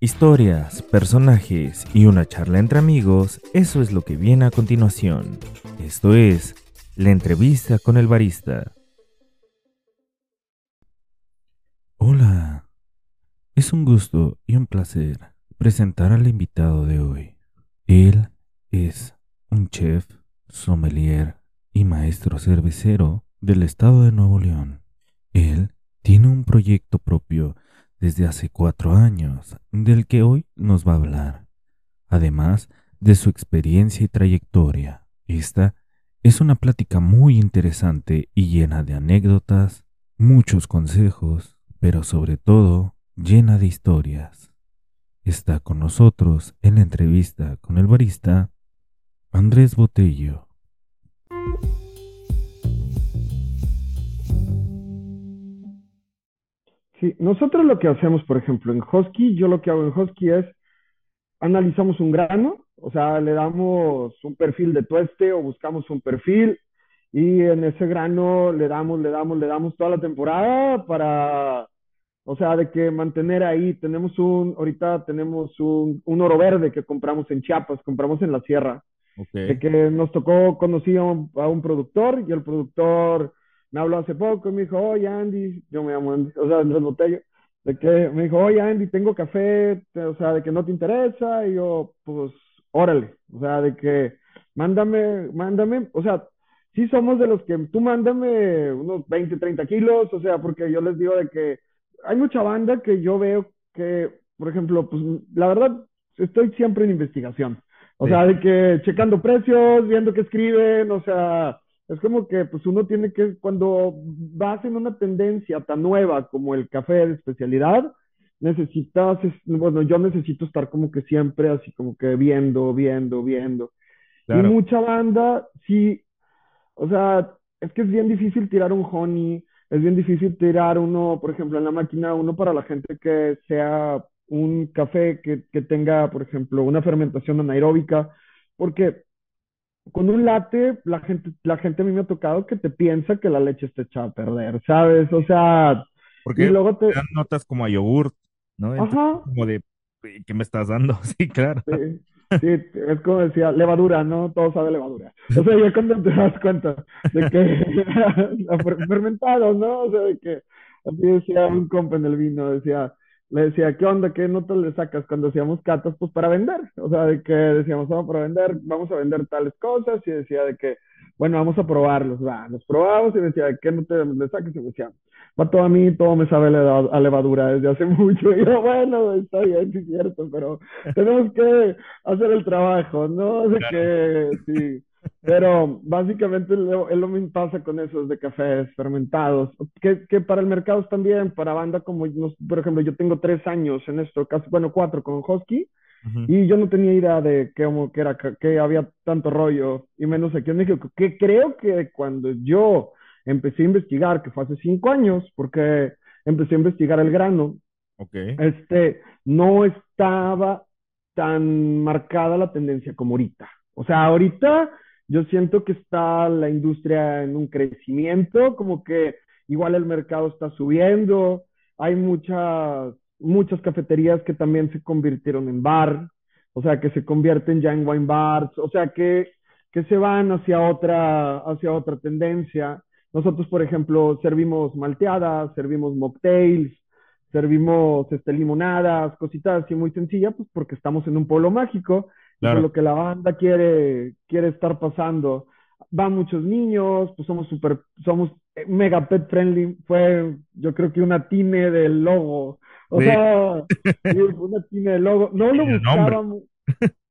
Historias, personajes y una charla entre amigos, eso es lo que viene a continuación. Esto es la entrevista con el barista. Hola, es un gusto y un placer presentar al invitado de hoy. Él es un chef, sommelier y maestro cervecero del estado de Nuevo León. Él tiene un proyecto propio desde hace cuatro años, del que hoy nos va a hablar, además de su experiencia y trayectoria. Esta es una plática muy interesante y llena de anécdotas, muchos consejos, pero sobre todo llena de historias. Está con nosotros en la entrevista con el barista Andrés Botello. Sí, nosotros lo que hacemos, por ejemplo, en Husky, yo lo que hago en Husky es analizamos un grano, o sea, le damos un perfil de tueste o buscamos un perfil y en ese grano le damos, le damos, le damos toda la temporada para, o sea, de que mantener ahí, tenemos un, ahorita tenemos un, un oro verde que compramos en Chiapas, compramos en la sierra, Okay. de que nos tocó, conocí a un, a un productor y el productor me habló hace poco y me dijo, oye Andy, yo me llamo Andy, o sea, Andrés Botello, de que me dijo, oye Andy, tengo café, o sea, de que no te interesa, y yo, pues, órale, o sea, de que mándame, mándame, o sea, sí somos de los que tú mándame unos 20, 30 kilos, o sea, porque yo les digo de que hay mucha banda que yo veo que, por ejemplo, pues, la verdad, estoy siempre en investigación, o Sí. sea, de que checando precios, viendo qué escriben, o sea, es como que pues uno tiene que, cuando vas en una tendencia tan nueva como el café de especialidad, necesitas, es- bueno, yo necesito estar como que siempre así como que viendo, viendo, viendo. Y mucha banda, sí, o sea, es que es bien difícil tirar un honey, es bien difícil tirar uno, por ejemplo, en la máquina, uno para la gente que sea un café que, que tenga, por ejemplo, una fermentación anaeróbica, porque con un latte, la gente, la gente a mí me ha tocado que te piensa que la leche está echada a perder, ¿sabes? O sea, Porque y luego te, dan notas como a yogur, ¿no? Entonces, ajá, como de, ¿qué me estás dando? Sí, claro. sí, sí, es como decía, levadura, ¿no? Todo sabe levadura. O sea, ya cuando te das cuenta de que fer- fermentado, ¿no? O sea, de que así decía un compa en el vino, decía, le decía, ¿qué onda? ¿Qué notas le sacas cuando hacíamos catas? Pues para vender. O sea, de que decíamos, vamos para vender, vamos a vender tales cosas, y decía de que, bueno, vamos a probarlos, va, los probamos, y decía, ¿qué notas le sacas? Y me decía, va todo a mí, todo me sabe a levadura desde hace mucho. Y yo, bueno, está bien, sí es cierto, pero tenemos que hacer el trabajo, ¿no? De que, sí. Pero básicamente lo, es lo mismo pasa con esos de cafés fermentados, que, que para el mercado también, para banda como, por ejemplo, yo tengo tres años en esto, casi, bueno, cuatro con Husky, Ujú. y yo no tenía idea de que, como que, era, que había tanto rollo, y menos aquí en México, que creo que cuando yo empecé a investigar, que fue hace cinco años, porque empecé a investigar el grano, Ok. este, no estaba tan marcada la tendencia como ahorita. O sea, ahorita yo siento que está la industria en un crecimiento, como que igual el mercado está subiendo, hay muchas, muchas cafeterías que también se convirtieron en bar, o sea, que se convierten ya en wine bars, o sea, que, que se van hacia otra, hacia otra tendencia. Nosotros, por ejemplo, servimos malteadas, servimos mocktails, servimos este, limonadas, cositas así muy sencillas, pues porque estamos en un pueblo mágico Claro. por lo que la banda quiere, quiere estar pasando. Van muchos niños, pues somos súper, somos eh, mega pet friendly. Fue, yo creo que una tine del logo. O Sí. sea, una tine del logo. No lo buscábamos.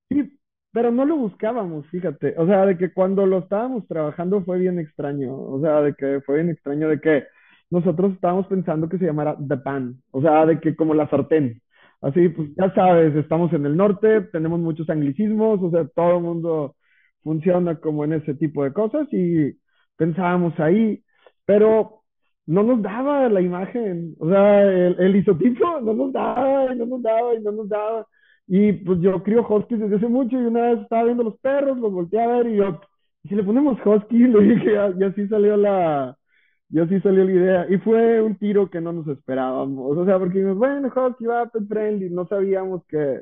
Sí, pero no lo buscábamos, fíjate. O sea, de que cuando lo estábamos trabajando fue bien extraño. O sea, de que fue bien extraño de que nosotros estábamos pensando que se llamara The Pan. O sea, de que como la sartén. Así, pues ya sabes, estamos en el norte, tenemos muchos anglicismos, o sea, todo el mundo funciona como en ese tipo de cosas y pensábamos ahí, pero no nos daba la imagen, o sea, el, el isotipo no nos daba, y no nos daba, y no nos daba. Y pues yo crío huskies desde hace mucho y una vez estaba viendo los perros, los volteé a ver y yo, ¿y si le ponemos husky? Le dije, y así salió la, yo sí salió la idea. Y fue un tiro que no nos esperábamos. O sea, porque dijimos, bueno, Husky va friendly. No sabíamos que,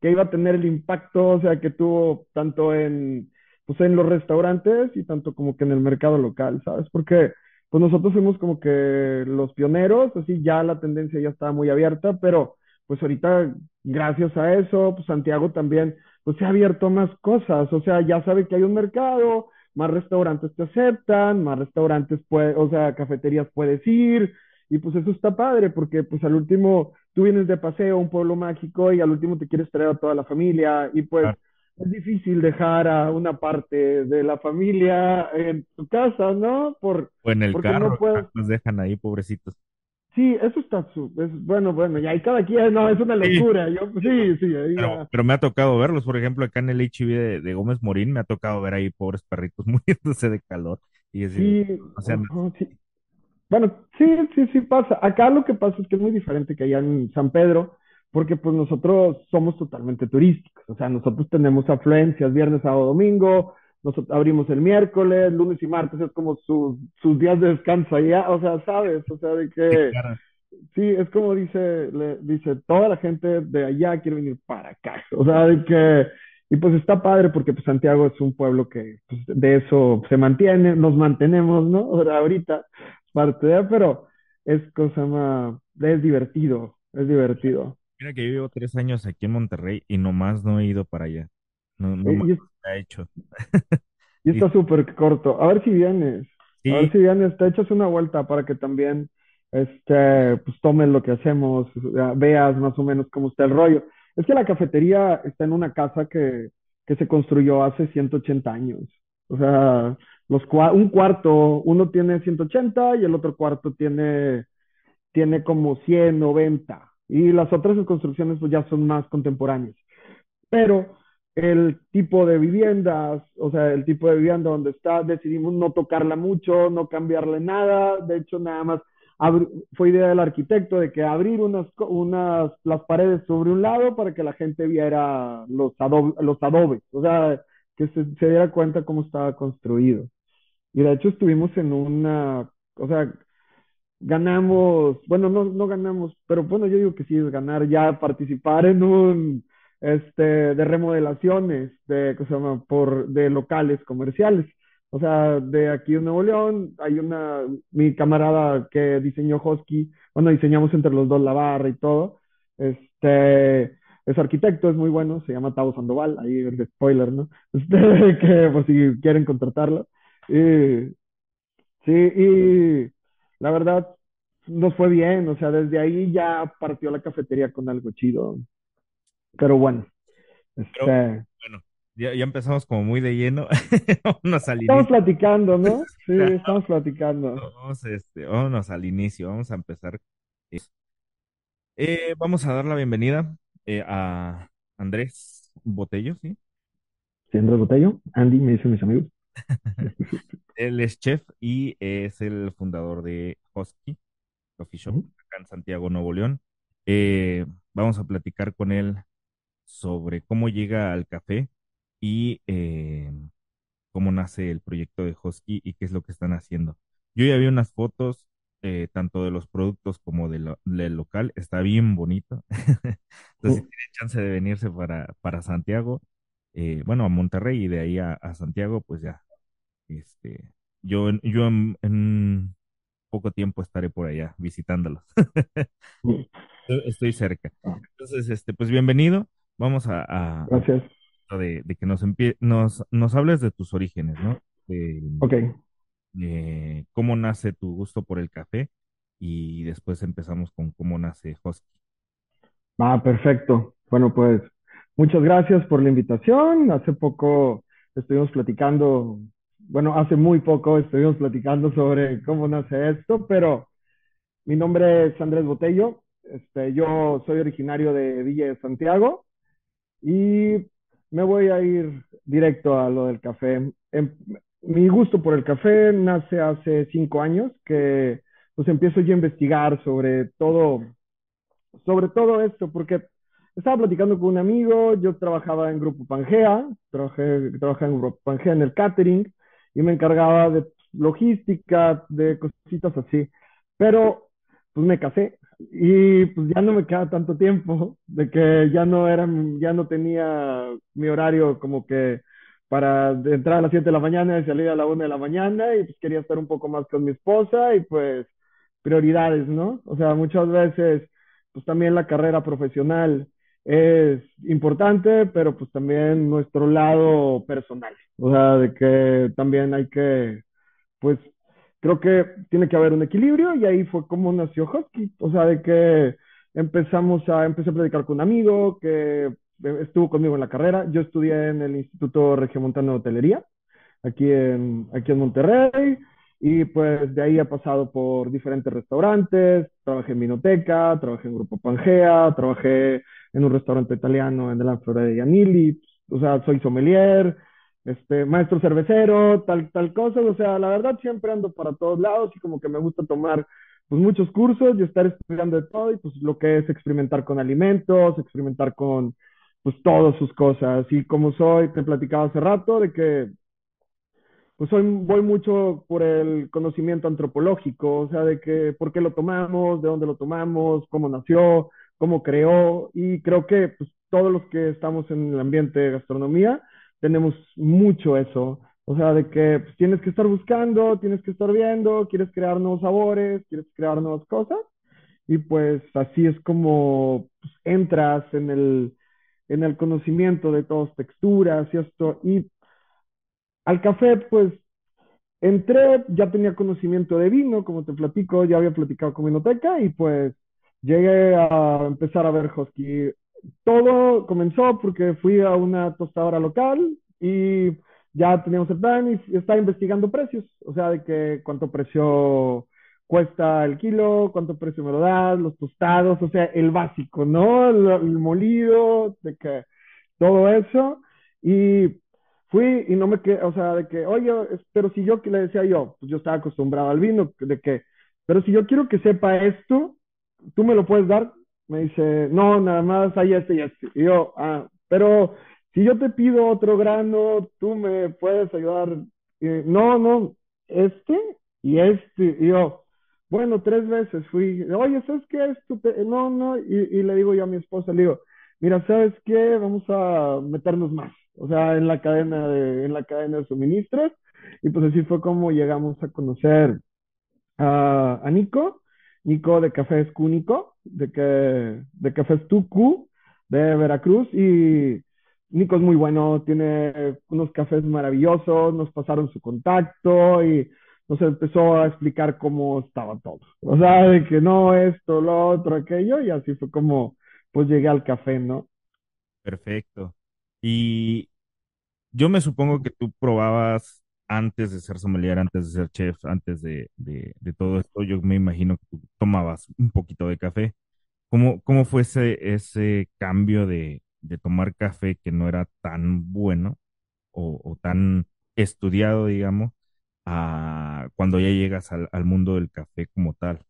que iba a tener el impacto, o sea, que tuvo tanto en, pues, en los restaurantes y tanto como que en el mercado local, ¿sabes? Porque pues nosotros fuimos como que los pioneros, así ya la tendencia ya estaba muy abierta, pero pues ahorita, gracias a eso, pues Santiago también, pues se ha abierto más cosas, o sea, ya sabe que hay un mercado, más restaurantes te aceptan, más restaurantes, puede, o sea, cafeterías puedes ir, y pues eso está padre, porque pues al último tú vienes de paseo a un pueblo mágico y al último te quieres traer a toda la familia, y pues Claro. es difícil dejar a una parte de la familia en tu casa, ¿no? Por, O en el porque no carro, puedes, los dejan ahí, pobrecitos. Sí, eso está su, es, bueno, bueno, ya hay cada quien, no, es una Sí, locura. Yo, sí, sí, ahí pero, pero me ha tocado verlos, por ejemplo, acá en el HIV de, de Gómez Morín, me ha tocado ver ahí pobres perritos muriéndose de calor. Y decir, Sí, o sea, ajá, sí. Bueno, sí, sí, sí pasa. Acá lo que pasa es que es muy diferente que allá en San Pedro, porque pues nosotros somos totalmente turísticos. O sea, nosotros tenemos afluencias viernes, sábado, domingo. Nosotros abrimos el miércoles, lunes y martes es como sus, sus días de descanso allá. O sea, sabes, o sea, de sí, que claro. Sí, es como dice, le, dice, toda la gente de allá quiere venir para acá. O sea, de que, y pues está padre porque pues Santiago es un pueblo que pues, de eso se mantiene, nos mantenemos, ¿no? Ahorita parte de, pero es cosa más, es divertido, es divertido. Mira que yo llevo tres años aquí en Monterrey y nomás no he ido para allá. No, no más Y, se ha hecho. y está súper corto. A ver si vienes, a ver si vienes, te echas una vuelta para que también, este, pues tomes lo que hacemos, veas más o menos cómo está el rollo. Es que la cafetería está en una casa que, que se construyó hace 180 años. O sea, los cua- un cuarto, uno tiene 180 y el otro cuarto tiene, tiene como 100, 90. Y las otras construcciones pues ya son más contemporáneas pero el tipo de viviendas, o sea, el tipo de vivienda donde está, decidimos no tocarla mucho, no cambiarle nada, de hecho nada más fue idea del arquitecto de que abrir unas, unas, las paredes sobre un lado para que la gente viera los, adobe, los adobes, o sea, que se, se diera cuenta cómo estaba construido. Y de hecho estuvimos en una, o sea, ganamos, bueno, no, no ganamos, pero bueno, yo digo que sí es ganar ya participar en un, este, de remodelaciones de. Por, de locales comerciales. O sea, de aquí en Nuevo León hay una, mi camarada que diseñó Husky, bueno, diseñamos entre los dos la barra y todo. Este, es arquitecto, es muy bueno, se llama Tavo Sandoval, ahí el spoiler, ¿no? Este, que por si quieren contratarlo. Sí, y la verdad nos fue bien, o sea, desde ahí ya partió la cafetería con algo chido. Pero bueno, pero este, bueno, ya, ya empezamos como muy de lleno. Vámonos al estamos inicio. platicando, ¿no? Sí, estamos platicando. Vamos, este, vámonos al inicio. Vamos a empezar. Eh, vamos a dar la bienvenida eh, a Andrés Botello, ¿sí? Sí, Andrés Botello, Andy, me dicen mis amigos. Él es chef y es el fundador de Husky Coffee Shop acá en Santiago, Nuevo León. Eh, vamos a platicar con él sobre cómo llega al café y eh, cómo nace el proyecto de Husky y qué es lo que están haciendo. Yo ya vi unas fotos, eh, tanto de los productos como de lo- del local, está bien bonito. Entonces, si tienen chance de venirse para, para Santiago, eh, bueno, a Monterrey y de ahí a, a Santiago, pues ya, este, yo, en- yo en, en poco tiempo estaré por allá visitándolos. Ujú. Estoy estoy cerca. Entonces, este, pues bienvenido. Vamos a, a- Gracias. de, de que nos, empie- nos, nos hables de tus orígenes, ¿no? De, Ok, de cómo nace tu gusto por el café y después empezamos con cómo nace Husky. va, perfecto. Bueno, pues muchas gracias por la invitación. Hace poco estuvimos platicando, bueno, hace muy poco estuvimos platicando sobre cómo nace esto, pero Mi nombre es Andrés Botello. Este, yo soy originario de Villa de Santiago y me voy a ir directo a lo del café. Em- mi gusto por el café nace hace cinco años que pues empiezo yo a investigar sobre todo, sobre todo esto, porque estaba platicando con un amigo, yo trabajaba en Grupo Pangea, trabajé, trabajé en Grupo Pangea en el catering y me encargaba de logística, de cositas así. Pero pues me casé y pues ya no me queda tanto tiempo, de que ya no era, ya no tenía mi horario como que para entrar a las 7 de la mañana y salir a la 1 de la mañana y pues quería estar un poco más con mi esposa y pues prioridades, ¿no? O sea, muchas veces pues también la carrera profesional es importante, pero pues también nuestro lado personal, o sea, de que también hay que, pues creo que tiene que haber un equilibrio y ahí fue como nació Husky, o sea, de que empezamos a, empecé a predicar con un amigo que estuvo conmigo en la carrera, yo estudié en el Instituto Regiomontano de Hotelería, aquí en, aquí en Monterrey, y pues de ahí he pasado por diferentes restaurantes, trabajé en Vinoteca, trabajé en Grupo Pangea, trabajé en un restaurante italiano en el Florida de Anili, o sea, soy sommelier, este, maestro cervecero, tal, tal cosa, o sea, la verdad siempre ando para todos lados y como que me gusta tomar pues muchos cursos y estar estudiando de todo y pues lo que es experimentar con alimentos, experimentar con pues todas sus cosas. Y como soy, te platicaba hace rato de que pues soy, voy mucho por el conocimiento antropológico, o sea, de que por qué lo tomamos, de dónde lo tomamos, cómo nació, cómo creó. Y creo que pues, todos los que estamos en el ambiente de gastronomía tenemos mucho eso. O sea, de que pues, tienes que estar buscando, tienes que estar viendo, quieres crear nuevos sabores, quieres crear nuevas cosas. Y pues así es como pues, entras en el, en el conocimiento de todas texturas y esto. Y al café, pues entré, ya tenía conocimiento de vino, como te platico, ya había platicado con Vinoteca y pues llegué a empezar a ver Husky todo comenzó porque fui a una tostadora local y ya teníamos el plan y estaba investigando precios, o sea, de que cuánto precio cuesta el kilo, cuánto precio me lo das, los tostados, o sea, el básico, ¿no? El, molido, de que todo eso. Y fui y no me quedé, o sea, de que, oye, pero si yo, que le decía yo, pues yo estaba acostumbrado al vino, de que, pero si yo quiero que sepa esto, tú me lo puedes dar, me dice, no, nada más hay este y este. Y yo, ah, pero si yo te pido otro grano, tú me puedes ayudar. no, no, este y este. Y yo, bueno, tres veces fui, oye, ¿sabes qué? Esto No, no, y, le digo yo a mi esposa, le digo, mira, ¿sabes qué? Vamos a meternos más, o sea, en la cadena de, en la cadena de suministros. Y pues así fue como llegamos a conocer a, a Nico Nico de Cafés Cúnico, de, que, de Tucu, de Veracruz. Y Nico es muy bueno, tiene unos cafés maravillosos, nos pasaron su contacto y nos empezó a explicar cómo estaba todo. O sea, de que no, esto, lo otro, aquello, y así fue como pues llegué al café, ¿no? Perfecto. Y yo me supongo que tú probabas antes de ser sommelier, antes de ser chef, antes de, todo esto, yo me imagino que tú tomabas un poquito de café. ¿Cómo, fue ese, ese cambio de, tomar café que no era tan bueno o, tan estudiado, digamos, cuando ya llegas al, al mundo del café como tal?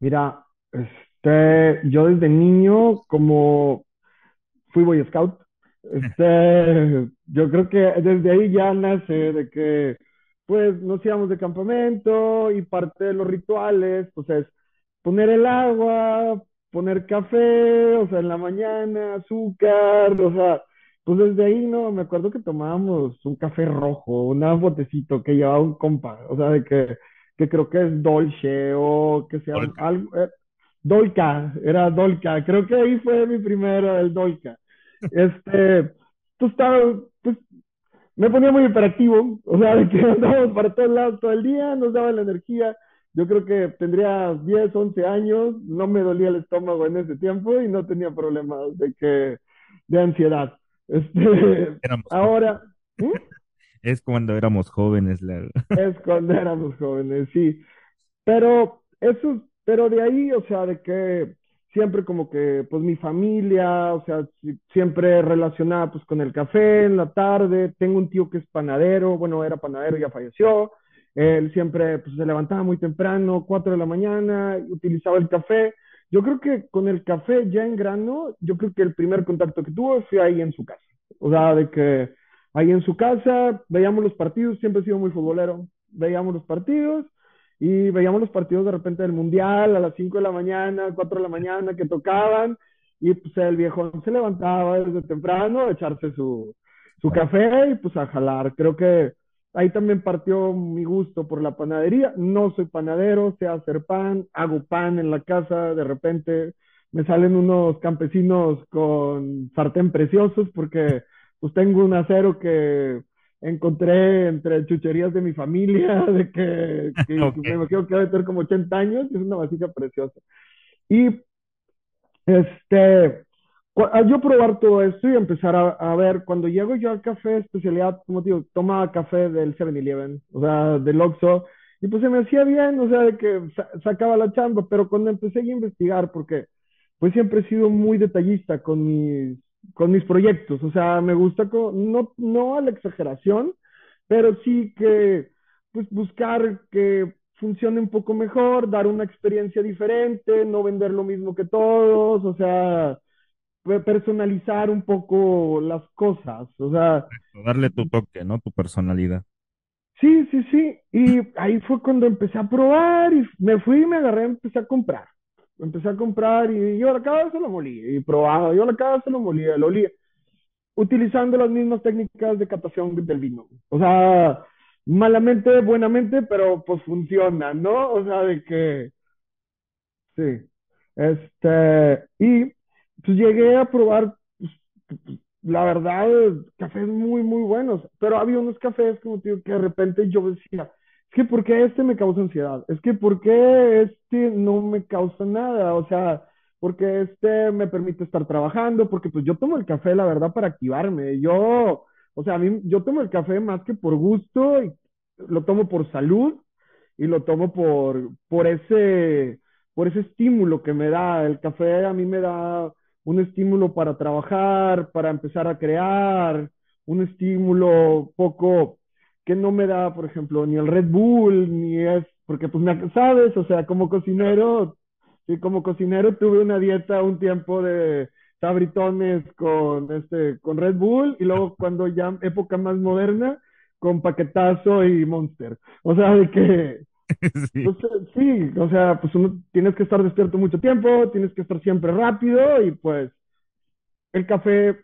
Mira, este, yo desde niño, como fui Boy Scout, este, yo creo que desde ahí ya nace de que, pues, nos íbamos de campamento y parte de los rituales, pues es poner el agua, poner café, o sea, en la mañana, azúcar, o sea, pues desde ahí, ¿no? Me acuerdo que tomábamos un café rojo, un botecito que llevaba un compa, o sea, de que, que creo que es dolce o que sea algo, eh, Dolca, era Dolca, creo que ahí fue mi primero, el Dolca. Este, tú estabas, pues, me ponía muy hiperactivo, o sea, de que andábamos para todos lados todo el día, nos daba la energía. Yo creo que tendría 10, 11 años, no me dolía el estómago en ese tiempo y no tenía problemas de que, de ansiedad. Este, ahora, ¿Mm? Es cuando éramos jóvenes, la... Es cuando éramos jóvenes, sí. Pero eso, pero de ahí, o sea, de que siempre como que, pues mi familia, o sea, siempre relacionada pues con el café en la tarde. Tengo un tío que es panadero, bueno, era panadero, ya falleció. Él siempre pues, se levantaba muy temprano, 4 de la mañana, utilizaba el café. Yo creo que con el café ya en grano, yo creo que el primer contacto que tuvo fue ahí en su casa. O sea, de que ahí en su casa, veíamos los partidos, siempre he sido muy futbolero, veíamos los partidos y veíamos los partidos de repente del Mundial a las 5 de la mañana, 4 de la mañana que tocaban y pues el viejo se levantaba desde temprano a echarse su, su café y pues a jalar. Creo que ahí también partió mi gusto por la panadería. No soy panadero, sé hacer pan, hago pan en la casa, de repente me salen unos campesinos con sartén preciosos porque pues tengo un acero que encontré entre chucherías de mi familia, de que, que okay. me imagino que debe tener como 80 años, y es una vasija preciosa. Y este, yo probar todo esto y empezar a, a, ver, cuando llego yo al café especialidad, como digo, tomaba café del 7-Eleven, o sea, del Oxxo, y pues se me hacía bien, o sea, de que sa sacaba la chamba, pero cuando empecé a investigar, porque pues siempre he sido muy detallista con mis, con mis proyectos, o sea, me gusta, con, no, no a la exageración, pero sí que, pues buscar que funcione un poco mejor, dar una experiencia diferente, no vender lo mismo que todos, o sea, personalizar un poco las cosas, o sea... Darle tu toque, ¿no? Tu personalidad. Sí, sí, sí. Y ahí fue cuando empecé a probar y me fui y me agarré, empecé a comprar. Empecé a comprar y yo la cabeza lo molía y probaba, yo la cabeza lo molía, lo olía, utilizando las mismas técnicas de captación del vino. O sea, malamente, buenamente, pero pues funciona, ¿no? O sea, de que... Sí. Este, y pues llegué a probar, pues, la verdad, cafés muy, muy buenos, pero había unos cafés, como digo, que de repente yo decía, es que ¿por qué este me causa ansiedad? Es que ¿por qué este no me causa nada? O sea, porque este me permite estar trabajando, porque pues yo tomo el café, la verdad, para activarme. Yo, o sea, a mí, yo tomo el café más que por gusto, y lo tomo por salud y lo tomo por, por ese, por ese estímulo que me da. El café a mí me da un estímulo para trabajar, para empezar a crear, un estímulo poco que no me da, por ejemplo, ni el Red Bull, ni es, porque pues me, sabes, o sea, como cocinero, sí, como cocinero tuve una dieta un tiempo de sabritones con este, con Red Bull, y luego cuando ya época más moderna, con paquetazo y Monster. O sea, de que Sí. Pues, sí, o sea, pues uno tienes que estar despierto mucho tiempo, tienes que estar siempre rápido y pues el café,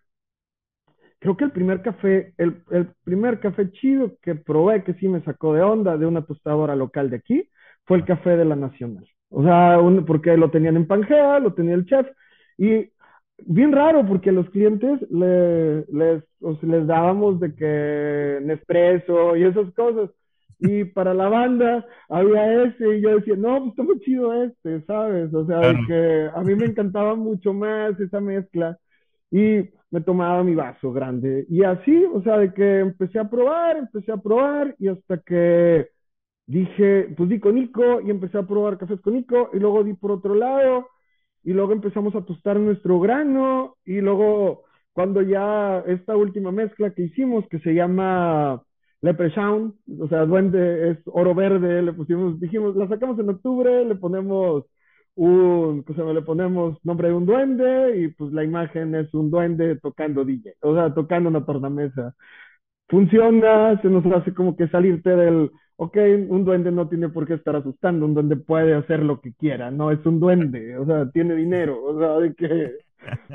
creo que el primer café, el, el, primer café chido que probé que sí me sacó de onda de una tostadora local de aquí fue el café de la Nacional. O sea, un, porque lo tenían en Pangea, lo tenía el chef y bien raro porque los clientes le, les, o sea, les dábamos de que Nespresso y esas cosas y para la banda había ese y yo decía, no, pues está muy chido este, ¿sabes? O sea, claro. que a mí me encantaba mucho más esa mezcla y me tomaba mi vaso grande. Y así, o sea, de que empecé a probar, empecé a probar y hasta que dije, pues di con Nico y empecé a probar cafés con Nico y luego di por otro lado y luego empezamos a tostar nuestro grano y luego cuando ya esta última mezcla que hicimos que se llama Leprechaun, o sea, duende es oro verde, le pusimos, dijimos, la sacamos en octubre, le ponemos un, pues le ponemos nombre de un duende y pues la imagen es un duende tocando DJ, o sea, tocando una tornamesa. Funciona, se nos hace como que salirte del, ok, un duende no tiene por qué estar asustando, un duende puede hacer lo que quiera, no es un duende, o sea, tiene dinero, o sea, de que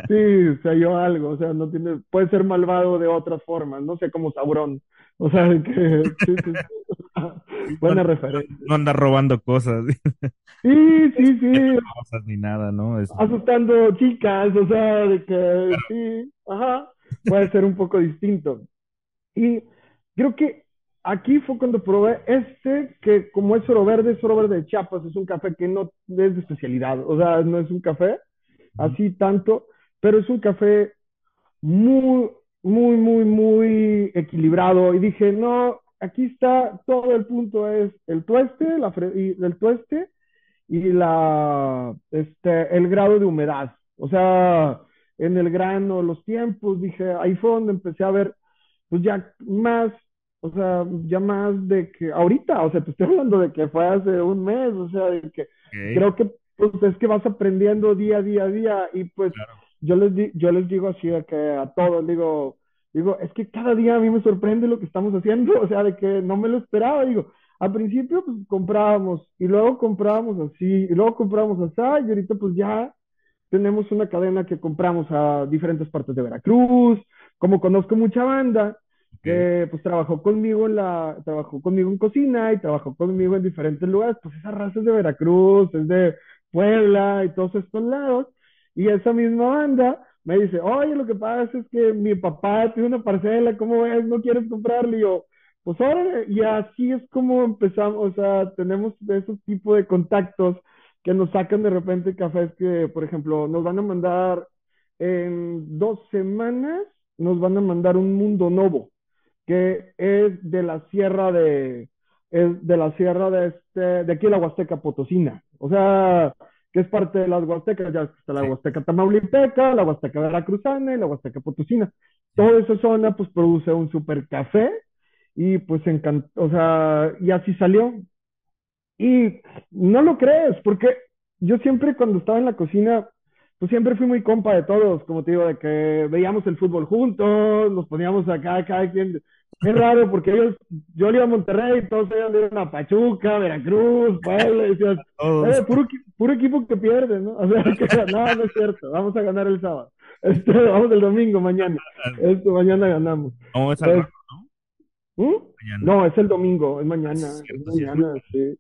sí, se halló algo, o sea, no tiene, puede ser malvado de otras formas, no sé, como Sauron, o sea, que sí, sí, sí. Buena no, referencia. No anda robando cosas. Sí, sí, sí. No cosas ni nada, ¿no? Es... Asustando chicas, o sea, de que sí, ajá, puede ser un poco distinto. Y creo que aquí fue cuando probé este, que como es oro verde, es oro verde de Chiapas, es un café que no es de especialidad, o sea, no es un café así tanto, pero es un café muy, muy, muy, muy equilibrado. Y dije, no, aquí está, todo el punto es el tueste, la y, el tueste y la, este, el grado de humedad. O sea, en el grano, los tiempos, dije, ahí fue donde empecé a ver, pues ya más, o sea, ya más de que ahorita, o sea, te estoy hablando de que fue hace un mes, o sea, de que okay. creo que pues es que vas aprendiendo día a día a día y pues claro. yo les di, yo les digo así de que a todos digo Digo, es que cada día a mí me sorprende lo que estamos haciendo, o sea, de que no me lo esperaba, digo, al principio pues comprábamos y luego comprábamos así y luego comprábamos así y ahorita pues ya tenemos una cadena que compramos a diferentes partes de Veracruz, como conozco mucha banda que pues trabajó conmigo en la, trabajó conmigo en cocina y trabajó conmigo en diferentes lugares, pues esa raza es de Veracruz, es de Puebla y todos estos lados, y esa misma banda me dice, oye, lo que pasa es que mi papá tiene una parcela, ¿cómo ves? ¿No quieres comprarle? Y yo, pues órale, y así es como empezamos, o sea, tenemos esos tipos de contactos que nos sacan de repente cafés que, por ejemplo, nos van a mandar en dos semanas, nos van a mandar un mundo nuevo que es de la sierra de, es de la sierra de este, de aquí la Huasteca Potosina. O sea, que es parte de las Huastecas, ya está la Huasteca Tamaulipeca, la Huasteca Veracruzana y la Huasteca Potosina. Toda esa zona pues produce un super café y pues encantó, o sea, y así salió. Y no lo crees, porque yo siempre cuando estaba en la cocina, pues siempre fui muy compa de todos, como te digo, de que veíamos el fútbol juntos, nos poníamos acá, cada quien. Es raro porque ellos, yo iba a Monterrey, todos ellos iban a Pachuca, Veracruz, Puebla, y decías, eh, puro, equi- puro equipo que pierde, ¿no? O sea, que, no, no es cierto, vamos a ganar el sábado. Este, vamos el domingo, mañana. Este, mañana ganamos. ¿Cómo es al Es, no? ¿Mm? Mañana. No, es el domingo, es mañana, es es cierto, sí es mañana. Sí.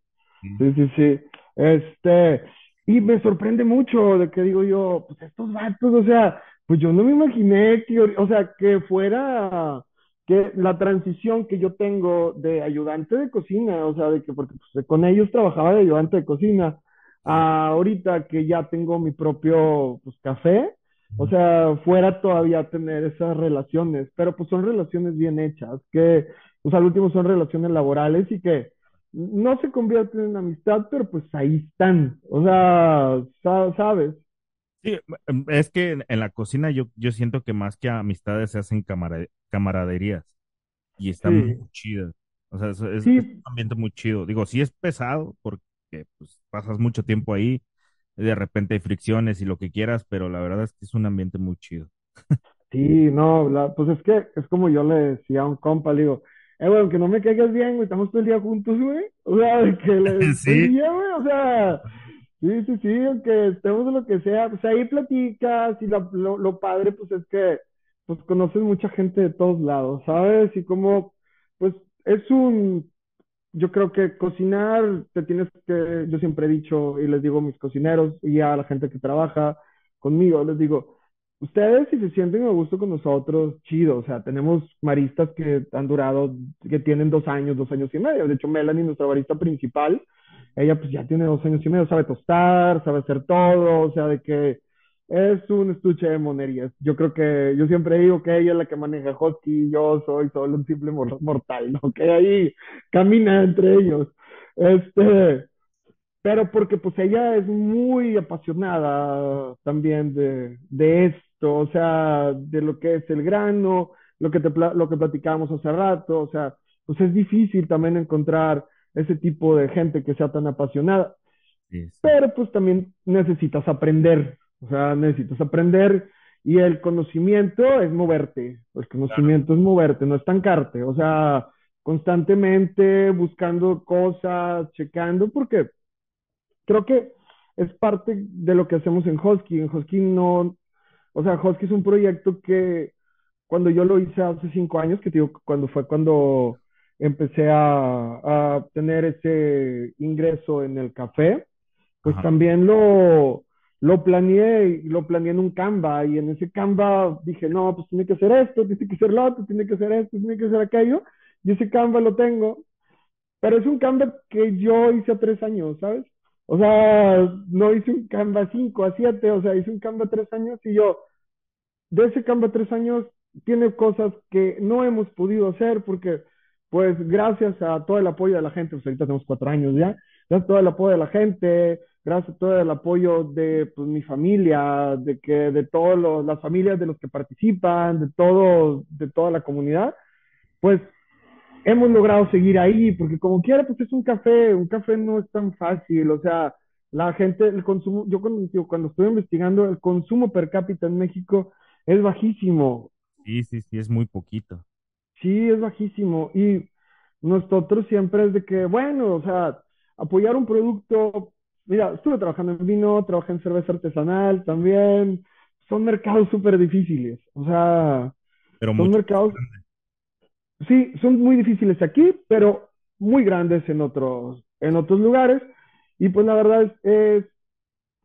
Sí, sí, sí. Este, y me sorprende mucho de que digo yo, pues estos vatos, o sea, pues yo no me imaginé que, o sea, que fuera, que la transición que yo tengo de ayudante de cocina, o sea, de que, porque pues, con ellos trabajaba de ayudante de cocina, a ahorita que ya tengo mi propio, pues, café, o sea, fuera todavía tener esas relaciones, pero pues son relaciones bien hechas, que, pues al último son relaciones laborales y que no se convierten en amistad, pero pues ahí están. O sea, sa- ¿sabes? Sí, es que en, la cocina yo, yo siento que más que amistades se hacen camara- camaraderías y están Sí, muy chidas. O sea, es, es- es un ambiente muy chido. Digo, sí es pesado porque pues, pasas mucho tiempo ahí, de repente hay fricciones y lo que quieras, pero la verdad es que es un ambiente muy chido. sí, no, la- pues es que es como yo le decía a un compa, le digo, eh, güey, aunque no me caigas bien, güey, estamos todo el día juntos, güey. O sea, que le, Sí, día, güey, o sea, sí, sí, sí, aunque estemos en lo que sea, pues ahí platicas y la- lo, lo padre, pues es que, pues conoces mucha gente de todos lados, ¿sabes? Y como, pues es un, yo creo que cocinar, te tienes que, yo siempre he dicho y les digo a mis cocineros y a la gente que trabaja conmigo, les digo, ustedes si se sienten a gusto con nosotros, chido, o sea, tenemos maristas que han durado, que tienen dos años, dos años y medio, de hecho Melanie, nuestra barista principal, ella pues ya tiene dos años y medio, sabe tostar, sabe hacer todo, o sea, de que es un estuche de monerías. Yo creo que, yo siempre digo que ella es la que maneja Husky y yo soy solo un simple mor- mortal, ¿no? Que ahí camina entre ellos. Este, pero porque pues ella es muy apasionada también de, de esto, o sea, de lo que es el grano, lo que te, lo que platicábamos hace rato, o sea, pues es difícil también encontrar ese tipo de gente que sea tan apasionada, sí, sí. pero pues también necesitas aprender, o sea, necesitas aprender y el conocimiento es moverte, el Claro. conocimiento es moverte, no estancarte, o sea, constantemente buscando cosas, checando, porque creo que es parte de lo que hacemos en Husky. En Husky no, o sea, Husky es un proyecto que cuando yo lo hice hace cinco años, que te digo, cuando fue cuando empecé a, a tener ese ingreso en el café, pues Ajá. también lo, lo planeé, lo planeé en un Canva y en ese Canva dije, no, pues tiene que ser esto, tiene que ser lo otro, tiene que ser esto, tiene que ser aquello, y ese Canva lo tengo, pero es un Canva que yo hice a tres años, ¿sabes? O sea, no hice un Canva a cinco, a siete, o sea, hice un Canva a tres años y yo, de ese Canva tres años tiene cosas que no hemos podido hacer porque, pues, gracias a todo el apoyo de la gente, pues ahorita tenemos cuatro años ya, gracias a todo el apoyo de la gente, gracias a todo el apoyo de pues, mi familia, de que de todas las familias de los que participan, de todo, de toda la comunidad, pues hemos logrado seguir ahí, porque como quiera, pues es un café, un café no es tan fácil, o sea, la gente, el consumo, yo cuando, cuando estoy investigando, el consumo per cápita en México es bajísimo. Sí, sí, sí, es muy poquito. Sí, es bajísimo. Y nosotros siempre es de que, bueno, o sea, apoyar un producto. Mira, estuve trabajando en vino, trabajé en cerveza artesanal también. Son mercados súper difíciles. O sea, Pero son mercados, sí, son muy difíciles aquí, pero muy grandes en otros, en otros lugares. Y pues la verdad es, es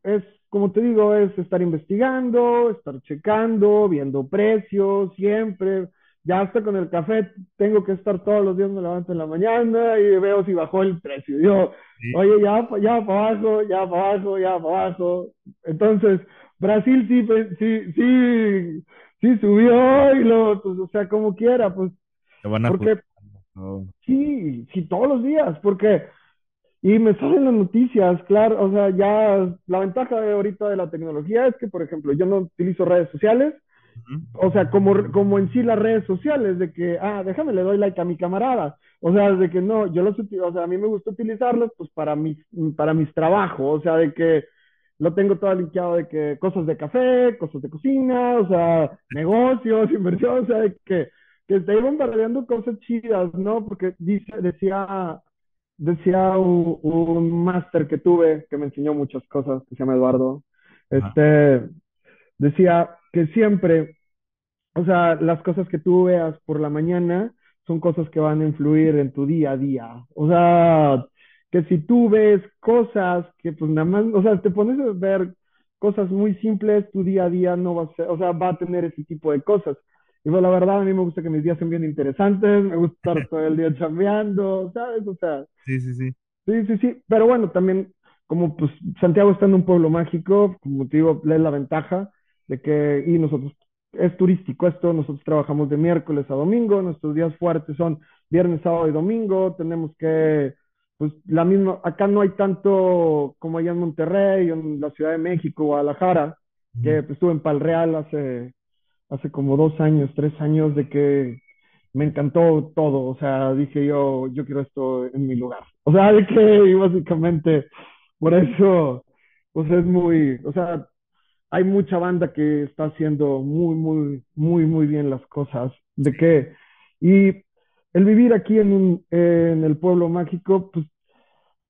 es, como te digo, es estar investigando, estar checando, viendo precios, siempre. Ya hasta con el café tengo que estar todos los días, me levanto en la mañana y veo si bajó el precio. Yo, Sí, oye, ya, ya para abajo, ya para abajo, ya para abajo. Entonces, Brasil sí, sí, sí, sí subió y lo, pues, o sea, como quiera, pues, te van porque ajustando. todo. sí, sí, todos los días, porque y me salen las noticias, claro, o sea, ya la ventaja de ahorita de la tecnología es que, por ejemplo, yo no utilizo redes sociales. O sea, como, como en sí las redes sociales, de que, ah, déjame, le doy like a mi camarada, o sea, de que no, yo los, uti- o sea, a mí me gusta utilizarlos, pues, para mis, para mis trabajos, o sea, de que lo tengo todo linkeado de que cosas de café, cosas de cocina, o sea, negocios, inversión, o sea, de que, que estoy bombardeando cosas chidas, ¿no? Porque dice, decía decía un, un máster que tuve que me enseñó muchas cosas, que se llama Eduardo, este, decía que siempre, o sea, las cosas que tú veas por la mañana son cosas que van a influir en tu día a día. O sea, que si tú ves cosas que pues nada más, o sea, te pones a ver cosas muy simples, tu día a día no va a ser, o sea, va a tener ese tipo de cosas. Y pues la verdad, a mí me gusta que mis días sean bien interesantes, me gusta estar todo el día chambeando, ¿sabes? O sea, Sí, sí, sí. Sí, sí, sí, pero bueno, también como pues Santiago está en un pueblo mágico, como te digo, es la ventaja de que, y nosotros, es turístico esto, nosotros trabajamos de miércoles a domingo, nuestros días fuertes son viernes, sábado y domingo, tenemos que, pues la misma, acá no hay tanto como allá en Monterrey, en la Ciudad de México, Guadalajara, que pues, estuve en Pal Real hace, hace como dos años, tres años, de que me encantó todo, o sea, dije yo, yo quiero esto en mi lugar. O sea, de que y básicamente por eso, pues es muy, o sea, hay mucha banda que está haciendo muy, muy, muy, muy bien las cosas, de que, y el vivir aquí en, un, en el pueblo mágico, pues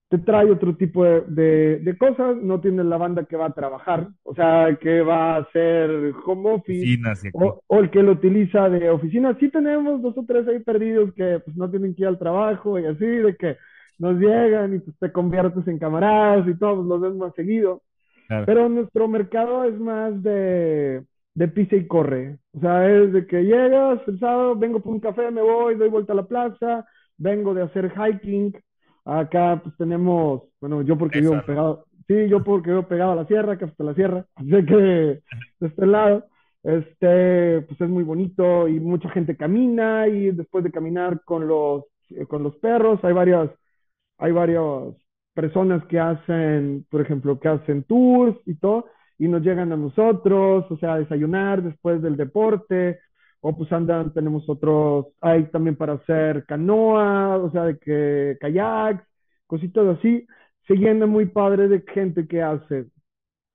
te trae otro tipo de, de, de, cosas, no tienes la banda que va a trabajar, o sea, que va a hacer home office, o, el que lo utiliza de oficina. Sí tenemos dos o tres ahí perdidos que pues no tienen que ir al trabajo y así, de que nos llegan y pues te conviertes en camaradas y todos los ves más seguido. Claro. Pero nuestro mercado es más de, de pisa y corre. O sea, es de que llegas el sábado, vengo por un café, me voy, doy vuelta a la plaza, vengo de hacer hiking, Acá pues tenemos, bueno, yo porque Eso, vivo pegado, sí, yo porque vivo pegado a la sierra, que hasta la sierra, así que de este lado, este, pues es muy bonito y mucha gente camina y después de caminar con los, eh, con los perros, hay varias, hay varias personas que hacen, por ejemplo, que hacen tours y todo, y nos llegan a nosotros, o sea, a desayunar después del deporte, o pues andan, tenemos otros, hay también para hacer canoa, o sea, de que kayaks, cositas así, se llena muy padre de gente que hace.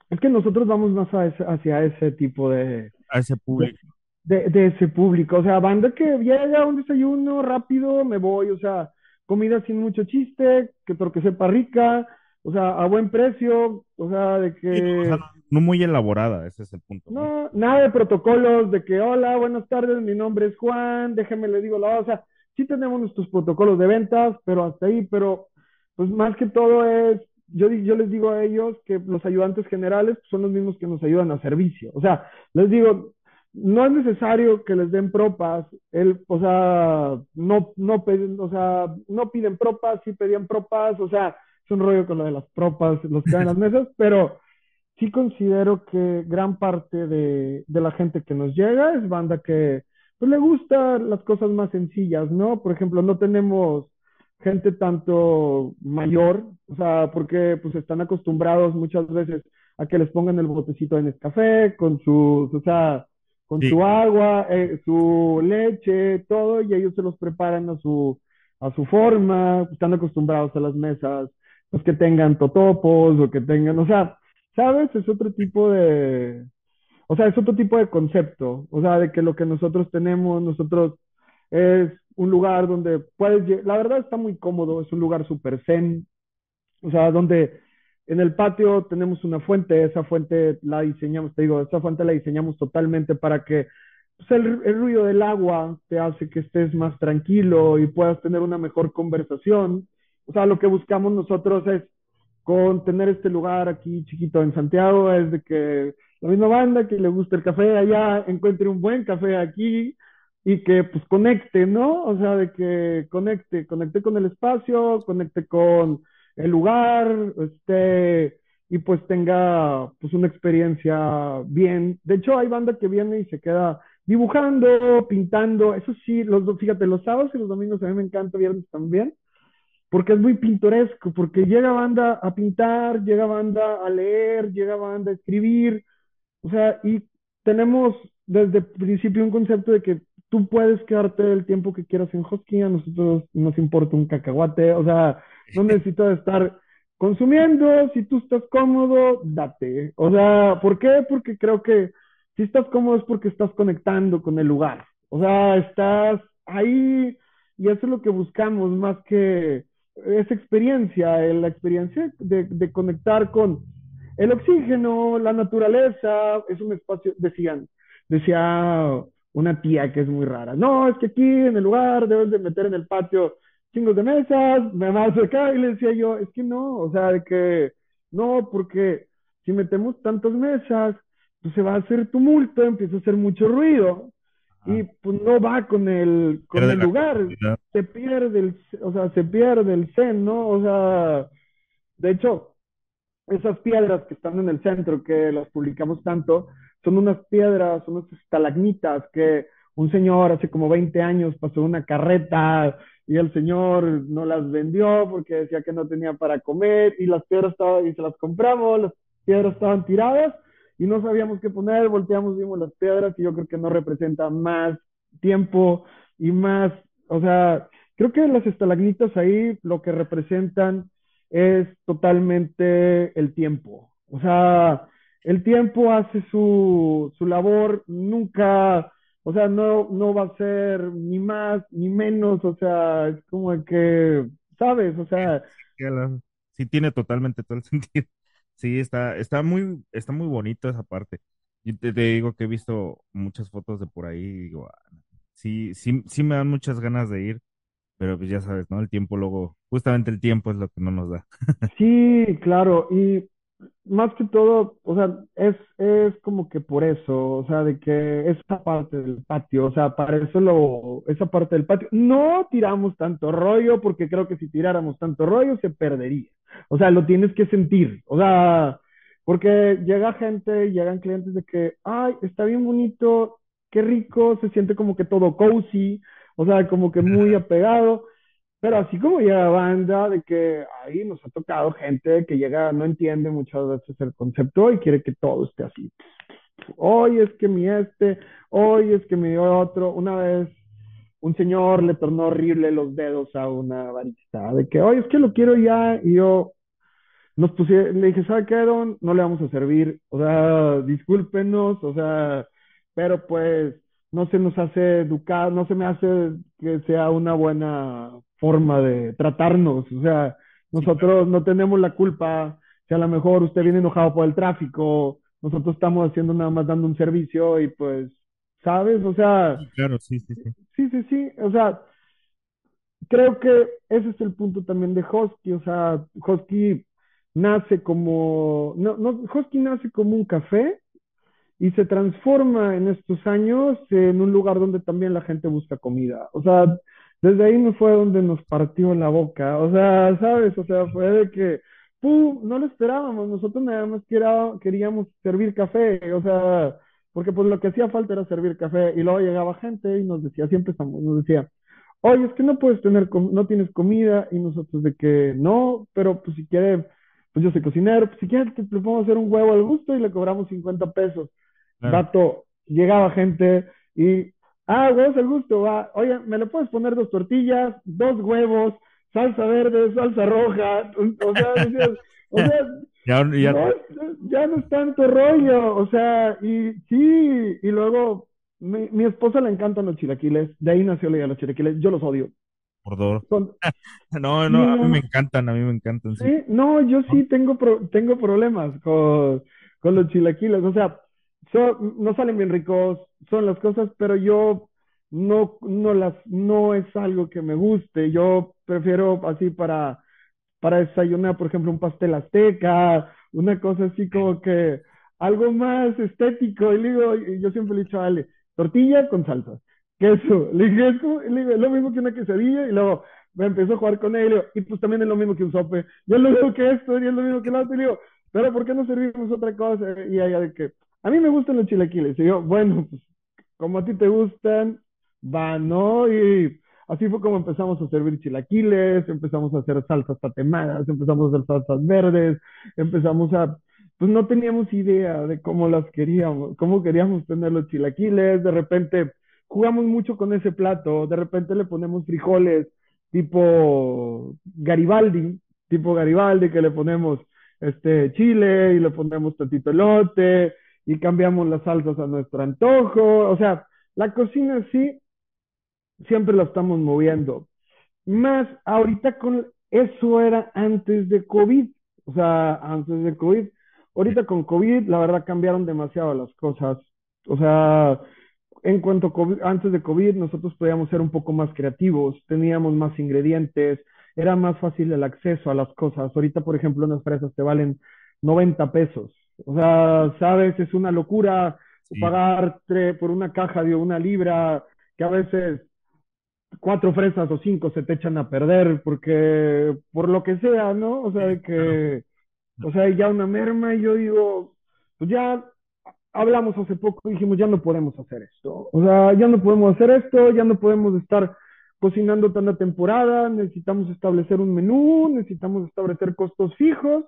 Es que nosotros vamos más a ese, hacia ese tipo de, A ese público. de, de ese público, o sea, banda que llega a un desayuno rápido, me voy, o sea, comida sin mucho chiste, que porque sepa rica, o sea, a buen precio, o sea, de Sí, no, o sea, que no, muy elaborada, ese es el punto, ¿no? no, nada de protocolos de que, hola, buenas tardes, mi nombre es Juan, déjeme le digo la, o sea, sí tenemos nuestros protocolos de ventas, pero hasta ahí, pero pues más que todo es, yo, yo les digo a ellos que los ayudantes generales pues, son los mismos que nos ayudan a servicio, o sea, les digo, no es necesario que les den propas, el, o sea, no, no, piden, o sea, no piden propas, sí pedían propas, o sea, es un rollo con lo de las propas, los que en las mesas, pero sí considero que gran parte de, de la gente que nos llega es banda que pues, le gusta las cosas más sencillas, ¿no? Por ejemplo, no tenemos gente tanto mayor, o sea, porque pues están acostumbrados muchas veces a que les pongan el botecito de Nescafé con sus, o sea, con Sí, su agua, eh, su leche, todo, y ellos se los preparan a su, a su forma, están acostumbrados a las mesas, pues que tengan totopos o que tengan, o sea, ¿Sabes? Es otro tipo de... o sea, es otro tipo de concepto, o sea, de que lo que nosotros tenemos, nosotros es un lugar donde puedes, la verdad está muy cómodo, es un lugar súper zen, o sea, donde en el patio tenemos una fuente, esa fuente la diseñamos, te digo, esa fuente la diseñamos totalmente para que pues, el, el ruido del agua te hace que estés más tranquilo y puedas tener una mejor conversación. O sea, lo que buscamos nosotros es con tener este lugar aquí chiquito en Santiago, es de que la misma banda que le guste el café allá encuentre un buen café aquí y que pues conecte, ¿no? O sea, de que conecte, conecte con el espacio, conecte con el lugar, este, y pues tenga pues una experiencia bien. De hecho, hay banda que viene y se queda dibujando, pintando, eso sí, los, fíjate, los sábados y los domingos a mí me encanta, viernes también, porque es muy pintoresco, porque llega banda a pintar, llega banda a leer, llega banda a escribir, o sea, y tenemos desde el principio un concepto de que tú puedes quedarte el tiempo que quieras en Hosky, a nosotros nos importa un cacahuate, o sea, no necesitas estar consumiendo, si tú estás cómodo, date. O sea, ¿por qué? Porque creo que si estás cómodo es porque estás conectando con el lugar. O sea, estás ahí y eso es lo que buscamos más que esa experiencia, eh, la experiencia de, de conectar con el oxígeno, la naturaleza, es un espacio, decían, decía una tía que es muy rara. No, es que aquí en el lugar debes de meter en el patio chingos de mesas, me más acá, y le decía yo, es que no, o sea, de que no, porque si metemos tantas mesas, pues se va a hacer tumulto, empieza a hacer mucho ruido, y Ajá. pues no va con el, con el lugar, se pierde el, o sea, se pierde el zen, ¿no? O sea, de hecho, esas piedras que están en el centro, que las publicamos tanto, son unas piedras, son unas estalagmitas que un señor hace como 20 años pasó una carreta y el señor no las vendió porque decía que no tenía para comer y las piedras estaban, y se las compramos, las piedras estaban tiradas y no sabíamos qué poner, volteamos, vimos las piedras y yo creo que no representa más tiempo y más, o sea, creo que las estalagmitas ahí lo que representan es totalmente el tiempo. O sea, el tiempo hace su, su labor, nunca, o sea, no, no va a ser ni más ni menos, o sea, es como que, ¿sabes? O sea, Sí, tiene totalmente todo el sentido. Sí, está, está muy, está muy bonito esa parte. Yo te, te digo que he visto muchas fotos de por ahí y digo, "Ah, sí, sí, sí me dan muchas ganas de ir, pero pues ya sabes, ¿no? El tiempo luego, justamente el tiempo es lo que no nos da. sí, claro, y más que todo, o sea, es, es como que por eso, o sea, de que esa parte del patio, o sea, para eso lo, esa parte del patio, no tiramos tanto rollo, porque creo que si tiráramos tanto rollo se perdería. O sea, lo tienes que sentir, o sea, porque llega gente, llegan clientes de que, ay, está bien bonito, qué rico, se siente como que todo cozy, o sea, como que muy apegado. Pero así como llega banda, de que ahí nos ha tocado gente que llega, no entiende muchas veces el concepto y quiere que todo esté así. Hoy es que mi este, hoy es que mi otro. Una vez un señor le tornó horrible los dedos a una barista, de que, hoy es que lo quiero ya, y yo nos puse, le dije, ¿sabe qué, Don? No le vamos a servir, o sea, discúlpenos, o sea, pero pues no se nos hace educar, no se me hace que sea una buena forma de tratarnos, o sea, nosotros no tenemos la culpa, si a lo mejor usted viene enojado por el tráfico, nosotros estamos haciendo nada más dando un servicio y pues, ¿sabes? O sea, claro, sí, sí, sí. sí, sí, sí, o sea, creo que ese es el punto también de Husky, o sea, Husky nace como, no, no, Husky nace como un café y se transforma en estos años en un lugar donde también la gente busca comida. O sea, desde ahí no fue donde nos partió la boca. O sea, ¿sabes? O sea, fue de que, ¡pum! No lo esperábamos. Nosotros nada más quería- queríamos servir café. O sea, porque pues lo que hacía falta era servir café. Y luego llegaba gente y nos decía, siempre estamos, nos decía, oye, es que no puedes tener, no tienes comida. Y nosotros de que no, pero pues si quiere, pues yo soy cocinero, pues si quieres te, podemos hacer un huevo al gusto y le cobramos 50 pesos. Claro. Llegaba gente y, ah, huevos al gusto, va. Oye, ¿me le puedes poner dos tortillas, dos huevos, salsa verde, salsa roja? O sea, decías, o sea, Ya, ya, no, ya no es tanto rollo, o sea, y sí, y luego mi, mi esposa le encantan los chilaquiles, de ahí nació la idea de los chilaquiles, yo los odio. Por dos. Son, No, no, a mí me encantan, a mí me encantan, sí. sí, no, yo sí tengo, pro- tengo problemas con, con los chilaquiles, o sea, son- no salen bien ricos, son las cosas, pero yo no, no las, no es algo que me guste, yo prefiero así para para desayunar, por ejemplo, un pastel azteca, una cosa así como que algo más estético. Y le digo, yo siempre le he dicho a Ale, tortilla con salsa, queso. Le dije, es, como- digo, lo mismo que una quesadilla y luego me empezó a jugar con él y, pues también es lo mismo que un sope. Yo es lo mismo que esto y es lo mismo que el otro. Y le digo, pero ¿por qué no servimos otra cosa? Y ella de que, a mí me gustan los chilaquiles. Y yo, bueno, pues como a ti te gustan, va, ¿no? Y así fue como empezamos a servir chilaquiles, empezamos a hacer salsas tatemadas, empezamos a hacer salsas verdes, empezamos a, pues no teníamos idea de cómo las queríamos, cómo queríamos tener los chilaquiles, de repente jugamos mucho con ese plato, de repente le ponemos frijoles tipo Garibaldi, tipo Garibaldi, que le ponemos este chile y le ponemos tantito elote y cambiamos las salsas a nuestro antojo, o sea, la cocina sí siempre la estamos moviendo. Más ahorita con eso era antes de COVID, o sea, antes de COVID. Ahorita con COVID, la verdad cambiaron demasiado las cosas. O sea, en cuanto a COVID, antes de COVID, nosotros podíamos ser un poco más creativos, teníamos más ingredientes, era más fácil el acceso a las cosas. Ahorita, por ejemplo, unas fresas te valen 90 pesos. O sea, sabes, es una locura Sí, pagar tre- por una caja de una libra, que a veces cuatro fresas o cinco se te echan a perder porque por lo que sea, ¿no? O sea, de que, o sea, ya una merma y yo digo, pues ya hablamos hace poco y dijimos, ya no podemos hacer esto. O sea, ya no podemos hacer esto, ya no podemos estar cocinando tanta temporada, necesitamos establecer un menú, necesitamos establecer costos fijos,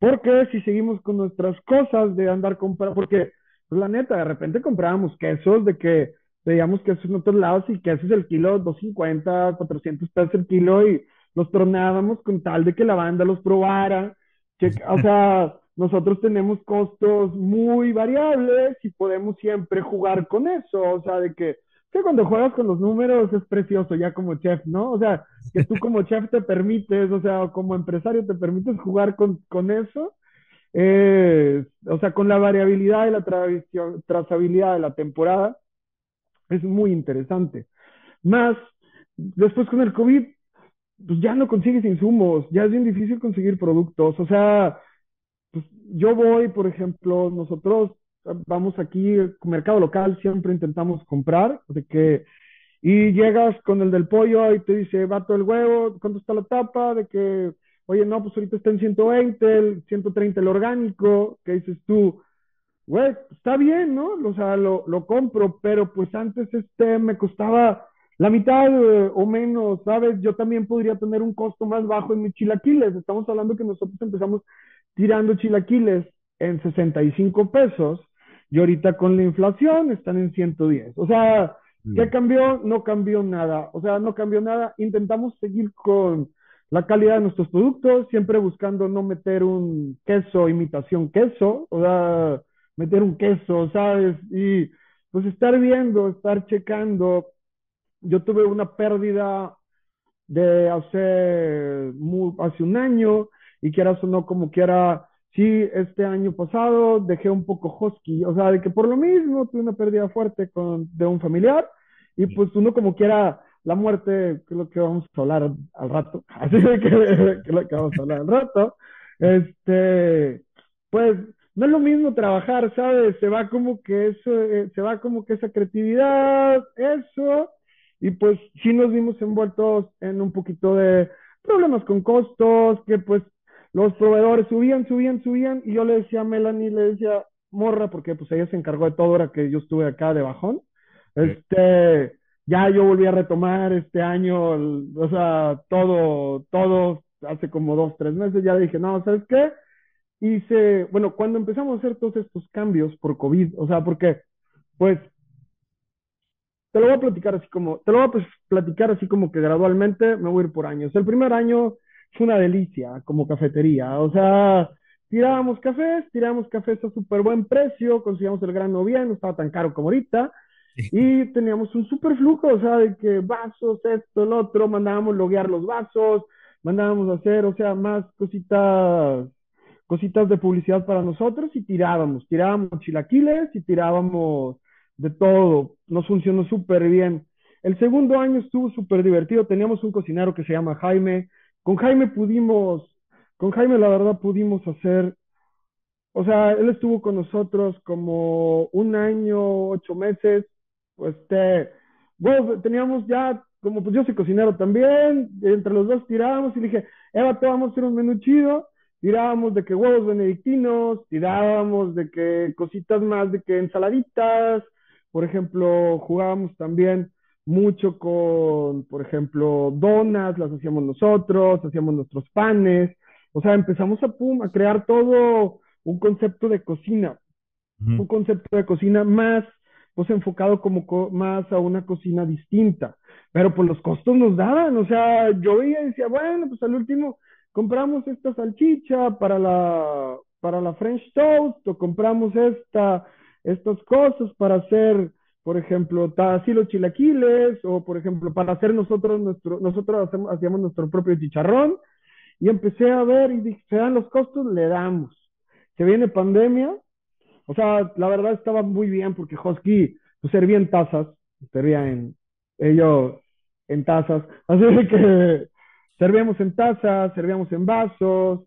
porque si seguimos con nuestras cosas de andar comprando, porque pues, la neta, de repente comprábamos quesos de que veíamos quesos en otros lados y quesos el kilo, 250, 400 pesos el kilo y los tronábamos con tal de que la banda los probara. Que, o sea, nosotros tenemos costos muy variables y podemos siempre jugar con eso. O sea, de que, que cuando juegas con los números es precioso ya como chef, ¿no? O sea, que tú como chef te permites, o sea, como empresario te permites jugar con, con eso. Eh, o sea, con la variabilidad y la tra- trazabilidad de la temporada es muy interesante. Más, después con el COVID, pues ya no consigues insumos, ya es bien difícil conseguir productos. O sea, pues yo voy, por ejemplo, nosotros vamos aquí, mercado local, siempre intentamos comprar, de que, y llegas con el del pollo y te dice, vato el huevo, ¿cuánto está la tapa? De que, oye, no, pues ahorita está en 120, el 130 el orgánico, que dices tú, güey, está bien, ¿no? O sea, lo, lo compro, pero pues antes este me costaba la mitad eh, o menos, ¿sabes? Yo también podría tener un costo más bajo en mis chilaquiles. Estamos hablando que nosotros empezamos tirando chilaquiles en 65 pesos y ahorita con la inflación están en 110. O sea, ¿qué Sí. cambió? No cambió nada. O sea, no cambió nada. Intentamos seguir con la calidad de nuestros productos, siempre buscando no meter un queso imitación queso, o sea, meter un queso, ¿sabes? Y pues estar viendo, estar checando. Yo tuve una pérdida de hace, hace un año y quieras o no, como quiera, sí, este año pasado dejé un poco husky, o sea, de que por lo mismo tuve una pérdida fuerte con, de un familiar y pues uno como quiera, la muerte, que es lo que vamos a hablar al rato, así de que, que es lo que vamos a hablar al rato, este, pues no es lo mismo trabajar, ¿sabes? Se va como que eso, eh, se va como que esa creatividad, eso, y pues sí nos vimos envueltos en un poquito de problemas con costos, que pues los proveedores subían, subían, subían, y yo le decía a Melanie, le decía, morra, porque pues ella se encargó de todo ahora que yo estuve acá de bajón, este, ya yo volví a retomar este año, el- o sea, todo, todo, hace como dos, tres meses, ya le dije, no, ¿sabes qué? Hice, bueno, cuando empezamos a hacer todos estos cambios por COVID, o sea, porque, pues, te lo voy a platicar así como, te lo voy a pues, platicar así como que gradualmente me voy a ir por años. El primer año fue una delicia como cafetería, o sea, tirábamos cafés, tirábamos cafés a súper buen precio, conseguíamos el grano bien, no estaba tan caro como ahorita, y teníamos un súper flujo, o sea, de que vasos, esto, el otro, mandábamos loguear los vasos, mandábamos hacer, o sea, más cositas, cositas de publicidad para nosotros y tirábamos, tirábamos chilaquiles y tirábamos de todo, nos funcionó súper bien. El segundo año estuvo súper divertido, teníamos un cocinero que se llama Jaime, con Jaime pudimos, con Jaime la verdad pudimos hacer, o sea, él estuvo con nosotros como un año, ocho meses, pues bueno, teníamos ya, como pues yo soy cocinero también, entre los dos tirábamos y le dije, Eva, te vamos a hacer un menú chido, tirábamos de que huevos benedictinos, tirábamos de que cositas más, de que ensaladitas, por ejemplo, jugábamos también mucho con, por ejemplo, donas, las hacíamos nosotros, hacíamos nuestros panes, o sea, empezamos a, pum, a crear todo un concepto de cocina, un concepto de cocina más, pues enfocado como más a una cocina distinta, pero pues los costos nos daban, o sea, yo veía y decía, bueno, pues al último compramos esta salchicha para la, para la French toast, o compramos esta, estas cosas para hacer por ejemplo, así los chilaquiles, o por ejemplo, para hacer nosotros nuestro, nosotros hacíamos nuestro propio chicharrón, y empecé a ver y dije, se dan los costos, le damos. Se viene pandemia, o sea, la verdad estaba muy bien porque Hosky pues, servía en tazas, servía en ellos en tazas, así que servíamos en tazas, servíamos en vasos,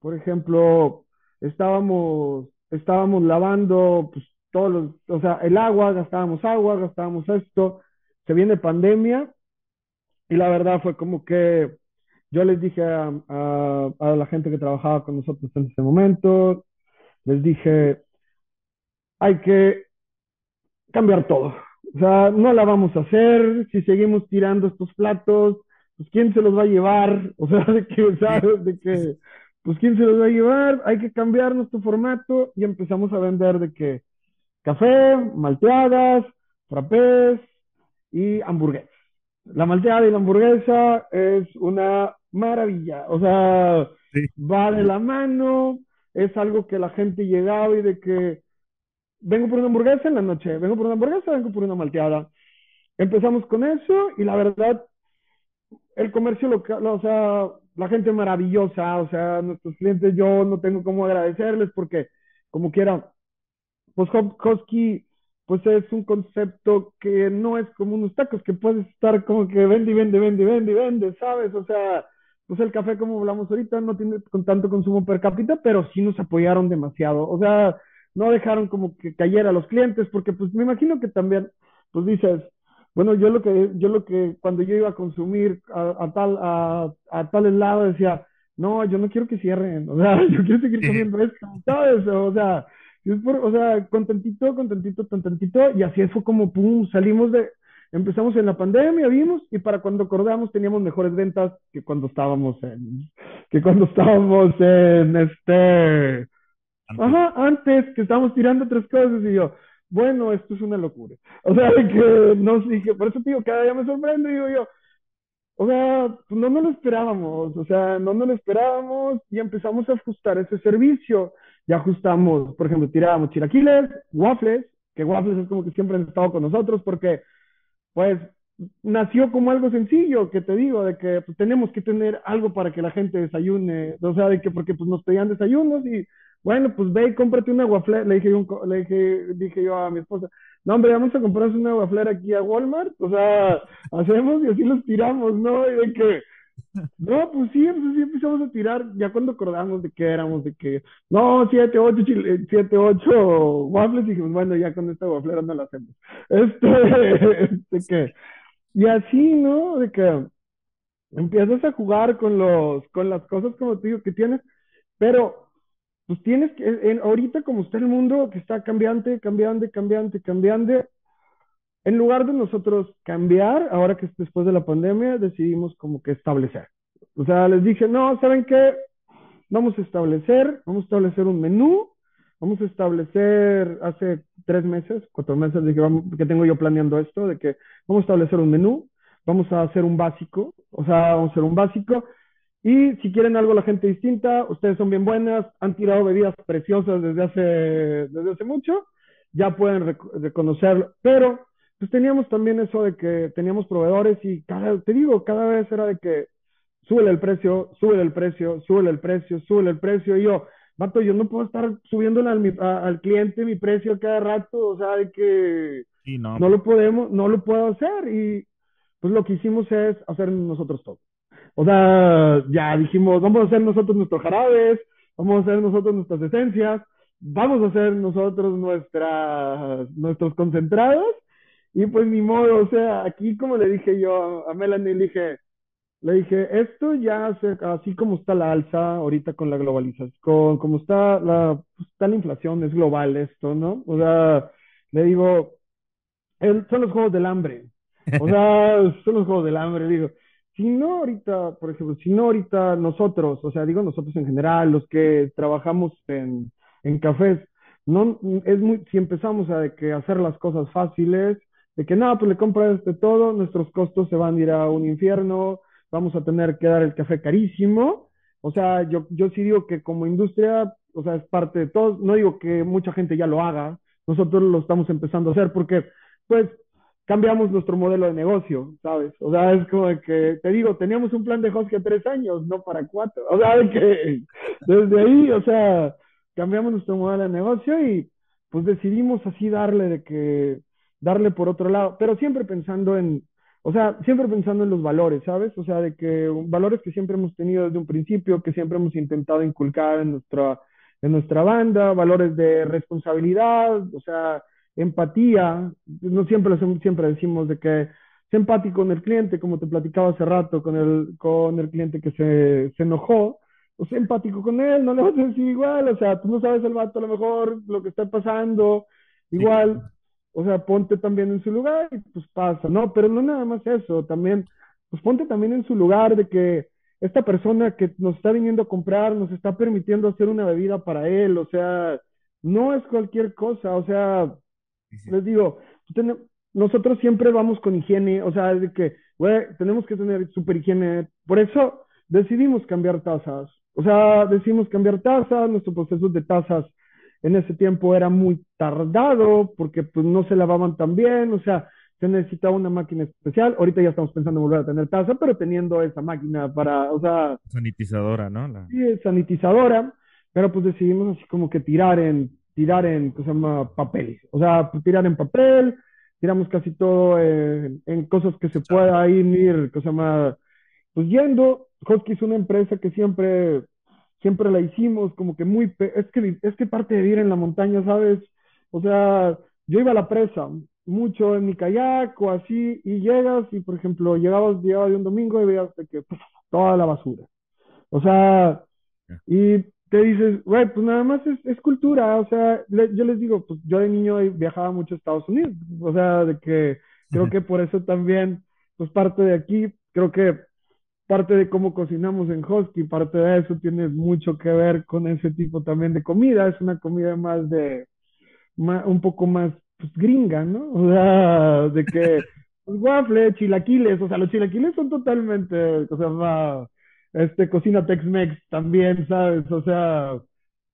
por ejemplo, estábamos, estábamos lavando pues, todos los, o sea, el agua, gastábamos agua, gastábamos esto, se viene pandemia y la verdad fue como que yo les dije a, la gente que trabajaba con nosotros en ese momento, les dije, hay que cambiar todo. O sea, no la vamos a hacer, si seguimos tirando estos platos, pues quién se los va a llevar, o sea, de que, ¿sabes? De que, pues quién se los va a llevar, hay que cambiar nuestro formato y empezamos a vender de que café, malteadas, frappés y hamburguesas. La malteada y la hamburguesa es una maravilla, o sea, va de la mano, es algo que la gente llegaba y de que vengo por una hamburguesa en la noche, vengo por una hamburguesa, vengo por una malteada. Empezamos con eso y la verdad, el comercio local, o sea, la gente maravillosa, o sea, nuestros clientes, yo no tengo cómo agradecerles porque como quiera, pues Husky pues es un concepto que no es como unos tacos, que puedes estar como que vende y vende, vende, vende, vende, ¿sabes? O sea, pues el café, como hablamos ahorita, no tiene con tanto consumo per cápita, pero sí nos apoyaron demasiado. O sea, no dejaron como que cayera a los clientes, porque pues me imagino que también, pues dices, bueno, yo lo que, yo lo que cuando yo iba a consumir a, tal, a, a tal lado decía, no, yo no quiero que cierren, o sea, yo quiero seguir comiendo esto, ¿sabes? O sea, o sea, contentito, contentito, contentito, y así fue como, pum, salimos de, empezamos en la pandemia, vimos, y para cuando acordamos teníamos mejores ventas que cuando estábamos en, que cuando estábamos en este, antes. ajá, antes, que estábamos tirando tres cosas, y yo, bueno, esto es una locura. O sea, que no dije, por eso digo, cada día me sorprendo, digo yo, o sea, pues no nos lo esperábamos, o sea, no nos lo esperábamos y empezamos a ajustar ese servicio ya ajustamos, por ejemplo, tirábamos chilaquiles, waffles, que waffles es como que siempre han estado con nosotros porque, pues, nació como algo sencillo, que te digo, de que pues, tenemos que tener algo para que la gente desayune, o sea, de que porque pues nos pedían desayunos y, bueno, pues ve y cómprate una waffle, le dije, le dije, yo a mi esposa, no, hombre, vamos a comprarse una waffle aquí a Walmart, o sea, hacemos y así los tiramos, ¿no? Y de que no, pues sí, pues sí empezamos a tirar, ya cuando acordamos de que éramos, de que, no, siete, ocho, chile, siete, ocho waffles, dijimos, bueno, ya con esta wafflera no la hacemos. Este, este que, y así, ¿no? De que empiezas a jugar con los, con las cosas como te digo que tienes, pero pues tienes que, en, ahorita como está el mundo que está cambiante, cambiante, cambiante, cambiante, en lugar de nosotros cambiar, ahora que es después de la pandemia, decidimos como que establecer. O sea, les dije, no, ¿saben qué? Vamos a establecer, vamos a establecer un menú, vamos a establecer, hace tres meses, cuatro meses, dije, vamos, que tengo yo planeando esto, de que vamos a establecer un menú, vamos a hacer un básico, o sea, vamos a hacer un básico, Y si quieren algo la gente distinta, ustedes son bien buenas, han tirado bebidas preciosas desde hace, desde hace mucho, ya pueden rec reconocerlo. Pero pues teníamos también eso de que teníamos proveedores y cada, te digo, cada vez era de que sube el precio, sube el precio, sube el precio, sube el precio. Y yo, vato, yo no puedo estar subiéndole al, a, al cliente mi precio cada rato, o sea, de que sí, no. no lo podemos, no lo puedo hacer. Y pues lo que hicimos es hacer nosotros todo. O sea, ya dijimos, vamos a hacer nosotros nuestros jarabes, vamos a hacer nosotros nuestras esencias, vamos a hacer nosotros nuestras, nuestros concentrados. Y pues ni modo, o sea, aquí como le dije yo a Melanie, le dije, le dije, esto ya, se, así como está la alza ahorita con la globalización, con, como está la, pues, está la inflación, es global esto, ¿no? O sea, le digo, el, son los juegos del hambre. O sea, son los juegos del hambre, digo. Si no ahorita, por ejemplo, si no ahorita nosotros, o sea, digo nosotros en general, los que trabajamos en, en cafés, no, es muy, si empezamos a que hacer las cosas fáciles, de que no, pues le compras de todo, nuestros costos se van a ir a un infierno, vamos a tener que dar el café carísimo. O sea, yo, yo sí digo que como industria, o sea, es parte de todo. No digo que mucha gente ya lo haga, nosotros lo estamos empezando a hacer porque, pues, cambiamos nuestro modelo de negocio, ¿sabes? O sea, es como de que, te digo, teníamos un plan de hostia tres años, no para cuatro. O sea, de que desde ahí, o sea, cambiamos nuestro modelo de negocio y pues decidimos así darle de que, darle por otro lado, pero siempre pensando en, o sea, siempre pensando en los valores, ¿sabes? O sea, de que valores que siempre hemos tenido desde un principio, que siempre hemos intentado inculcar en nuestra, en nuestra banda, valores de responsabilidad, o sea, empatía, no siempre, siempre decimos de que es empático con el cliente, como te platicaba hace rato, con el, con el cliente que se, se enojó, o sea, empático con él, no le vas a decir igual, o sea, tú no sabes el vato a lo mejor lo que está pasando, igual. O sea, ponte también en su lugar y pues pasa, ¿no? Pero no nada más eso, también, pues ponte también en su lugar de que esta persona que nos está viniendo a comprar nos está permitiendo hacer una bebida para él, o sea, no es cualquier cosa, o sea, sí. les digo, nosotros siempre vamos con higiene, o sea, de que, güey, tenemos que tener super higiene, por eso decidimos cambiar tazas, o sea, decidimos cambiar tazas, nuestro proceso de tazas en ese tiempo era muy tardado porque pues no se lavaban tan bien, o sea, se necesitaba una máquina especial. Ahorita ya estamos pensando en volver a tener taza, pero teniendo esa máquina para, o sea... Sanitizadora, ¿no? La... Sí, sanitizadora, pero pues decidimos así como que tirar en, tirar en, ¿qué se llama? Papel. O sea, pues, tirar en papel, tiramos casi todo en, en cosas que se pueda ir, ¿qué se llama? Pues yendo, Husky es una empresa que siempre, siempre la hicimos como que muy, es que, es que parte de vivir en la montaña, ¿sabes? O sea, yo iba a la presa mucho en mi kayak o así, y llegas y, por ejemplo, llegabas, llegaba de un domingo y veías que puf, toda la basura. O sea, y te dices, güey, pues nada más es, es cultura, o sea, le, yo les digo, pues yo de niño viajaba mucho a Estados Unidos, o sea, de que creo que por eso también, pues parte de aquí, creo que parte de cómo cocinamos en Husky, parte de eso tiene mucho que ver con ese tipo también de comida, es una comida más de, un poco más pues, gringa, ¿no? O sea, de que pues, waffle, chilaquiles, o sea, los chilaquiles son totalmente, o sea, va, este, cocina Tex-Mex también, ¿sabes? O sea,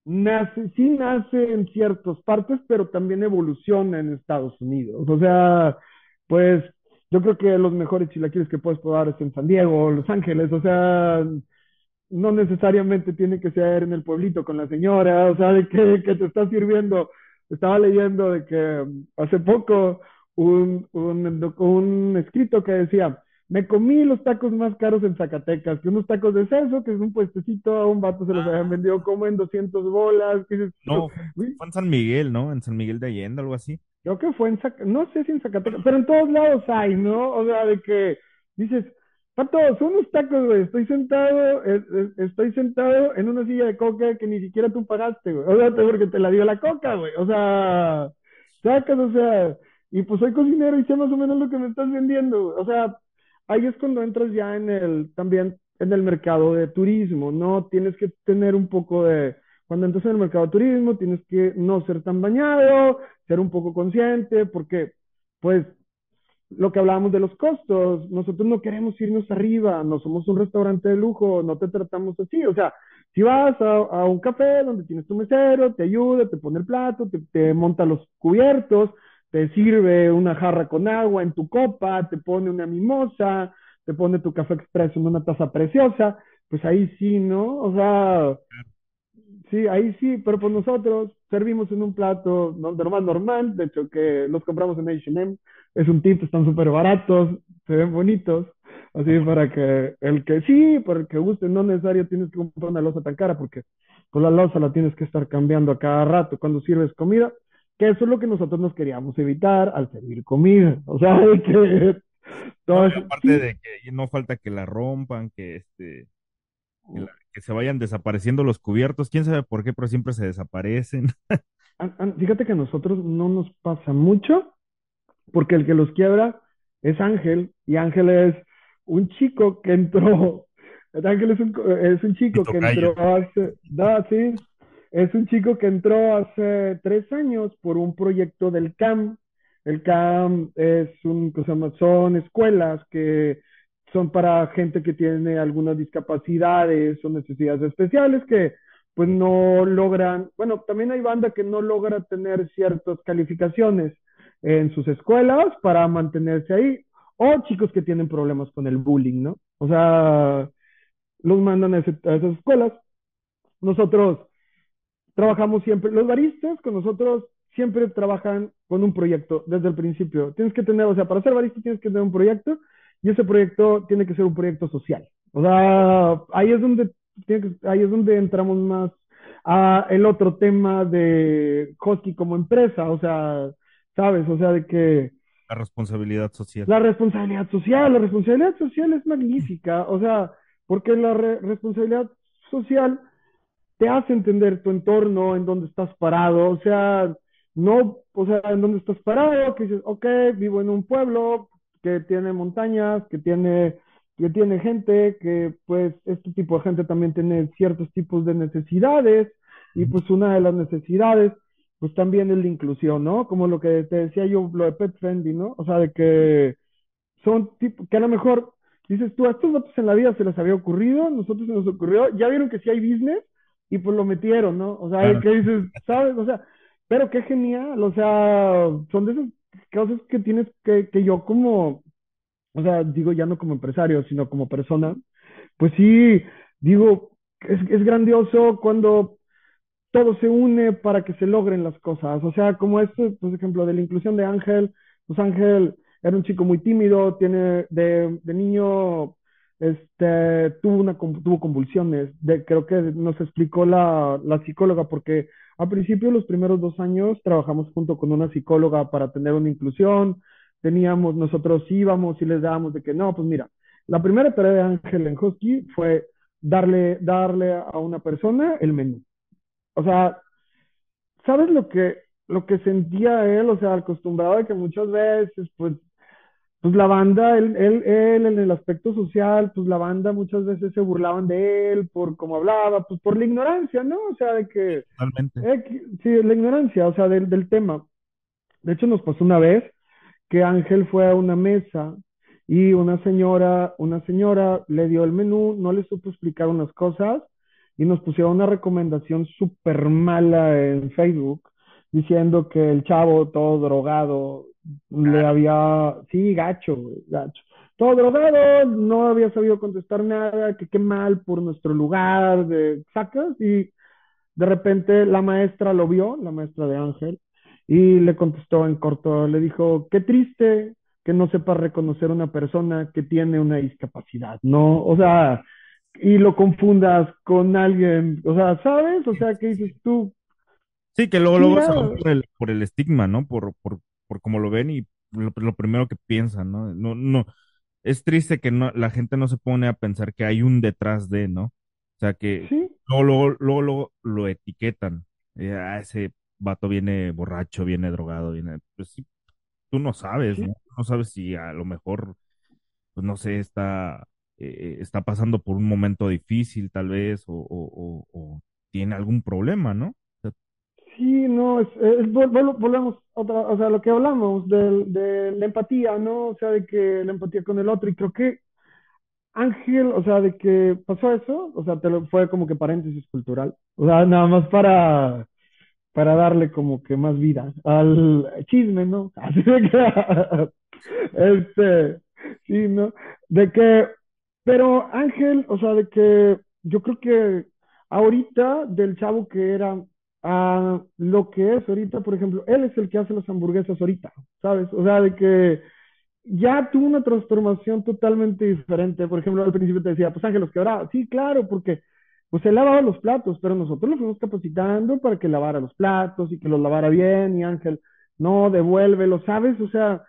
nace, sí nace en ciertas partes, pero también evoluciona en Estados Unidos. O sea, pues yo creo que los mejores chilaquiles que puedes probar es en San Diego, Los Ángeles, o sea, no necesariamente tiene que ser en el pueblito con la señora, o sea, de que, te está sirviendo. Estaba leyendo de que hace poco un, un escrito que decía, me comí los tacos más caros en Zacatecas, que unos tacos de seso, que es un puestecito, a un vato se los habían vendido como en 200 bolas. Que dices, no, fue en San Miguel, ¿no? En San Miguel de Allende, algo así. Creo que fue en Zacatecas, no sé si en Zacatecas, pero en todos lados hay, ¿no? O sea, de que dices, Pato, son unos tacos, güey, estoy sentado, estoy sentado en una silla de coca que ni siquiera tú pagaste, güey. O sea, porque te la dio la coca, güey. O sea, sacas, o sea, y pues soy cocinero y sé más o menos lo que me estás vendiendo, güey. O sea, ahí es cuando entras ya en el, también en el mercado de turismo, ¿no? Tienes que tener un poco de, cuando entras en el mercado de turismo, tienes que no ser tan bañado, ser un poco consciente, porque, pues, lo que hablábamos de los costos, nosotros no queremos irnos arriba, no somos un restaurante de lujo, no te tratamos así, o sea, si vas a, un café donde tienes tu mesero, te ayuda, te pone el plato, te monta los cubiertos, te sirve una jarra con agua en tu copa, te pone una mimosa, te pone tu café expreso en una taza preciosa, pues ahí sí, ¿no? O sea, sí, ahí sí, pero pues nosotros servimos en un plato no- normal, normal, de hecho que los compramos en H&M, es un tip, están súper baratos, se ven bonitos, así para que el que sí, para el que guste, no necesario tienes que comprar una loza tan cara, porque pues la loza la tienes que estar cambiando a cada rato cuando sirves comida, que eso es lo que nosotros nos queríamos evitar al servir comida, o sea, de que No, aparte sí, de que no falta que la rompan, que este, que, la- que se vayan desapareciendo los cubiertos, quién sabe por qué, pero siempre se desaparecen. Fíjate que a nosotros no nos pasa mucho, porque el que los quiebra es Ángel, y Ángel es un chico que entró, Ángel es un, es un chico que entró hace, no, sí, es un chico que entró hace tres años por un proyecto del CAM. El CAM es un. Son escuelas que son para gente que tiene algunas discapacidades o necesidades especiales que pues no logran, bueno, también hay banda que no logra tener ciertas calificaciones en sus escuelas para mantenerse ahí, o chicos que tienen problemas con el bullying, ¿no? O sea, los mandan a esas escuelas. Nosotros trabajamos siempre, los baristas con nosotros siempre trabajan con un proyecto desde el principio. Tienes que tener, o sea, para ser barista tienes que tener un proyecto y ese proyecto tiene que ser un proyecto social. O sea, ahí es donde, tiene que- ahí es donde entramos más a el otro tema de Husky como empresa, o sea, ¿sabes? O sea, de que La responsabilidad social. la responsabilidad social, la responsabilidad social es magnífica, o sea, porque la re- responsabilidad social te hace entender tu entorno, en dónde estás parado, o sea, no, o sea, en dónde estás parado, que dices, ok, vivo en un pueblo que tiene montañas, que tiene, que tiene gente, que pues este tipo de gente también tiene ciertos tipos de necesidades, y pues una de las necesidades, pues también es la inclusión, ¿no? Como lo que te decía yo, lo de pet friendly, ¿no? O sea, de que son tipos que a lo mejor dices tú, a estos datos en la vida se les había ocurrido, a nosotros se nos ocurrió, ya vieron que sí hay business y pues lo metieron, ¿no? O sea, Claro. que dices, ¿sabes? O sea, pero qué genial, o sea, son de esas cosas que tienes que, que yo como, o sea, digo ya no como empresario, sino como persona, pues sí, digo, es, es grandioso cuando todo se une para que se logren las cosas. O sea, como este, por ejemplo, de la inclusión de Ángel, pues Ángel era un chico muy tímido, tiene de, de niño, este, tuvo, una, tuvo convulsiones, de, creo que nos explicó la, la psicóloga, porque al principio, los primeros dos años, trabajamos junto con una psicóloga para tener una inclusión, teníamos, nosotros íbamos y les dábamos de que no, pues mira, la primera tarea de Ángel en Husky fue darle, darle a una persona el menú. O sea, ¿sabes lo que, lo que sentía él? O sea, acostumbrado a que muchas veces, pues, pues la banda, él, él, él en el aspecto social, pues la banda muchas veces se burlaban de él por cómo hablaba, pues por la ignorancia, ¿no? O sea, de que, Totalmente. eh, sí, la ignorancia, o sea, del, del tema. De hecho, nos pasó una vez que Ángel fue a una mesa y una señora, una señora le dio el menú, no le supo explicar unas cosas y nos pusieron una recomendación súper mala en Facebook diciendo que el chavo todo drogado le había, sí, gacho, güey, gacho. Todo drogado, no había sabido contestar nada, que qué mal por nuestro lugar, de sacas, y de repente la maestra lo vio, la maestra de Ángel, y le contestó en corto, le dijo, qué triste que no sepa reconocer una persona que tiene una discapacidad, ¿no? O sea, y lo confundas con alguien, o sea, ¿sabes? O sea, que dices tú, Sí, que luego, luego se por el, por el estigma, ¿no? Por, por, por cómo lo ven y lo, lo primero que piensan, ¿no? No, no, es triste que no, la gente no se pone a pensar que hay un detrás de, ¿no? O sea, que sí, luego, luego, luego, lo etiquetan. Eh, ah, ese vato viene borracho, viene drogado, viene, pues sí, tú no sabes, Sí. ¿no? No sabes si a lo mejor, pues no sé, está, eh, está pasando por un momento difícil tal vez o, o, o, o tiene algún problema, ¿no? Sí, no, es, es- vol- vol- volvemos otra, o sea, lo que hablamos del- de, la empatía, ¿no? O sea, de que la empatía con el otro, y creo que Ángel, o sea, de que pasó eso, o sea, te lo, fue como que paréntesis cultural, o sea, nada más para, para darle como que más vida al chisme, ¿no? Así de que, este, sí, ¿no? De que, pero Ángel, o sea, de que yo creo que ahorita del chavo que era a lo que es ahorita, por ejemplo, él es el que hace las hamburguesas ahorita, ¿sabes? O sea, de que ya tuvo una transformación totalmente diferente. Por ejemplo, al principio te decía, pues Ángel los quebraba. Sí, claro, porque pues él lavaba los platos, pero nosotros lo fuimos capacitando para que lavara los platos y que los lavara bien. Y Ángel, no, devuélvelo, ¿sabes? O sea,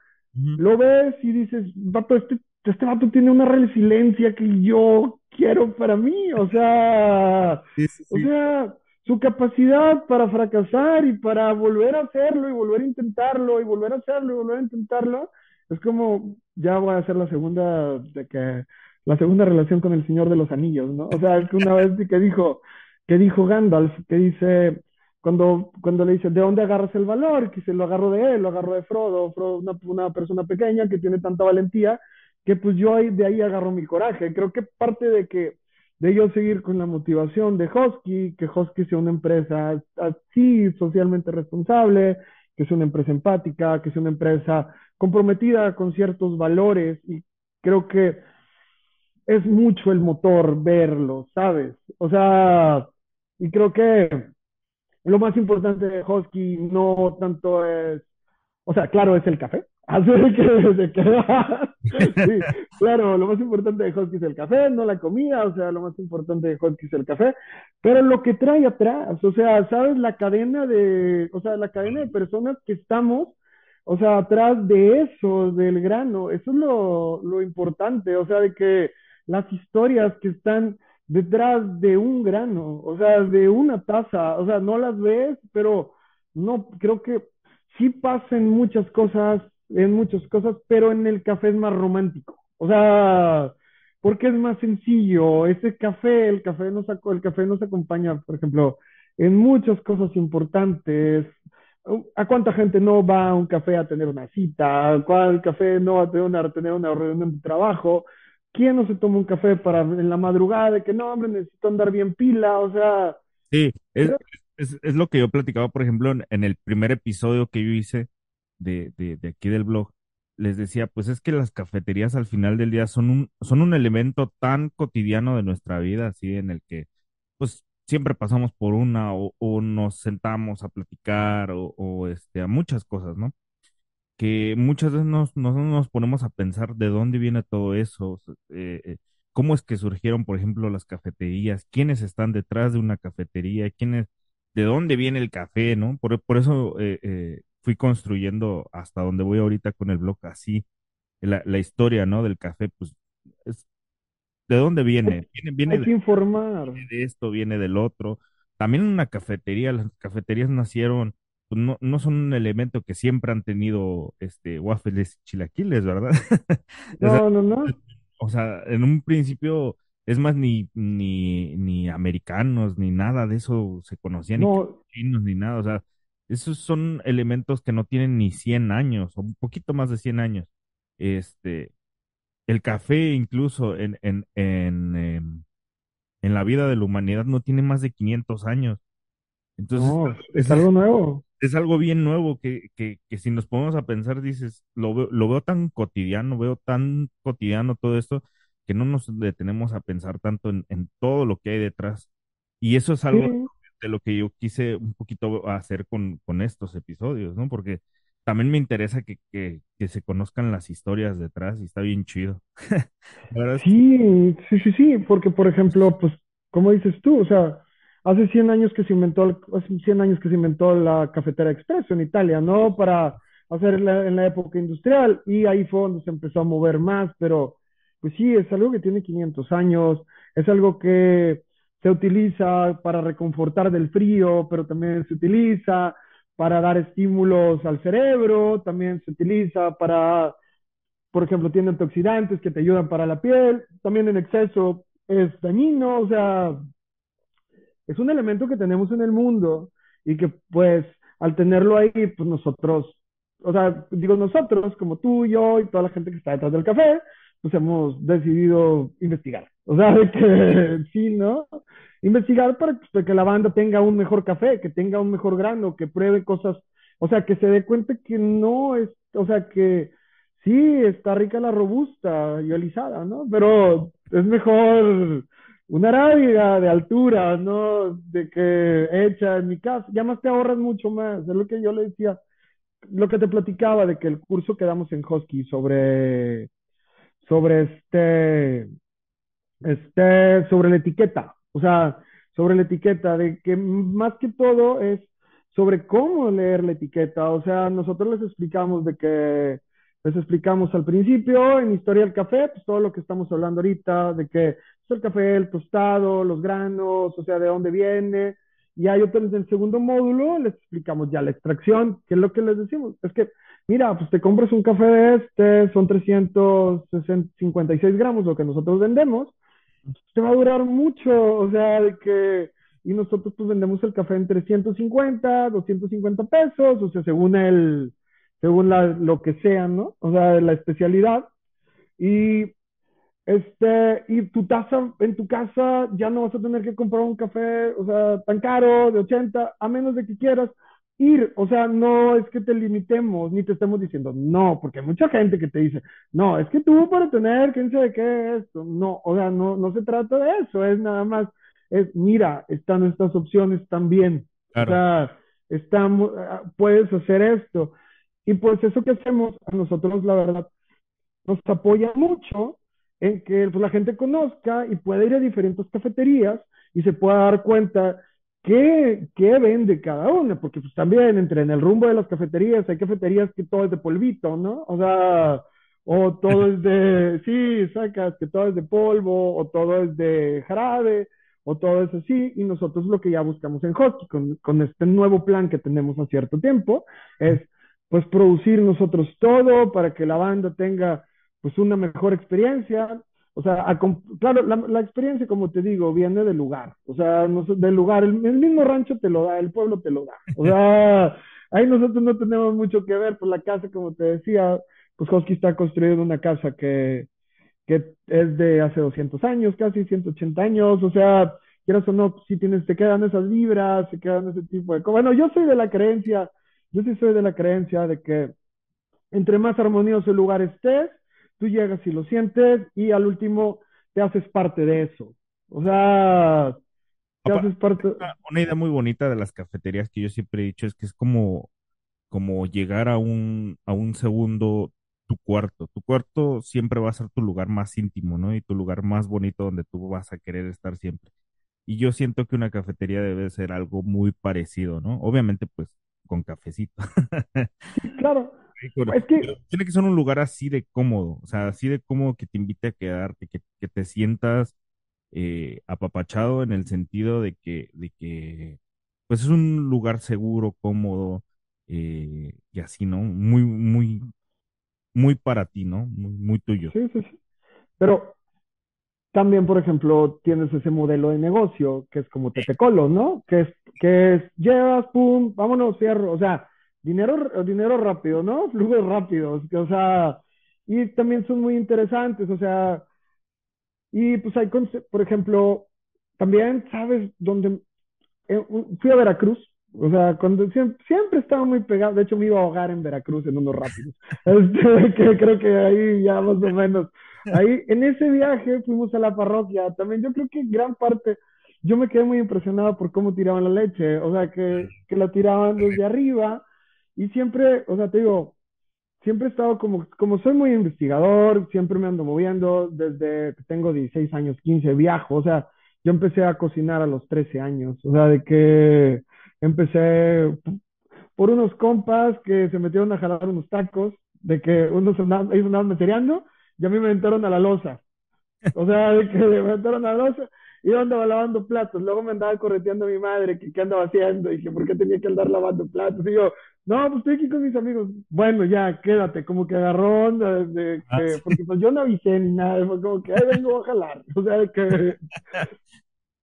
lo ves y dices, vato, este, este vato tiene una resiliencia que yo quiero para mí. O sea, Sí, sí, o sea, su capacidad para fracasar y para volver a hacerlo y volver a intentarlo y volver a hacerlo y volver a intentarlo, es como, ya voy a hacer la segunda, de que, la segunda relación con el Señor de los Anillos, ¿no? O sea, es que una vez que dijo, que dijo Gandalf, que dice, cuando, cuando le dice, ¿de dónde agarras el valor? Que se lo agarro de él, lo agarro de Frodo, Frodo una, una persona pequeña que tiene tanta valentía, que pues yo de ahí agarro mi coraje. Creo que parte de que de yo seguir con la motivación de Hosky, que Hosky sea una empresa así socialmente responsable, que sea una empresa empática, que sea una empresa comprometida con ciertos valores y creo que es mucho el motor verlo, ¿sabes? O sea, y creo que lo más importante de Husky no tanto es, o sea, claro, es el café. Así que se queda. Sí, claro, lo más importante de Husky es el café, no la comida, o sea, lo más importante de Husky es el café, pero lo que trae atrás, o sea, sabes, la cadena de, o sea, la cadena de personas que estamos, o sea, atrás de eso, del grano, eso es lo, lo importante, o sea, de que las historias que están detrás de un grano, o sea, de una taza, o sea, no las ves, pero no, creo que sí pasan muchas cosas, en muchas cosas, pero en el café es más romántico, o sea, porque es más sencillo, ese café, el café nos, el café nos acompaña, por ejemplo, en muchas cosas importantes, ¿A cuánta gente no va a un café a tener una cita? ¿A cuál café no va a tener una, tener una reunión de trabajo? ¿Quién no se toma un café para en la madrugada de que no, hombre, necesito andar bien pila? O sea, Sí, es, es, es lo que yo platicaba, por ejemplo, en, en el primer episodio que yo hice de, de, aquí del blog. Les decía, pues es que las cafeterías al final del día son un, son un elemento tan cotidiano de nuestra vida, así en el que pues siempre pasamos por una o, o nos sentamos a platicar o, o, este, a muchas cosas, ¿no? que muchas veces nos, nos, nos ponemos a pensar de dónde viene todo eso, eh, eh, cómo es que surgieron, por ejemplo, las cafeterías, quiénes están detrás de una cafetería, quiénes, de dónde viene el café, ¿no? Por, por eso eh, fui construyendo hasta donde voy ahorita con el blog así, la, la historia, ¿no? Del café, pues, es, ¿de dónde viene? Viene, viene hay de, que informar. viene de esto, viene del otro. También una cafetería, las cafeterías nacieron pues no, no son un elemento que siempre han tenido este, waffles y chilaquiles, ¿verdad? o, sea, No, no, no. o sea, en un principio, es más, ni, ni, ni americanos, ni nada de eso se conocía, ni No, chinos, ni nada. O sea, esos son elementos que no tienen ni 100 años, o un poquito más de 100 años. Este, el café incluso en, en, en, em, en la vida de la humanidad no tiene más de 500 años. Entonces, no, es, algo nuevo. es algo bien nuevo que, que, que si nos ponemos a pensar, dices, lo veo, lo veo tan cotidiano, veo tan cotidiano todo esto, que no nos detenemos a pensar tanto en, en todo lo que hay detrás. Y eso es Sí, algo de lo que yo quise un poquito hacer con, con estos episodios, ¿no? Porque también me interesa que, que, que se conozcan las historias detrás y está bien chido. Sí, sí, sí, sí, porque por ejemplo, pues, como dices tú, o sea, hace 100 años que se inventó, hace 100 años que se inventó la cafetera expreso en Italia, ¿no? Para hacer la- en la época industrial y ahí fue donde se empezó a mover más, pero pues sí, es algo que tiene 500 años, es algo que se utiliza para reconfortar del frío, pero también se utiliza para dar estímulos al cerebro, también se utiliza para por ejemplo, tiene antioxidantes que te ayudan para la piel, también en exceso es dañino, o sea, es un elemento que tenemos en el mundo y que pues al tenerlo ahí, pues nosotros, o sea, digo nosotros, como tú, yo y toda la gente que está detrás del café, pues hemos decidido investigar. O sea, de que sí, ¿no? Investigar para que la banda tenga un mejor café, que tenga un mejor grano, que pruebe cosas, o sea, que se dé cuenta que no es, o sea, que sí, está rica la robusta y alisada, ¿no? Pero es mejor una arábiga de altura, ¿no? De que hecha en mi casa, ya más te ahorras mucho más, es lo que yo le decía, lo que te platicaba de que el curso que damos en Husky sobre, sobre este, este, sobre la etiqueta, o sea, sobre la etiqueta, de que más que todo es sobre cómo leer la etiqueta, o sea, nosotros les explicamos de que les explicamos al principio en Historia del Café, pues todo lo que estamos hablando ahorita, de que es el café, el tostado, los granos, o sea, de dónde viene. Y hay otro en el segundo módulo, les explicamos ya la extracción, que es lo que les decimos. Es que, mira, pues te compras un café de este, son 356 gramos, lo que nosotros vendemos, te va a durar mucho, o sea, de que, y nosotros pues vendemos el café en 350, 250 pesos, o sea, según el, según la, lo que sea, ¿no? O sea, la especialidad. Y este, y tu taza en tu casa ya no vas a tener que comprar un café, o sea, tan caro, de 80, a menos de que quieras ir. O sea, no es que te limitemos, ni te estemos diciendo no, porque hay mucha gente que te dice, no, es que tú para tener, quién sabe qué es esto. No, o sea, no, no se trata de eso, es nada más, es, mira, están estas opciones también. O sea, estamos, puedes hacer esto. Y pues eso que hacemos a nosotros, la verdad, nos apoya mucho en que pues, la gente conozca y pueda ir a diferentes cafeterías y se pueda dar cuenta qué, qué vende cada una, porque pues también entre en el rumbo de las cafeterías, hay cafeterías que todo es de polvito, ¿no? O sea, o todo es de, sí, sacas que todo es de polvo, o todo es de jarabe, o todo es así, y nosotros lo que ya buscamos en Hockey, con, con este nuevo plan que tenemos a cierto tiempo, es pues producir nosotros todo para que la banda tenga pues una mejor experiencia. O sea, claro, la, experiencia, como te digo, viene del lugar. O sea, del lugar, el, mismo rancho te lo da, el pueblo te lo da. O sea, ahí nosotros no tenemos mucho que ver, pues la casa, como te decía, pues Hosky está construyendo una casa que, que es de hace 200 años, casi 180 años. O sea, quieras o no, si tienes, te quedan esas vibras, se quedan ese tipo de cosas. Bueno, yo soy de la creencia yo sí soy de la creencia de que entre más armonioso el lugar estés, tú llegas y lo sientes y al último te haces parte de eso. O sea, te haces parte. Una, idea muy bonita de las cafeterías que yo siempre he dicho es que es como, como llegar a un, a un segundo tu cuarto. Tu cuarto siempre va a ser tu lugar más íntimo, ¿no? Y tu lugar más bonito donde tú vas a querer estar siempre. Y yo siento que una cafetería debe ser algo muy parecido, ¿no? Obviamente, pues con cafecito. claro. Es que... Tiene que ser un lugar así de cómodo, o sea, así de cómodo que te invite a quedarte, que, que te sientas eh, apapachado en el sentido de que, de que, pues es un lugar seguro, cómodo, eh, y así, ¿no? Muy, muy, muy para ti, ¿no? Muy, muy tuyo. Sí, sí, sí. Pero también, por ejemplo, tienes ese modelo de negocio que es como Tetecolo, ¿no? Que es, que es, llevas, pum, vámonos, cierro. O sea, dinero, dinero rápido, ¿no? Flujos rápidos. O sea, y también son muy interesantes, o sea, y pues hay, por ejemplo, también, ¿sabes? Donde eh, fui a Veracruz, o sea, cuando siempre, siempre, estaba muy pegado, de hecho me iba a ahogar en Veracruz en unos rápidos, este, que creo que ahí ya más o menos Ahí, en ese viaje fuimos a la parroquia. También yo creo que gran parte, yo me quedé muy impresionado por cómo tiraban la leche. O sea, que, que la tiraban desde arriba. Y siempre, o sea, te digo, siempre he estado como, como soy muy investigador, siempre me ando moviendo. Desde que tengo 16 años, 15, viajo. O sea, yo empecé a cocinar a los 13 años. O sea, de que empecé por unos compas que se metieron a jalar unos tacos, de que unos andaban, ellos andaban mesereando y a mí me aventaron a la losa. O sea, de que me aventaron a la losa y yo andaba lavando platos. Luego me andaba correteando a mi madre que qué andaba haciendo y que por qué tenía que andar lavando platos. Y yo, no, pues estoy aquí con mis amigos. Bueno, ya, quédate. Como que agarró de, ah, porque pues yo no avisé ni nada. Fue como que, vengo a jalar. O sea, de que...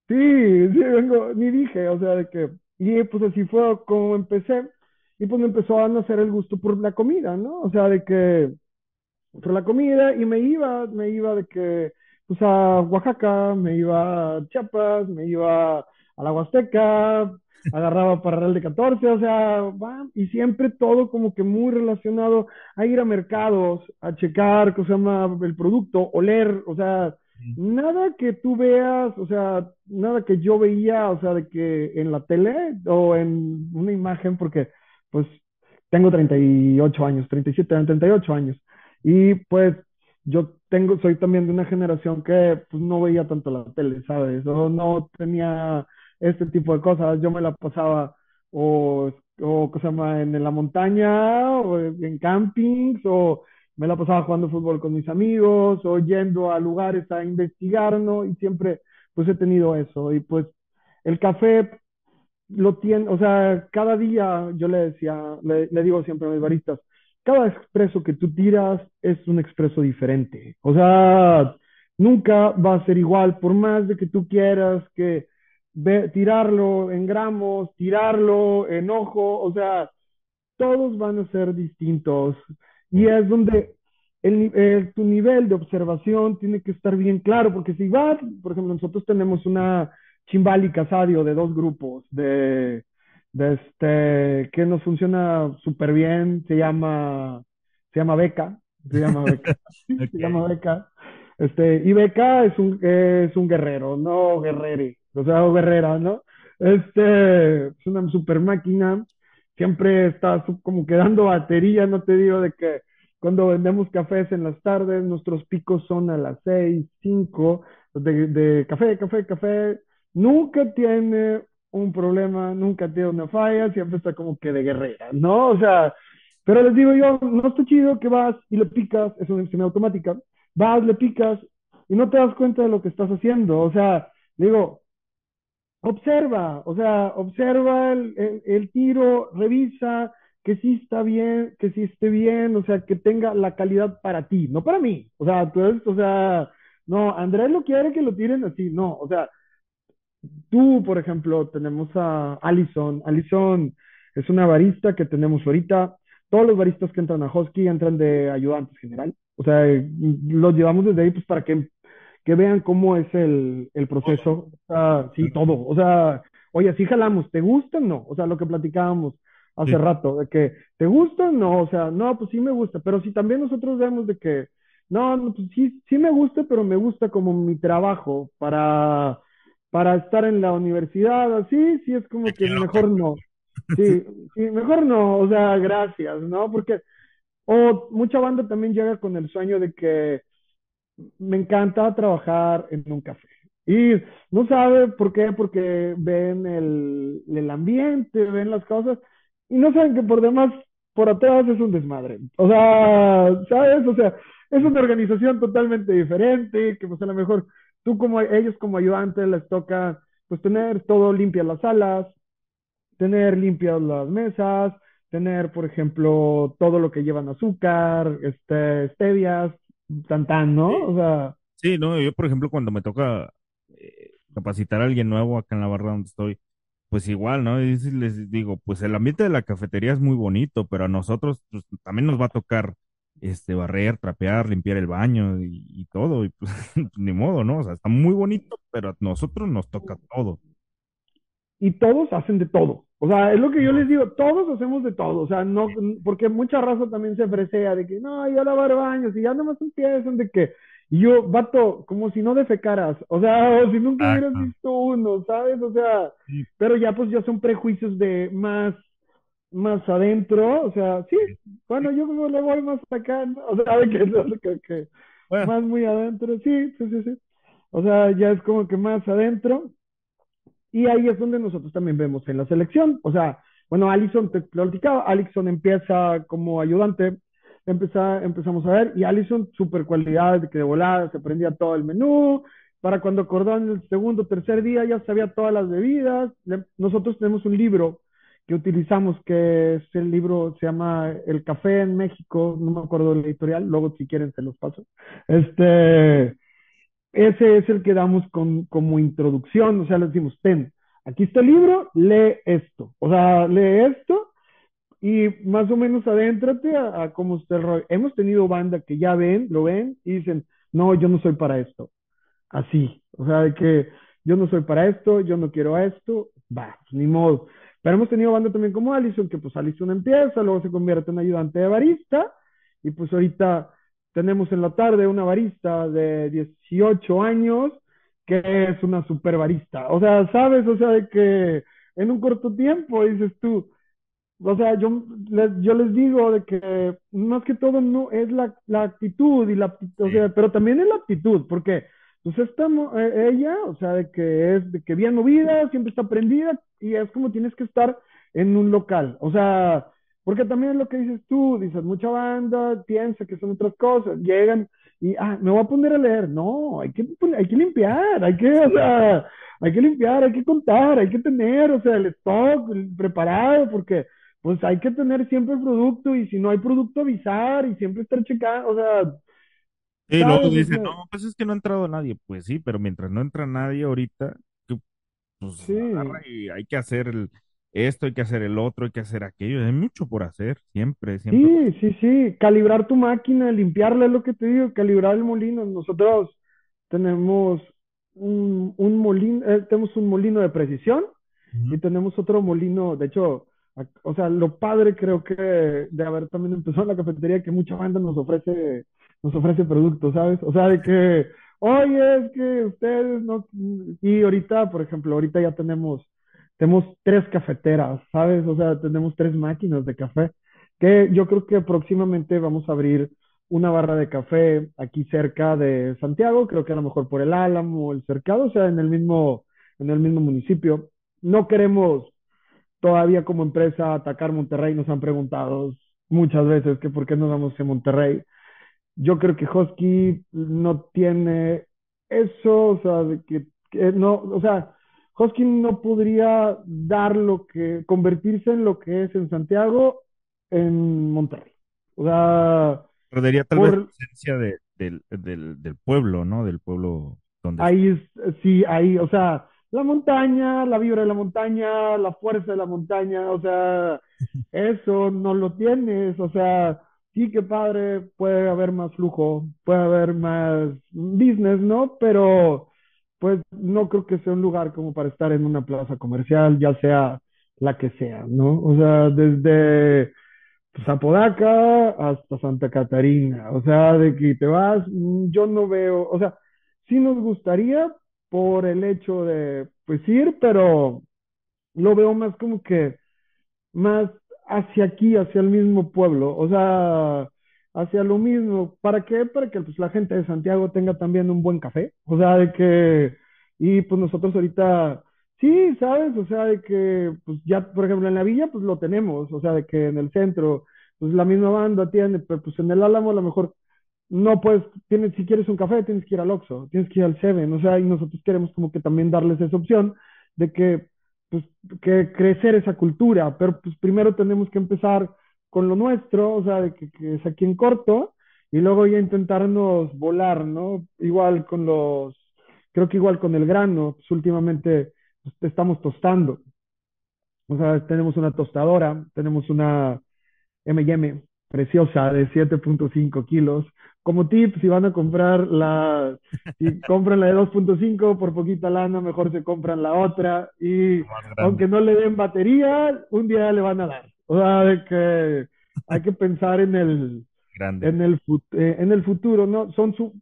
Sí, sí, vengo, ni dije, o sea, de que Y pues así fue como empecé. Y pues me empezó a nacer el gusto por la comida, ¿no? O sea, de que por la comida y me iba, me iba de que, pues a Oaxaca, me iba a Chiapas, me iba a la Huasteca, agarraba para Real de 14, o sea, va, y siempre todo como que muy relacionado a ir a mercados, a checar, ¿cómo se llama? El producto, oler, o sea, nada que tú veas, o sea, nada que yo veía, o sea, de que en la tele o en una imagen, porque pues tengo 38 años, 37, 38 años, y pues yo tengo, soy también de una generación que pues no veía tanto la tele, ¿sabes? O no tenía este tipo de cosas. Yo me la pasaba o, o se en la montaña o en campings o me la pasaba jugando fútbol con mis amigos o yendo a lugares a investigar, ¿no? Y siempre pues he tenido eso. Y pues el café lo tiene, o sea, cada día yo le decía, le, le digo siempre a mis baristas, cada expreso que tú tiras es un expreso diferente. O sea, nunca va a ser igual, por más de que tú quieras que tirarlo en gramos, tirarlo en ojo, o sea, todos van a ser distintos. Y es donde el, tu nivel de observación tiene que estar bien claro, porque si vas, por ejemplo, nosotros tenemos una chimbali casadio de dos grupos, de, de este, que nos funciona súper bien, se llama, se llama Beca, se llama Beca, se llama Beca. Este, y Beca es un, es un guerrero, no guerrere o sea, Guerrera, ¿no? Este, es una super máquina, siempre está como que dando batería, no te digo de que cuando vendemos cafés en las tardes, nuestros picos son a las 6, 5, de, de café, café, café, nunca tiene un problema, nunca tiene una falla, siempre está como que de guerrera, ¿no? O sea, pero les digo yo, no está chido que vas y le picas, es una semiautomática, vas, le picas y no te das cuenta de lo que estás haciendo, o sea, digo, observa, o sea, observa el, tiro, revisa que sí está bien, que sí esté bien, o sea, que tenga la calidad para ti, no para mí. O sea, tú eres, o sea, no, Andrés lo quiere que lo tiren así, no, o sea, tú, por ejemplo, tenemos a Allison, Allison es una barista que tenemos ahorita, todos los baristas que entran a Hosky entran de ayudantes general, o sea, los llevamos desde ahí pues para que que vean cómo es el, el proceso. O sea, sí, todo. O sea, oye, sí jalamos, ¿te gusta o no? O sea, lo que platicábamos hace rato, de que, ¿te gusta o no? O sea, no, pues sí me gusta, pero si también nosotros vemos de que, no, no pues sí, sí me gusta, pero me gusta como mi trabajo para, para estar en la universidad, así, sí es como que mejor no. Sí, sí, mejor no, o sea, gracias, ¿no? Porque, o mucha banda también llega con el sueño de que, me encanta trabajar en un café. Y no sabe por qué, porque ven el, el ambiente, ven las cosas y no saben que por demás, por atrás es un desmadre. O sea, ¿sabes? O sea, es una organización totalmente diferente, que pues a lo mejor tú como ellos como ayudantes les toca pues tener todo limpias las salas, tener limpias las mesas, tener, por ejemplo, todo lo que llevan azúcar, este, stevias, tan tan, ¿no? O sea. Sí, no, yo por ejemplo cuando me toca eh, capacitar a alguien nuevo acá en la barra donde estoy, pues igual, ¿no? Y les digo, pues el ambiente de la cafetería es muy bonito, pero a nosotros pues, también nos va a tocar este barrer, trapear, limpiar el baño y, todo, y pues ni modo, ¿no? O sea, está muy bonito, pero a nosotros nos toca todo. Y todos hacen de todo. O sea, es lo que yo les digo, todos hacemos de todo, o sea, no, porque mucha raza también se ofrecea de que, no, ya lavar baños, y ya nomás empiezan de que, y yo, vato, como si no defecaras, o sea, o si nunca hubieras visto uno, ¿sabes? O sea, pero ya pues ya son prejuicios de más, más adentro, o sea, sí, bueno, yo le voy más acá, o sea, de que, que, más muy adentro, sí, sí, sí, sí, o sea, ya es como que más adentro, y ahí es donde nosotros también vemos en la selección. O sea, bueno, Alison, te platicaba, Alison empieza como ayudante, empezá, empezamos a ver, y Alison, super cualidad, que de volada se aprendía todo el menú, para cuando acordó en el segundo tercer día ya sabía todas las bebidas. nosotros tenemos un libro que utilizamos, que es el libro, se llama El Café en México, no me acuerdo del editorial, luego si quieren se los paso. Este, ese es el que damos con, como introducción, o sea, le decimos, ten, aquí está el libro, lee esto. O sea, lee esto y más o menos adéntrate a, a cómo está el rollo. Hemos tenido banda que ya ven, lo ven y dicen, no, yo no soy para esto. Así, o sea, de que yo no soy para esto, yo no quiero esto, va, pues, ni modo. Pero hemos tenido banda también como Allison, que pues Allison empieza, luego se convierte en ayudante de barista, y pues ahorita tenemos en la tarde una barista de 18 años, que es una super barista. O sea, sabes, o sea, de que en un corto tiempo dices tú, o sea, yo les, yo les digo de que más que todo no es la, la actitud y la, o sea, pero también es la actitud, porque pues esta, eh, ella, o sea, de que es de que bien movida, siempre está prendida y es como tienes que estar en un local, o sea, porque también es lo que dices tú, dices, mucha banda piensa que son otras cosas, llegan y, ah, me voy a poner a leer, no, hay que, hay que limpiar, hay que, o sea, hay que limpiar, hay que contar, hay que tener, o sea, el stock el preparado, porque pues hay que tener siempre el producto y si no hay producto avisar y siempre estar checando, o sea, Y luego sea, no, pues es que no ha entrado nadie. Pues sí, pero mientras no entra nadie ahorita, pues sí, agarra y hay que hacer el, esto, hay que hacer el otro, hay que hacer aquello. Hay mucho por hacer, siempre, siempre. sí, sí, sí, calibrar tu máquina, limpiarla es lo que te digo, calibrar el molino. Nosotros tenemos un, un molino, eh, tenemos un molino de precisión y tenemos otro molino, de hecho, o sea, lo padre creo que de haber también empezado en la cafetería, que mucha banda nos ofrece, nos ofrece productos, ¿sabes? O sea, de que, oye, es que ustedes no, y ahorita, por ejemplo, ahorita ya tenemos, tenemos tres cafeteras, ¿sabes? O sea, tenemos tres máquinas de café, que yo creo que próximamente vamos a abrir una barra de café aquí cerca de Santiago, creo que a lo mejor por el Álamo, el Cercado, o sea, en el mismo, en el mismo municipio. No queremos todavía como empresa atacar Monterrey, nos han preguntado muchas veces que por qué no vamos a Monterrey. Yo creo que Husky no tiene eso, o sea, de que, que no, o sea, Husky no podría dar lo que, convertirse en lo que es en Santiago, en Monterrey. O sea, Perdería tal vez la por, esencia de- del, del, del pueblo, ¿no? Del pueblo donde. Ahí, es- sí, ahí, o sea, la montaña, la vibra de la montaña, la fuerza de la montaña, o sea, eso no lo tienes, o sea, sí que padre, puede haber más flujo, puede haber más business, ¿no? Pero, pues, no creo que sea un lugar como para estar en una plaza comercial, ya sea la que sea, ¿no? O sea, desde pues, Apodaca hasta Santa Catarina. O sea, de que te vas, mm, yo no veo, o sea, sí nos gustaría por el hecho de, pues ir, pero lo veo más como que más hacia aquí, hacia el mismo pueblo, o sea, hacia lo mismo. ¿Para qué? Para que pues, la gente de Santiago tenga también un buen café, o sea, de que, y pues nosotros ahorita, sí, ¿sabes? O sea, de que, pues ya, por ejemplo, en la villa, pues lo tenemos, o sea, de que en el centro, pues la misma banda tiene, pero pues en el Álamo a lo mejor no puedes, tienes, si quieres un café, tienes que ir al Oxxo, tienes que ir al Seven, o sea, y nosotros queremos como que también darles esa opción de que, pues, que crecer esa cultura, pero pues primero tenemos que empezar con lo nuestro, o sea, de que, que es aquí en corto, y luego ya intentarnos volar, ¿no? Igual con los, creo que igual con el grano, pues últimamente pues, estamos tostando, o sea, tenemos una tostadora, tenemos una M&M preciosa de 7.5 kilos. Como tip, si van a comprar la, si compran la de 2.5 por poquita lana, mejor se compran la otra. Y aunque no le den batería, un día le van a dar. O sea, de que hay que pensar en el, grande. en el, eh, en el futuro, ¿no? Son, su,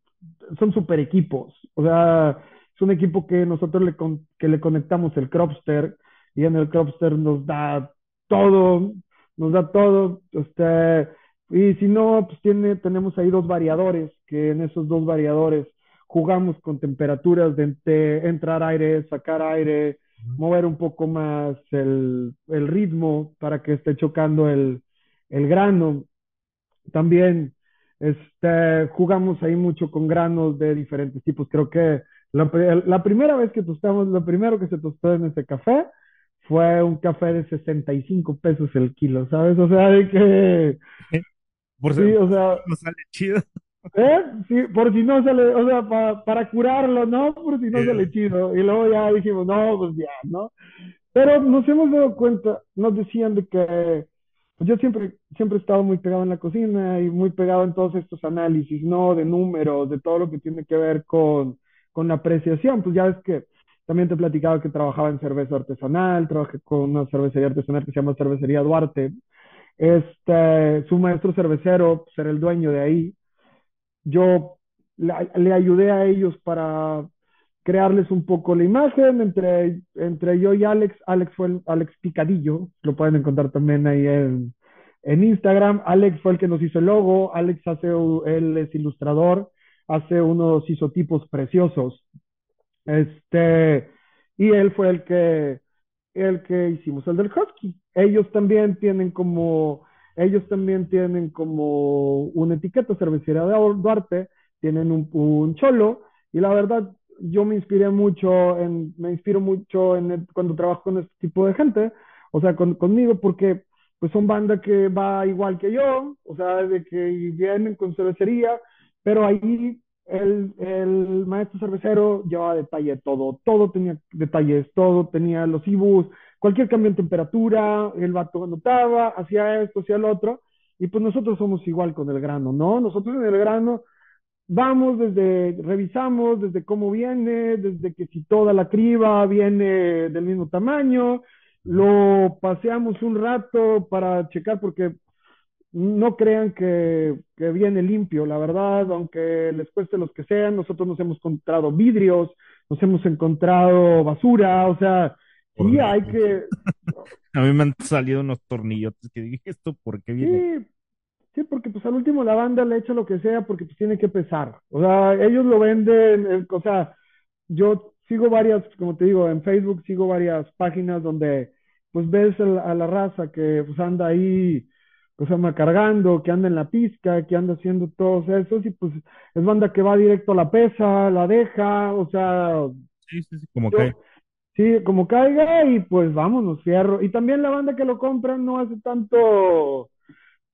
son super equipos. O sea, es un equipo que nosotros le, con- que le conectamos el Cropster y en el Cropster nos da todo, nos da todo. Este, y si no, pues tiene, tenemos ahí dos variadores, que en esos dos variadores jugamos con temperaturas de entrar aire, sacar aire, mover un poco más el, el ritmo para que esté chocando el, el grano. También este, jugamos ahí mucho con granos de diferentes tipos. Creo que la, la primera vez que tostamos, lo primero que se tostó en ese café fue un café de 65 pesos el kilo, ¿sabes? O sea, de que, Por sí, o sea, no sale chido. ¿Eh? Sí, por si no se le, o sea, pa- para curarlo, ¿no? Por si no se le chido. Y luego ya dijimos, no, pues ya, ¿no? Pero nos hemos dado cuenta, nos decían de que pues yo siempre, siempre he estado muy pegado en la cocina y muy pegado en todos estos análisis, ¿no? De números, de todo lo que tiene que ver con, con la apreciación. Pues ya ves que también te he platicado que trabajaba en cerveza artesanal, trabajé con una cervecería artesanal que se llama Cervecería Duarte. Este, su maestro cervecero, pues era el dueño de ahí yo le, ayudé a ellos para crearles un poco la imagen entre, entre yo y Alex. Alex fue el, Alex Picadillo, lo pueden encontrar también ahí en, en Instagram. Alex fue el que nos hizo el logo. Alex hace, él es ilustrador, hace unos isotipos preciosos. Este, y él fue el que, el que hicimos el del Husky. Ellos también tienen como ellos también tienen como una etiqueta cervecería de Duarte, tienen un, un cholo, y la verdad, yo me inspiré mucho, en, me inspiro mucho en cuando trabajo con este tipo de gente, o sea, con, conmigo, porque pues son banda que va igual que yo, o sea, de que vienen con cervecería, pero ahí el, el maestro cervecero llevaba detalle todo, todo tenía detalles, todo tenía los ibus, cualquier cambio en temperatura, el vato anotaba, hacía esto, hacía lo otro, y pues nosotros somos igual con el grano, ¿no? Nosotros en el grano vamos desde, revisamos desde cómo viene, desde que si toda la criba viene del mismo tamaño, lo paseamos un rato para checar porque no crean que, que, viene limpio, la verdad, aunque les cueste los que sean, nosotros nos hemos encontrado vidrios, nos hemos encontrado basura, o sea, Sí, hay que. A mí me han salido unos tornillotes que dije, ¿esto por qué viene? Sí, sí, porque pues al último la banda le echa lo que sea porque pues tiene que pesar. O sea, ellos lo venden, eh, o sea, yo sigo varias, como te digo, en Facebook sigo varias páginas donde pues ves a la, a la raza que pues anda ahí, pues anda cargando, que anda en la pizca, que anda haciendo todos esos y pues es banda que va directo a la pesa, la deja, o sea... Sí, sí, sí, como que Sí, como caiga y pues vámonos, fierro. Y también la banda que lo compra no hace tanto,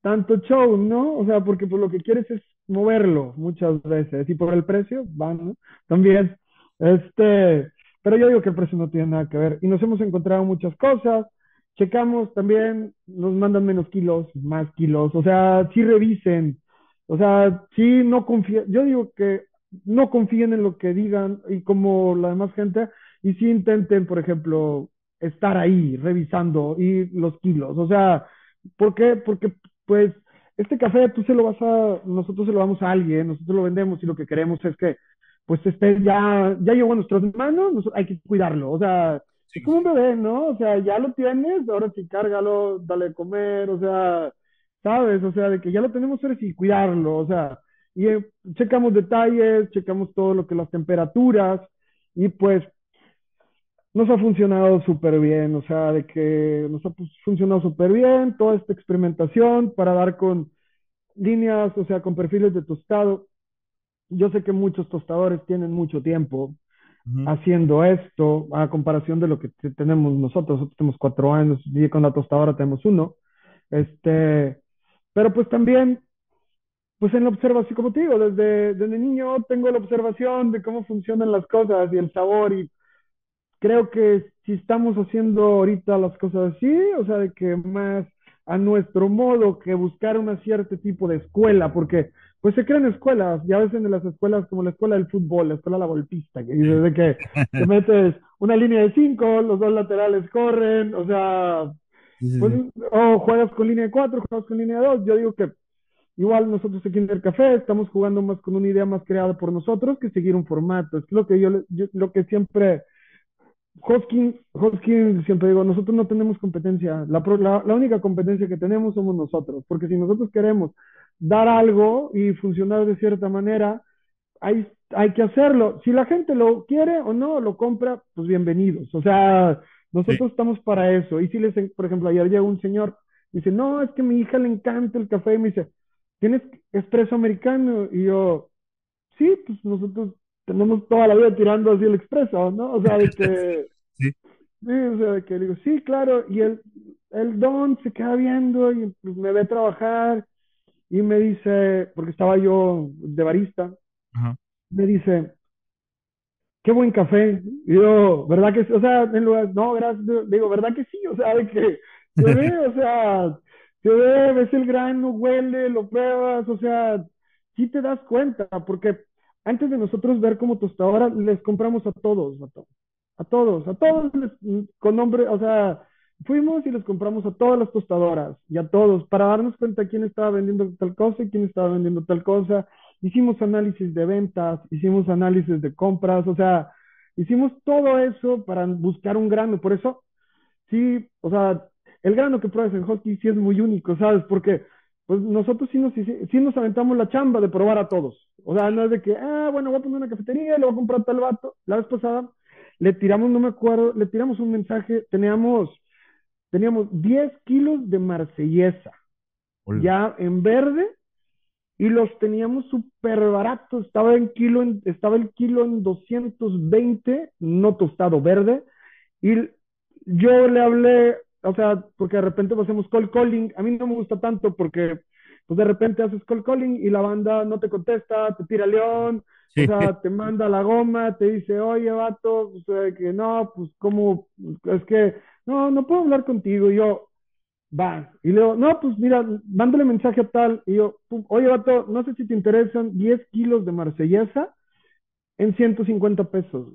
tanto show, ¿no? O sea, porque pues lo que quieres es moverlo muchas veces. Y por el precio, van, ¿no? También. Este, pero yo digo que el precio no tiene nada que ver. Y nos hemos encontrado muchas cosas. Checamos también, nos mandan menos kilos, más kilos. O sea, sí revisen. O sea, sí no confíen. Yo digo que no confíen en lo que digan y como la demás gente y si intenten, por ejemplo, estar ahí revisando y los kilos. O sea, ¿por qué? Porque pues este café tú se lo vas a, nosotros se lo damos a alguien, nosotros lo vendemos y lo que queremos es que pues esté ya, ya llegó a nuestras manos, hay que cuidarlo. O sea, sí. es como un bebé, ¿no? O sea, ya lo tienes, ahora sí cárgalo, dale a comer, o sea, ¿sabes? O sea, de que ya lo tenemos, ahora sí cuidarlo, o sea, y eh, checamos detalles, checamos todo lo que las temperaturas, y pues nos ha funcionado súper bien, o sea, de que nos ha funcionado súper bien toda esta experimentación para dar con líneas, o sea, con perfiles de tostado. Yo sé que muchos tostadores tienen mucho tiempo uh -huh. haciendo esto, a comparación de lo que tenemos nosotros. Nosotros tenemos cuatro años y con la tostadora tenemos uno. Este, pero pues también, pues en la observación, como te digo, desde, desde niño tengo la observación de cómo funcionan las cosas y el sabor y creo que si estamos haciendo ahorita las cosas así, o sea, de que más a nuestro modo que buscar un cierto tipo de escuela, porque pues se crean escuelas, ya ves en las escuelas como la escuela del fútbol, la escuela de la golpista, que dices de que te metes una línea de cinco, los dos laterales corren, o sea, pues, o juegas con línea de cuatro, juegas con línea de dos, yo digo que igual nosotros aquí en el café estamos jugando más con una idea más creada por nosotros que seguir un formato, es lo que yo, yo lo que siempre Hoskin, Hoskin, siempre digo, nosotros no tenemos competencia. La, la, la, única competencia que tenemos somos nosotros. Porque si nosotros queremos dar algo y funcionar de cierta manera, hay, hay que hacerlo. Si la gente lo quiere o no, lo compra, pues bienvenidos. O sea, nosotros sí. estamos para eso. Y si les, por ejemplo, ayer llegó un señor, dice, no, es que a mi hija le encanta el café. Y me dice, ¿tienes expreso americano? Y yo, sí, pues nosotros tenemos toda la vida tirando así el expreso, ¿no? O sea, de que... sí. sí. o sea, de que digo, sí, claro, y el, el don se queda viendo y pues, me ve trabajar y me dice, porque estaba yo de barista, Ajá. me dice, qué buen café. Y yo, ¿verdad que sí? O sea, en lugar, no, gracias, digo, ¿verdad que sí? O sea, de que se ve, o sea, se ve, ves el grano, huele, lo pruebas, o sea, sí te das cuenta, porque antes de nosotros ver como tostadora, les compramos a todos, a todos, a todos, a todos, les- con nombre, o sea, fuimos y les compramos a todas las tostadoras y a todos para darnos cuenta quién estaba vendiendo tal cosa y quién estaba vendiendo tal cosa. Hicimos análisis de ventas, hicimos análisis de compras, o sea, hicimos todo eso para buscar un grano. Por eso, sí, o sea, el grano que pruebas en hockey sí es muy único, ¿sabes? Porque pues nosotros sí nos, hici- sí nos aventamos la chamba de probar a todos. O sea, no es de que, ah, bueno, voy a poner una cafetería, le voy a comprar tal vato. La vez pasada le tiramos, no me acuerdo, le tiramos un mensaje, teníamos, teníamos 10 kilos de marsellesa Hola. ya en verde y los teníamos súper baratos. Estaba, en kilo en- estaba el kilo en 220, no tostado verde. Y yo le hablé, o sea, porque de repente pues, hacemos call calling. A mí no me gusta tanto porque pues de repente haces call calling y la banda no te contesta, te tira león, Sí. o sea, te manda la goma, te dice, oye, vato, o sea, que no, pues como, es que, no, no puedo hablar contigo. Y yo, Va. Y le digo, no, pues mira, mándale mensaje a tal. Y yo, pum, oye, vato, no sé si te interesan 10 kilos de marsellesa en 150 pesos.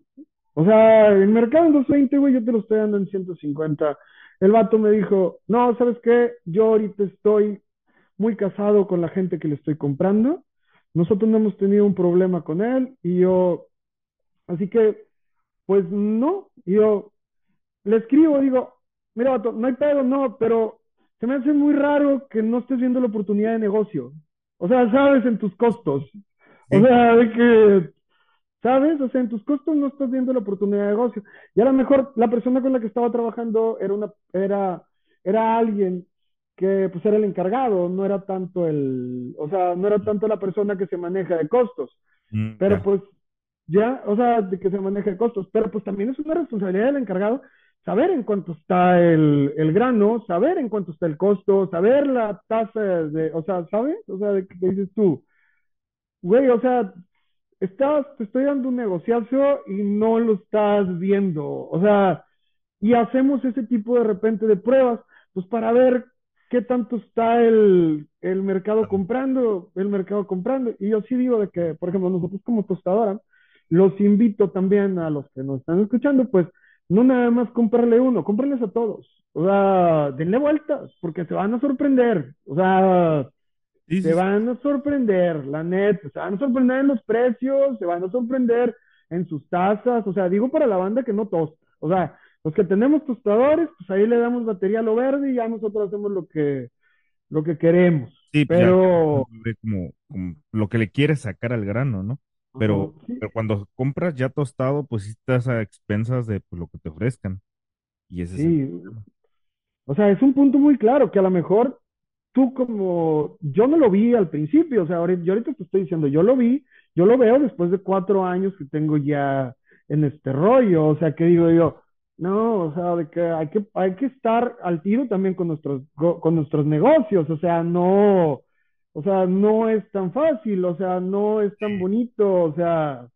O sea, el mercado en 220, güey, yo te lo estoy dando en 150. El vato me dijo, no, ¿sabes qué? Yo ahorita estoy muy casado con la gente que le estoy comprando. Nosotros no hemos tenido un problema con él. Y yo, así que, pues no. Y yo, le escribo, digo, mira, vato, no hay pedo, no, pero se me hace muy raro que no estés viendo la oportunidad de negocio. O sea, sabes en tus costos. O sea, de que, ¿sabes? O sea, en tus costos no estás viendo la oportunidad de negocio. Y a lo mejor la persona con la que estaba trabajando era una, era, era alguien que pues era el encargado, no era tanto el, o sea, no era tanto la persona que se maneja de costos. Mm, Pero pues ya, o sea, de que se maneje costos, pero pues también es una responsabilidad del encargado saber en cuánto está el, el grano, saber en cuánto está el costo, saber la tasa de, o sea, ¿sabes? O sea, de que dices tú, güey, o sea, estás, te estoy dando un negociazo y no lo estás viendo, o sea, y hacemos ese tipo de repente de pruebas, pues para ver qué tanto está el, el mercado comprando, el mercado comprando. Y yo sí digo de que, por ejemplo, nosotros como tostadora, los invito también a los que nos están escuchando, pues no nada más comprarle uno, cómprenles a todos. O sea, denle vueltas, porque se van a sorprender. O sea, Sí, sí, se sí. van a sorprender, la neta, se van a sorprender en los precios, se van a sorprender en sus tasas, o sea, digo para la banda que no tosta, o sea, los que tenemos tostadores, pues ahí le damos batería a lo verde y ya nosotros hacemos lo que, lo que queremos, Sí, pues ya pero, como, como lo que le quieres sacar al grano, ¿no? Pero, Ajá, sí. pero cuando compras ya tostado, pues sí estás a expensas de pues, lo que te ofrezcan. Y ese es el Sí, o sea, es un punto muy claro que a lo mejor tú como, yo no lo vi al principio, o sea, ahorita, yo ahorita te estoy diciendo, yo lo vi, yo lo veo después de cuatro años que tengo ya en este rollo, o sea, que digo yo, no, o sea, de que hay que, hay que estar al tiro también con nuestros, con nuestros negocios, o sea, no, o sea, no es tan fácil, o sea, no es tan bonito, o sea,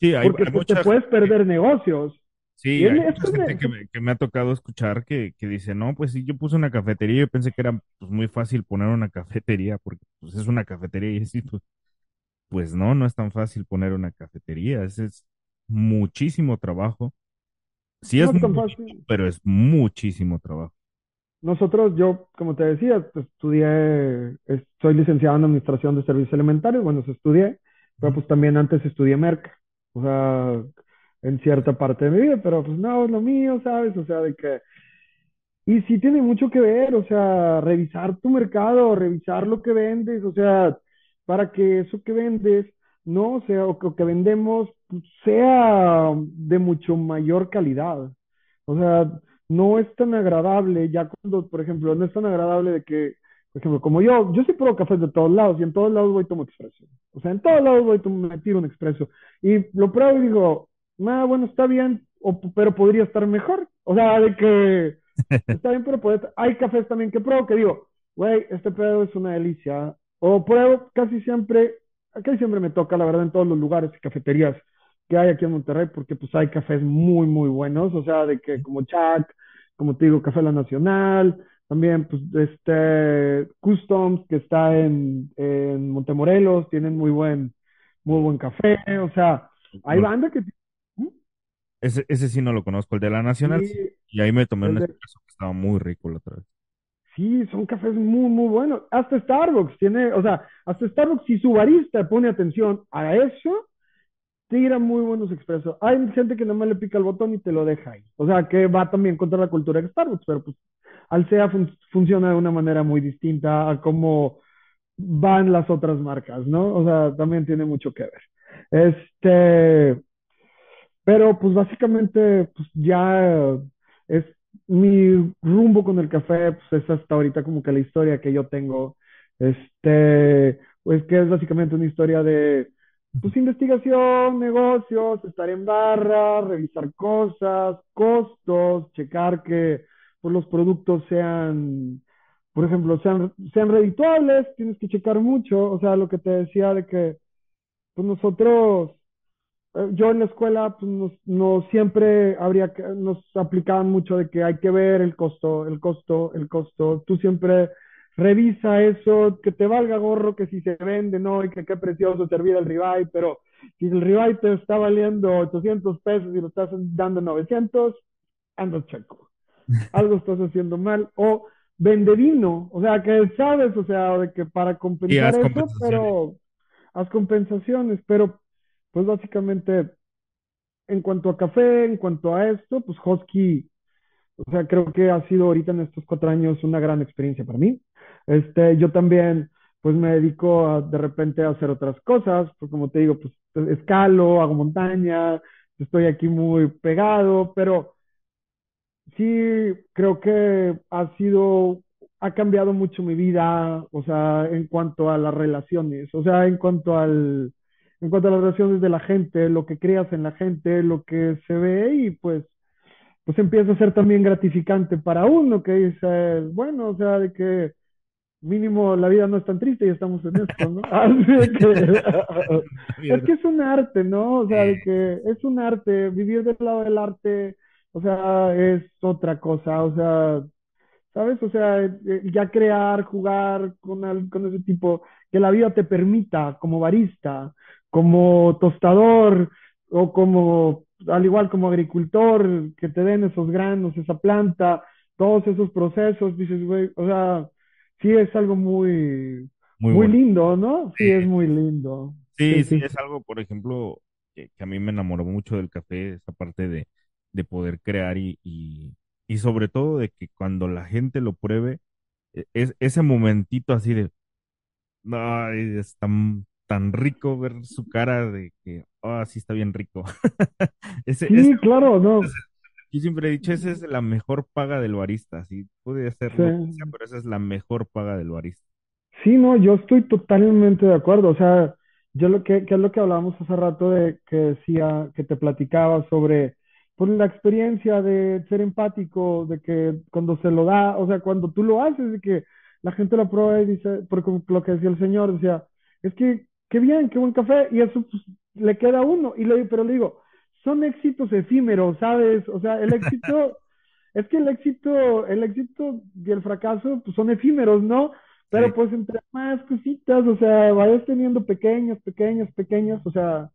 Sí, hay, porque hay pues, te puedes perder negocios. Sí, es, hay es mucha gente que me, que me ha tocado escuchar que, que dice, no, pues sí, yo puse una cafetería, yo pensé que era pues, muy fácil poner una cafetería, porque pues es una cafetería y así, pues, pues no, no es tan fácil poner una cafetería, ese es muchísimo trabajo. Sí no es es muy fácil. pero es muchísimo trabajo. Nosotros, yo, como te decía, pues, estudié, es- soy licenciado en Administración de Servicios Elementarios, bueno, estudié, pero pues también antes estudié Merca, o sea, en cierta parte de mi vida, pero pues no, es lo mío, ¿sabes? O sea, de que, y sí tiene mucho que ver, o sea, revisar tu mercado, revisar lo que vendes, o sea, para que eso que vendes, no, o sea, o que, vendemos pues, sea de mucho mayor calidad. O sea, no es tan agradable, ya cuando, por ejemplo, no es tan agradable de que, por ejemplo, como yo, yo sí pruebo cafés de todos lados y en todos lados voy y tomo expreso. O sea, en todos lados voy y tomo- me tiro un expreso. Y lo pruebo y digo, ah, bueno, está bien, o- pero podría estar mejor. O sea, de que está bien, pero puede estar- Hay cafés también que pruebo que digo, güey, este pedo es una delicia, o pruebo casi siempre, casi siempre me toca, la verdad, en todos los lugares y cafeterías que hay aquí en Monterrey, porque pues hay cafés muy, muy buenos, o sea, de que como Chac, como te digo, Café La Nacional, también pues este Customs, que está en, en Montemorelos, tienen muy buen, muy buen café, o sea, hay banda que... Ese, ese sí no lo conozco, el de la Nacional, sí, y ahí me tomé un de- espresso que estaba muy rico la otra vez. sí, son cafés muy, muy buenos. Hasta Starbucks tiene, o sea, hasta Starbucks, si su barista pone atención a eso, tira muy buenos expresos. Hay gente que nada más le pica el botón y te lo deja ahí. O sea, que va también contra la cultura de Starbucks, pero pues Alsea fun- funciona de una manera muy distinta a cómo van las otras marcas, ¿no? O sea, también tiene mucho que ver. Este, pero pues básicamente pues ya es mi rumbo con el café, pues es hasta ahorita como que la historia que yo tengo, este, pues que es básicamente una historia de pues investigación, negocios, estar en barra, revisar cosas, costos, checar que pues, los productos sean, por ejemplo, sean, sean redituables, tienes que checar mucho, o sea, lo que te decía de que pues nosotros yo en la escuela pues, nos, no siempre habría que, nos aplicaban mucho de que hay que ver el costo, el costo, el costo. Tú siempre revisa eso, que te valga gorro, que si se vende, no, y que qué precioso servir el ribeye, pero si el ribeye te está valiendo 800 pesos y lo estás dando 900, ando checo. Algo estás haciendo mal. O vende vino, o sea, que sabes, o sea, de que para compensar eso, pero haz compensaciones, pero pues básicamente en cuanto a café, en cuanto a esto, pues Husky, o sea, creo que ha sido ahorita en estos cuatro años una gran experiencia para mí. Este, yo también, pues me dedico a, de repente a hacer otras cosas, pues como te digo, pues escalo, hago montaña, estoy aquí muy pegado, pero sí creo que ha sido, ha cambiado mucho mi vida, o sea, en cuanto a las relaciones, o sea, en cuanto al, en cuanto a las relaciones de la gente, lo que creas en la gente, lo que se ve y pues, pues empieza a ser también gratificante para uno, que dice, bueno, o sea, de que mínimo la vida no es tan triste y estamos en esto, ¿no? Así que, es que es un arte, ¿no? O sea, de que es un arte, vivir del lado del arte, o sea, es otra cosa, o sea, ¿sabes? O sea, eh, ya crear, jugar con, al- con ese tipo, que la vida te permita como barista, como tostador o como, al igual como agricultor, que te den esos granos, esa planta, todos esos procesos, dices, güey, o sea, sí es algo muy, Muy lindo, ¿no? Sí, Sí, es muy lindo. sí, Sí, sí, sí, es algo, por ejemplo, que, que a mí me enamoró mucho del café, esa parte de, de poder crear y, y, y sobre todo de que cuando la gente lo pruebe, e- es ese momentito así de, ay, es tan, tan rico ver su cara de que, ah, sí está bien rico. Ese, ese, sí, claro, no, yo siempre he dicho, esa es la mejor paga del barista, sí, puede hacer sí. pero esa es la mejor paga del barista. Sí, no, yo estoy totalmente de acuerdo. O sea, yo lo que, que es lo que hablábamos hace rato de que decía, que te platicaba sobre pues, la experiencia de ser empático, de que cuando se lo da, o sea, cuando tú lo haces, de que la gente lo prueba y dice, porque lo que decía el señor, decía, es que qué bien, qué buen café, y eso pues, le queda uno. Y le, pero le digo, son éxitos efímeros, ¿sabes? O sea, el éxito, es que el éxito, el éxito y el fracaso pues, son efímeros, ¿no? Sí, Pero pues entre más cositas, o sea, vayas teniendo pequeños, pequeños, pequeños, o sea,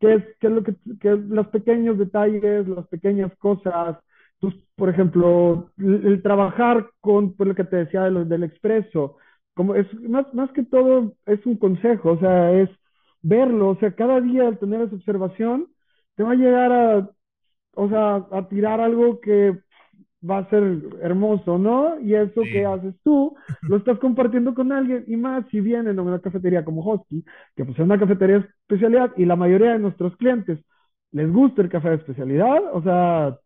¿qué es, qué es lo que, qué es los pequeños detalles, las pequeñas cosas? Pues, por ejemplo, el, el trabajar con, por lo que te decía de del expreso, como es más, más que todo es un consejo, o sea, es verlo, o sea, cada día al tener esa observación, te va a llegar a, o sea, a tirar algo que va a ser hermoso, ¿no? Y eso que haces tú, lo estás compartiendo con alguien, y más si vienen a una cafetería como Hosky, que pues es una cafetería de especialidad, y la mayoría de nuestros clientes les gusta el café de especialidad, o sea,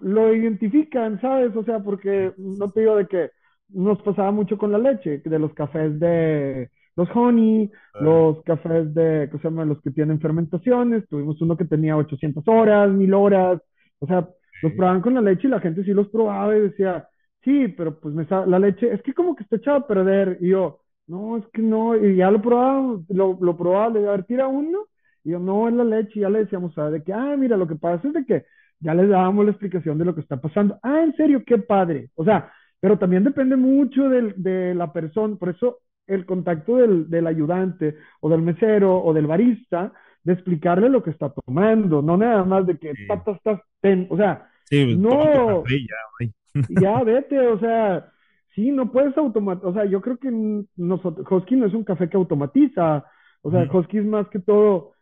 lo identifican, ¿sabes? O sea, porque no te digo de que nos pasaba mucho con la leche, de los cafés de los honey, los cafés de, ¿cómo se llama? Los que tienen fermentaciones, tuvimos uno que tenía 800 horas, 1000 horas, o sea, los probaban con la leche y la gente sí los probaba y decía, sí, pero pues me la leche, es que como que está echada a perder, y yo, no, es que no, y ya lo probaba, lo, lo probaba, le digo, a ver, tira uno, y yo, no, es la leche, y ya le decíamos, ¿sabes? De que, ah, mira, lo que pasa es de que ya les dábamos la explicación de lo que está pasando. Ah, en serio, qué padre. O sea, pero también depende mucho del, de la persona, por eso el contacto del, del ayudante o del mesero o del barista, de explicarle lo que está tomando, no nada más de que, Sí. ta, ta, ta, ten, o sea, Sí, pues, no, ya, vete, o sea, sí, no puedes automatizar, o sea, yo creo que nosotros, Husky no es un café que automatiza, o sea, Ujú. Husky es más que todo,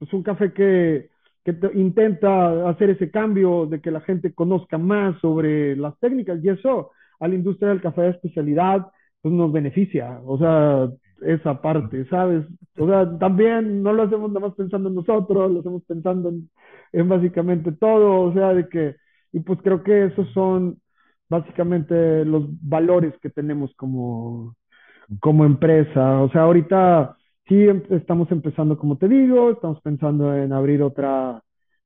es un café que, que te- intenta hacer ese cambio de que la gente conozca más sobre las técnicas y eso a la industria del café de especialidad pues nos beneficia, o sea, esa parte, ¿sabes? O sea, también no lo hacemos nada más pensando en nosotros, lo hacemos pensando en, en básicamente todo, o sea, de que, y pues creo que esos son básicamente los valores que tenemos como, como empresa. O sea, ahorita sí em- estamos empezando, como te digo, estamos pensando en abrir otra,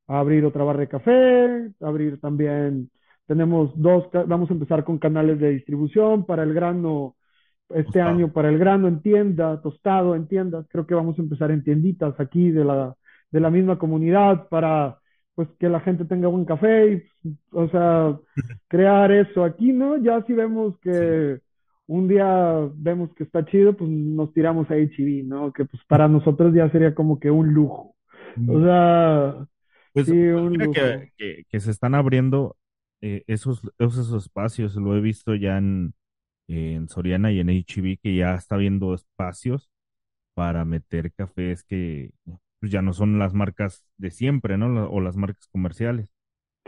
abrir otra barra de café, abrir también, tenemos dos, vamos a empezar con canales de distribución para el grano, este Tostado. año para el grano en tienda, tostado en tiendas, creo que vamos a empezar en tienditas aquí de la, de la misma comunidad para pues que la gente tenga buen café y, o sea, crear eso aquí, ¿no? Ya si vemos Sí. que un día vemos que está chido, pues nos tiramos a H-E-B, ¿no? Que pues para nosotros ya sería como que un lujo. O Mm, sea, Pues, sí, pues un mira lujo. que, que, que se están abriendo eh, esos, esos espacios, lo he visto ya en, en Soriana y en H-E-B, que ya está viendo espacios para meter cafés que pues, ya no son las marcas de siempre, ¿no? O las marcas comerciales.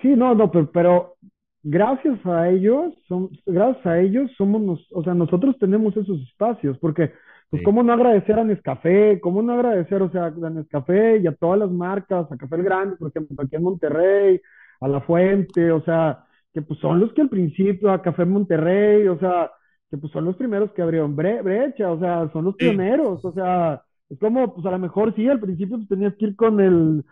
Sí, no, no, pero, pero gracias a ellos, son, gracias a ellos somos, nos, o sea, nosotros tenemos esos espacios, porque, pues, Sí. ¿cómo no agradecer a Nescafé? ¿Cómo no agradecer, o sea, a Nescafé y a todas las marcas, a Café El Grande, por ejemplo, aquí en Monterrey, a La Fuente, o sea, que pues son los que al principio, a Café Monterrey, o sea, que pues son los primeros que abrieron bre- brecha, o sea, son los Sí, pioneros, o sea, es como, pues a lo mejor sí, al principio pues, tenías que ir con el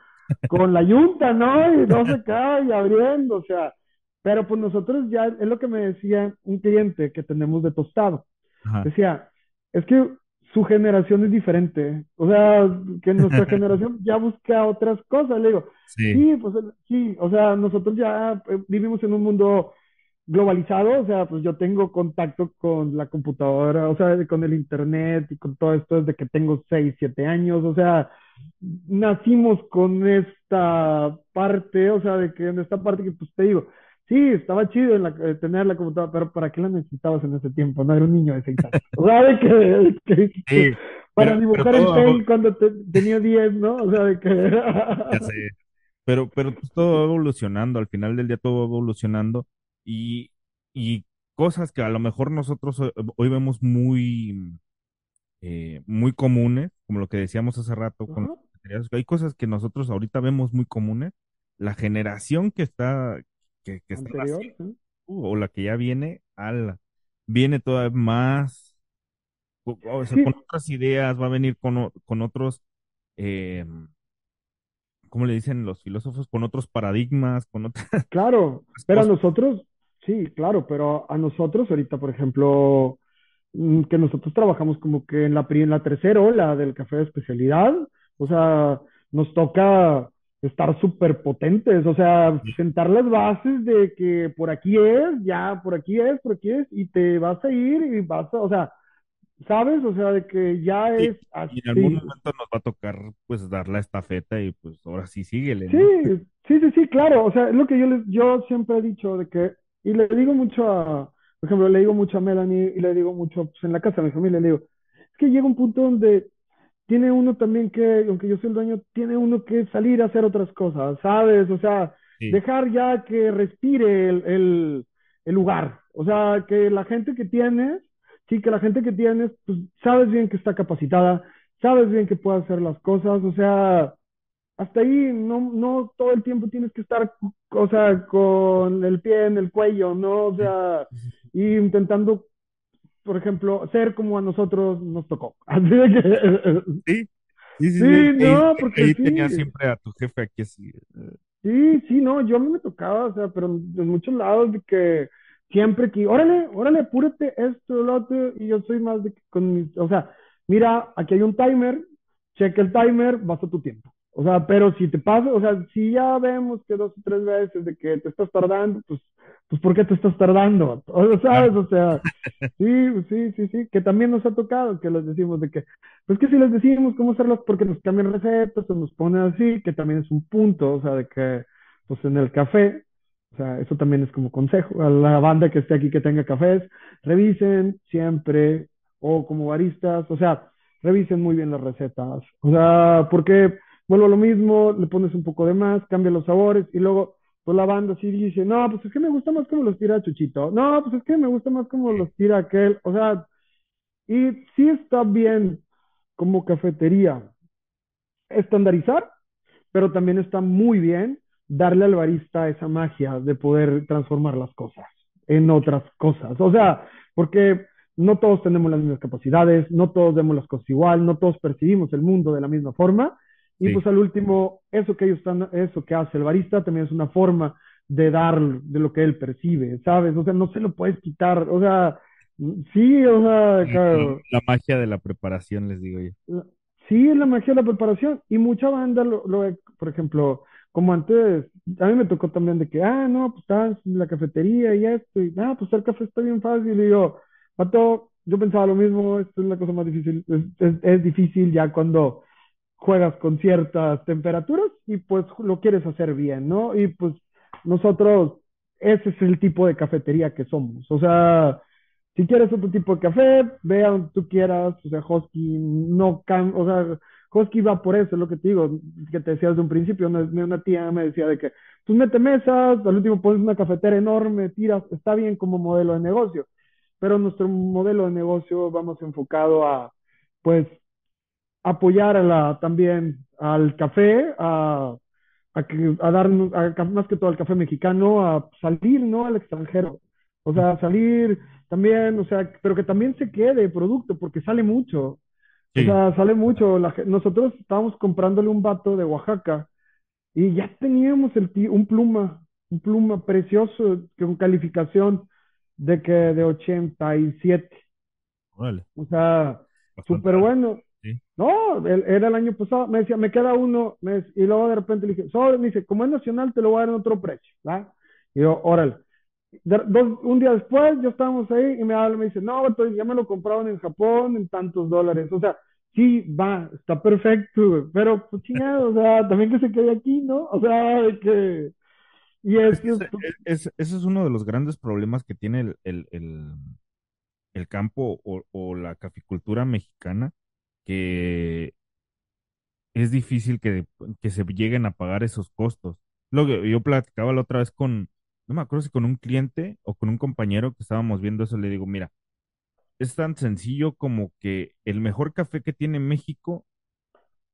con la yunta, ¿no? Y no se cae y abriendo, o sea, pero pues nosotros ya, es lo que me decía un cliente que tenemos de tostado, Ajá. decía, es que su generación es diferente, o sea, que nuestra generación ya busca otras cosas, le digo, Sí, sí, pues sí, o sea, nosotros ya eh, vivimos en un mundo globalizado, o sea, pues yo tengo contacto con la computadora, o sea, con el internet y con todo esto desde que tengo 6, 7 años, o sea, nacimos con esta parte, o sea, de que en esta parte que pues te digo, sí, estaba chido en la- eh, tener la computadora, pero ¿para qué la necesitabas en ese tiempo? No era un niño de 6 años. O sea, de que, que- que- sí, para pero, pero dibujar en todo, va- Paint cuando te- tenía 10, ¿no? O sea, de que... ya sé, pero, pero pues todo va evolucionando, al final del día todo va evolucionando y, y cosas que a lo mejor nosotros hoy, hoy vemos muy, eh, muy comunes, como lo que decíamos hace rato con hay cosas que nosotros ahorita vemos muy comunes, la generación que está, que, que está anterior, ¿sí? o la que ya viene, ala, viene todavía más, o, o sea, con otras ideas, va a venir con, con otros, eh, ¿cómo le dicen los filósofos? Con otros paradigmas, con otras claro, pero a nosotros, sí, claro, pero a nosotros ahorita, por ejemplo, mm, que nosotros trabajamos como que en la, en la tercera ola del café de especialidad, o sea, nos toca estar súper potentes, o sea, sentar las bases de que por aquí es, ya, por aquí es, por aquí es, y te vas a ir y vas a, o sea, ¿sabes? O sea, de que ya Y, es y en algún así. momento nos va a tocar pues dar la estafeta y pues ahora sí síguele, Sí, sí, sí, sí, claro. O sea, es lo que yo les, yo siempre he dicho de que, y le digo mucho a, por ejemplo, le digo mucho a Melanie y le digo mucho pues, en la casa de mi familia, le digo, es que llega un punto donde tiene uno también que, aunque yo soy el dueño, tiene uno que salir a hacer otras cosas, ¿sabes? O sea, Sí, dejar ya que respire el, el, el lugar. O sea, que la gente que tienes, sí, que la gente que tienes, pues sabes bien que está capacitada, sabes bien que puede hacer las cosas, o sea hasta ahí no, no todo el tiempo tienes que estar, o sea, con el pie en el cuello, ¿no? O sea, y intentando, por ejemplo, ser como a nosotros nos tocó. Así de que, sí, sí, sí, sí, no, porque ahí sí, tenías siempre a tu jefe aquí así. eh, sí, sí, no, yo a mí me tocaba, o sea, pero en muchos lados de que siempre que, órale, órale, apúrate esto, lo otro, y yo soy más de que con mis, o sea, mira, aquí hay un timer, checa el timer, basta tu tiempo. O sea, pero si te pasa, o sea, si ya vemos que dos o tres veces de que te estás tardando, pues, pues ¿por qué te estás tardando? O ¿sabes? O sea, sí, sí, sí, sí, que también nos ha tocado que les decimos de que, pues que si les decimos cómo hacerlos porque nos cambian recetas o nos ponen así, que también es un punto, o sea, de que, pues en el café, o sea, eso también es como consejo a la banda que esté aquí que tenga cafés, revisen siempre, o como baristas, o sea, revisen muy bien las recetas, o sea, porque vuelvo a lo mismo, le pones un poco de más, cambia los sabores y luego pues la banda sí dice, no, pues es que me gusta más como los tira Chuchito, no, pues es que me gusta más como los tira aquel, o sea, y sí está bien como cafetería estandarizar, pero también está muy bien darle al barista esa magia de poder transformar las cosas en otras cosas, o sea, porque no todos tenemos las mismas capacidades, no todos vemos las cosas igual, no todos percibimos el mundo de la misma forma, y Sí. pues al último, eso que ellos están, eso que hace el barista también es una forma de dar de lo que él percibe, ¿sabes? O sea, no se lo puedes quitar, o sea, sí, o sea, claro, La magia de la preparación, les digo yo. sí es la magia de la preparación y mucha banda, lo, lo- por ejemplo, como antes, a mí me tocó también de que, ah, no, pues estás en la cafetería y esto, y ah, pues el café está bien fácil, y yo, pato, yo pensaba lo mismo, esto es la cosa más difícil, es, es, es difícil ya cuando juegas con ciertas temperaturas y pues lo quieres hacer bien, ¿no? Y pues nosotros, ese es el tipo de cafetería que somos. O sea, si quieres otro tipo de café, ve a donde tú quieras. O sea, Husky no cambia, o sea, Husky va por eso, es lo que te digo, que te decía desde un principio. Una, una tía me decía de que, pues mete mesas, al último pones una cafetera enorme, tiras, está bien como modelo de negocio, pero nuestro modelo de negocio vamos enfocado a, pues, apoyar a la, también al café, a, a, que, a dar a, más que todo al café mexicano, a salir, ¿no? Al extranjero. O sea, salir también, o sea, pero que también se quede producto, porque sale mucho. Sí. O sea, sale mucho. La, nosotros estábamos comprándole un vato de Oaxaca y ya teníamos el, un pluma, un pluma precioso con calificación de que de 87. Órale. O sea, súper bueno. No, era el año pasado, me decía, me queda uno, me, y luego de repente le dije, sobre, me dice, como es nacional, te lo voy a dar en otro precio, ¿verdad? Y yo, órale. De, dos, un día después, ya estábamos ahí, y me habla, me dice, no, entonces ya me lo compraron en Japón en tantos dólares. O sea, sí, va, está perfecto, pero pues chingado, o sea, también que se quede aquí, ¿no? O sea, de que. Y es, es, es, es, ese es uno de los grandes problemas que tiene el, el, el, el campo o, o la caficultura mexicana que es difícil que, que, se lleguen a pagar esos costos. Lo que yo platicaba la otra vez con, no me acuerdo si con un cliente o con un compañero que estábamos viendo eso, le digo, mira, es tan sencillo como que el mejor café que tiene México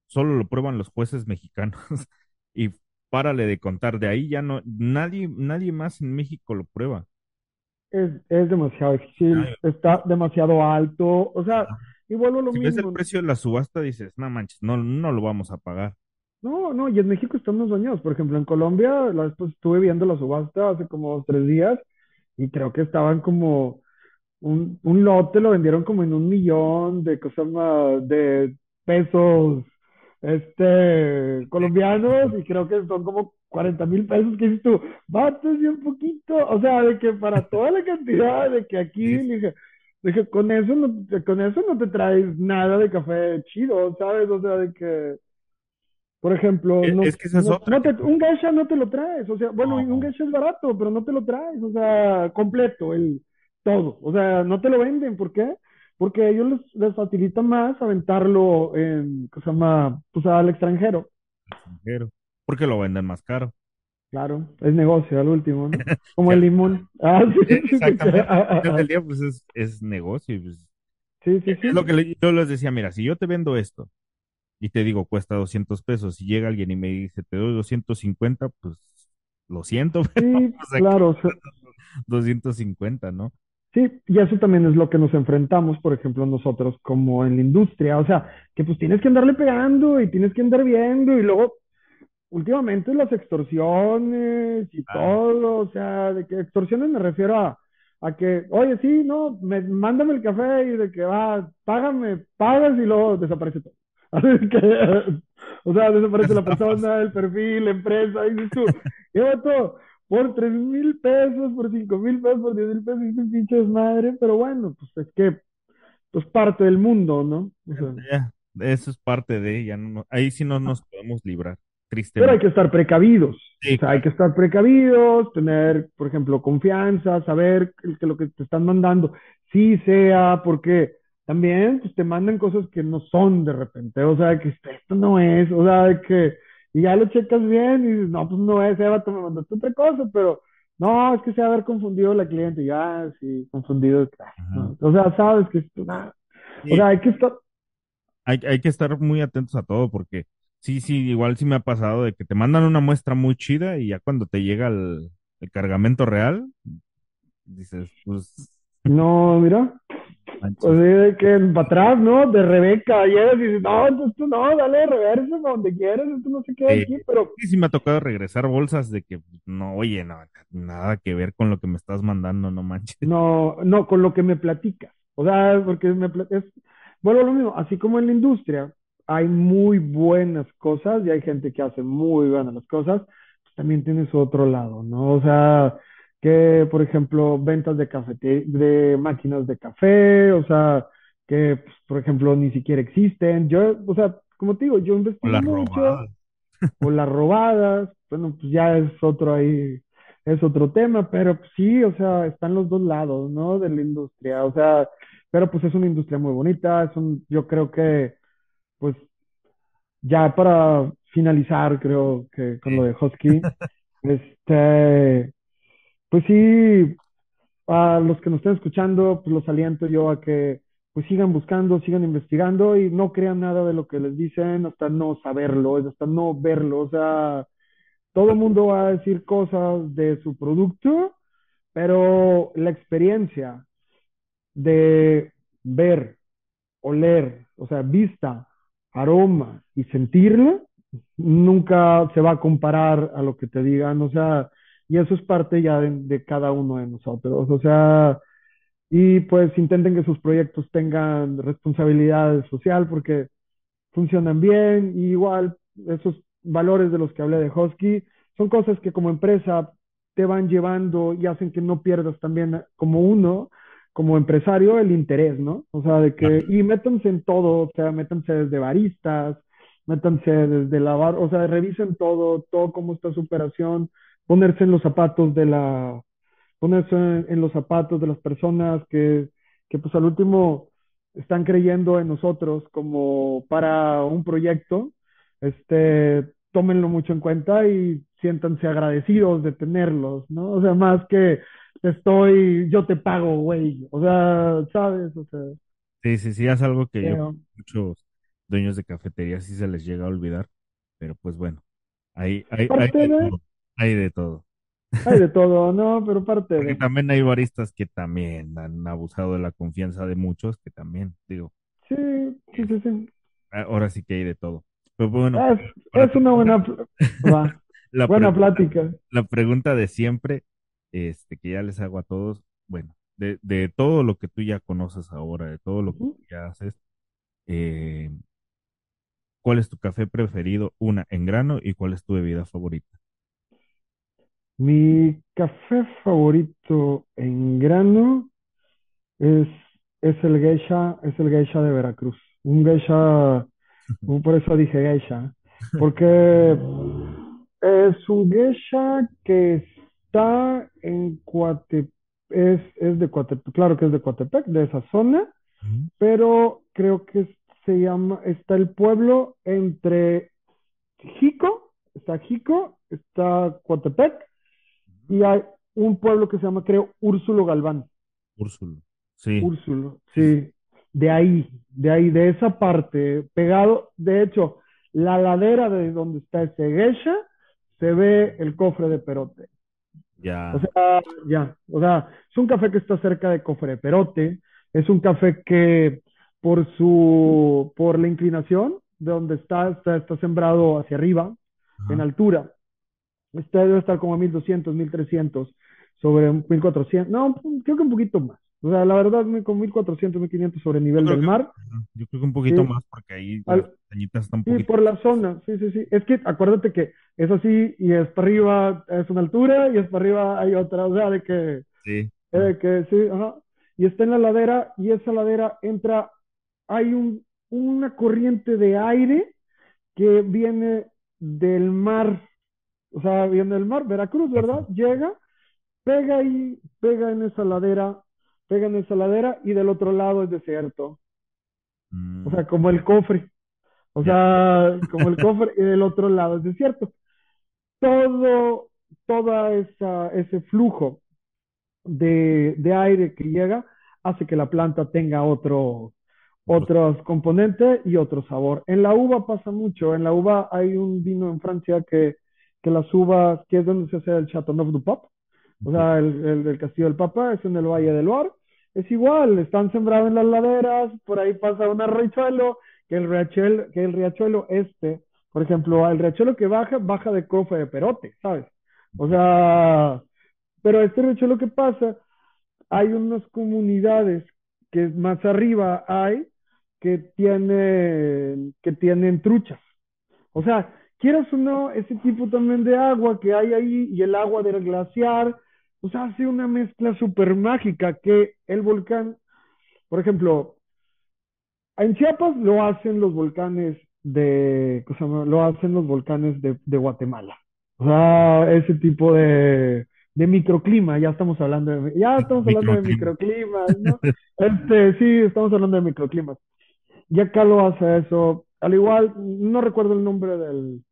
solo lo prueban los jueces mexicanos y párale de contar, de ahí ya no, nadie, nadie más en México lo prueba. Es, es demasiado difícil, Ay. está demasiado alto, o sea, y vuelvo a lo si mismo. ves el precio de la subasta, dices, no manches, no, no lo vamos a pagar. No, no, y en México estamos dañados. Por ejemplo, en Colombia, la estuve viendo la subasta hace como dos, tres días y creo que estaban como un, un lote, lo vendieron como en un millón de cosas de pesos este, colombianos y creo que son como 40 mil pesos que dices tú, vatos y un poquito, o sea, de que para toda la cantidad de que aquí, sí. dije, dije, con eso no, con eso no te traes nada de café chido, ¿sabes? O sea, de que, por ejemplo, es, no, es que esa es no, no te, un geisha no te lo traes, o sea, bueno, no. un geisha es barato, pero no te lo traes, o sea, completo, el todo, o sea, no te lo venden, ¿por qué? Porque a ellos les, les facilita más aventarlo en, ¿qué se llama? Pues al extranjero. Extranjero. Porque lo venden más caro. Claro, es negocio al último, ¿no? Como el limón. Ah, sí, Exactamente. Al final del día, pues es, es negocio. Pues. Sí, sí, sí. Es lo que le, yo les decía, mira, si yo te vendo esto y te digo cuesta 200 pesos y llega alguien y me dice te doy 250, pues lo siento, pero sí, pues claro. O sea, 250, ¿no? Sí, y eso también es lo que nos enfrentamos, por ejemplo, nosotros como en la industria, o sea, que pues tienes que andarle pegando y tienes que andar viendo y luego, últimamente las extorsiones y ah. todo, o sea, de que extorsiones me refiero a, a que, oye, sí, no, me, mándame el café y de que va, págame, pagas y luego desaparece todo. Así que, o sea, desaparece la persona, el perfil, la empresa, y dices tú, lleva todo por tres mil pesos, por cinco mil pesos, por diez mil pesos, y un pinche desmadre, pero bueno, pues es que, pues parte del mundo, ¿no? O sea, Ya, eso es parte de ella. no- ahí sí no nos podemos librar, pero hay tristemente. que estar precavidos. Sí, O sea, hay que estar precavidos, tener, por ejemplo, confianza, saber que, que lo que te están mandando sí sea, porque también pues, te mandan cosas que no son de repente, o sea, que esto no es, o sea, de que, y ya lo checas bien y dices, no, pues no es, Eva, te me mandaste otra cosa, pero no, es que se va a haber confundido la cliente, y ya, sí, confundido, ah, no. o sea, sabes que esto, ah, o sea, hay que estar, hay, hay que estar muy atentos a todo porque sí, sí, igual sí me ha pasado de que te mandan una muestra muy chida y ya cuando te llega el, el cargamento real, dices, pues, no, mira. manches. O sea, de que para atrás, ¿no? De Rebeca, llegas y dices, no, esto no, dale reversa para donde quieras, esto no se queda Sí. aquí, pero Sí, sí me ha tocado regresar bolsas de que no, oye, no, nada que ver con lo que me estás mandando, no manches. no, no, con lo que me platicas. O sea, porque me pla- es, vuelvo a lo mismo, así como en la industria hay muy buenas cosas y hay gente que hace muy buenas las cosas, pues también tienes otro lado, ¿no? O sea, que, por ejemplo, ventas de cafete, de máquinas de café, o sea, que, pues, por ejemplo, ni siquiera existen. Yo, o sea, como te digo, yo O investigo las mucho. robadas. o las robadas, bueno, pues ya es otro ahí, es otro tema, pero pues sí, o sea, están los dos lados, ¿no? De la industria, o sea, pero pues es una industria muy bonita, es un, yo creo que, pues, ya para finalizar, creo que con lo de Husky, este, pues sí, a los que nos estén escuchando, pues los aliento yo a que pues sigan buscando, sigan investigando y no crean nada de lo que les dicen hasta no saberlo, hasta no verlo. O sea, todo el mundo va a decir cosas de su producto, pero la experiencia de ver, oler, o sea, vista, aroma y sentirla, nunca se va a comparar a lo que te digan. O sea, y eso es parte ya de, de cada uno de nosotros. O sea, y pues intenten que sus proyectos tengan responsabilidad social porque funcionan bien y igual esos valores de los que hablé de Husky son cosas que como empresa te van llevando y hacen que no pierdas también como uno, como empresario, el interés, ¿no? O sea, de que, y métanse en todo, o sea, métanse desde baristas, métanse desde lavar, o sea, revisen todo, todo cómo está su operación, ponerse en los zapatos de la, ponerse en, los zapatos de las personas que, que pues al último están creyendo en nosotros como para un proyecto, este, tómenlo mucho en cuenta y siéntanse agradecidos de tenerlos, ¿no? O sea, más que estoy, yo te pago, güey, o sea, ¿sabes? O sea, Sí, sí, sí, es algo que yo, pero muchos dueños de cafeterías sí se les llega a olvidar, pero pues bueno, hay, hay, hay parte de hay de todo. hay de todo, ¿no? Pero parte Porque de, también hay baristas que también han abusado de la confianza de muchos, que también, digo, sí, sí, sí, sí. ahora sí que hay de todo. Pero bueno, Es, una buena, la buena pregunta, plática. la pregunta de siempre, este, que ya les hago a todos, bueno, de, de todo lo que tú ya conoces ahora, de todo lo que tú ya haces, eh, ¿cuál es tu café preferido? Una, en grano, y cuál es tu bebida favorita? Mi café favorito en grano es, es el geisha, es el geisha de Veracruz. Un geisha, por eso dije geisha, porque es un geisha que está en Coatepec, es, es de Coatepec, claro que es de Coatepec, de esa zona, pero creo que se llama, está el pueblo entre Jico, está Jico, está Coatepec, y hay un pueblo que se llama, creo, Úrsulo Galván. Úrsulo. Sí, Úrsulo, sí, de ahí, de ahí, de esa parte, pegado, de hecho, la ladera de donde está ese geisha, se ve el cofre de Perote. O Ya, sea, ya, o sea, es un café que está cerca de Cofre Perote, es un café que por su, por la inclinación de donde está, está, está sembrado hacia arriba, en altura, este debe estar como a 1200, 1300. sobre 1400, no, creo que un poquito más. O sea, la verdad, con 1400, 1500 sobre nivel del que, mar. Yo creo que un poquito más porque ahí las montañitas están un poquito. Sí, por la zona, sí, sí, sí. Es que acuérdate que es así y es para arriba es una altura y es para arriba hay otra, o sea, de que. Sí. De que sí, ajá. Y está en la ladera y esa ladera entra, hay un, una corriente de aire que viene del mar, o sea, viene del mar, Veracruz, ¿verdad? Llega, pega ahí, pega en esa ladera pega en esa ladera y del otro lado es desierto. O sea, como el cofre. O sea, como el cofre y del otro lado es desierto. Todo, toda esa, ese flujo de, de aire que llega hace que la planta tenga otro, otros componentes y otro sabor. En la uva pasa mucho. En la uva hay un vino en Francia que, que las uvas, que es donde se hace el Chateauneuf du Pape, o sea, el, el, Castillo del Papa, es en el Valle del Loire, es igual, están sembrados en las laderas, por ahí pasa un riachuelo, que el riachuelo, que el riachuelo este, por ejemplo, el riachuelo que baja, baja de cofre de perote, ¿sabes? O sea, pero este riachuelo que pasa, hay unas comunidades que más arriba hay que tienen, que tienen truchas. O sea, quieras o no, ese tipo también de agua que hay ahí y el agua del glaciar, o sea, hace una mezcla súper mágica que el volcán, por ejemplo, en Chiapas lo hacen los volcanes de, lo hacen los volcanes de, Guatemala. O sea, ese tipo de, de microclima, ya estamos hablando de, ya estamos hablando de microclimas, ¿no? Este, sí, estamos hablando de microclimas. Y acá lo hace eso, al igual, no recuerdo el nombre del,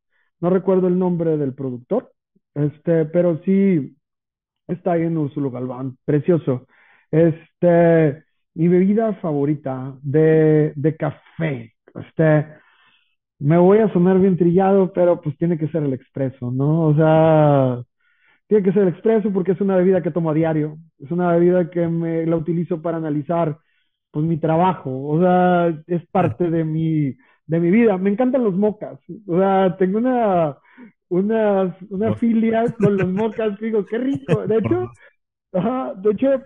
no recuerdo el nombre del productor, este, pero sí, está ahí en Úrsulo Galván, precioso. Este, mi bebida favorita de, de café. Este, me voy a sonar bien trillado, pero pues tiene que ser el expreso, ¿no? O sea, tiene que ser el expreso porque es una bebida que tomo a diario. Es una bebida que me la utilizo para analizar pues mi trabajo. O sea, es parte de mi, de mi vida. Me encantan los mocas. O sea, tengo una, una, una filia con los mocas digo, qué rico. De hecho, de hecho,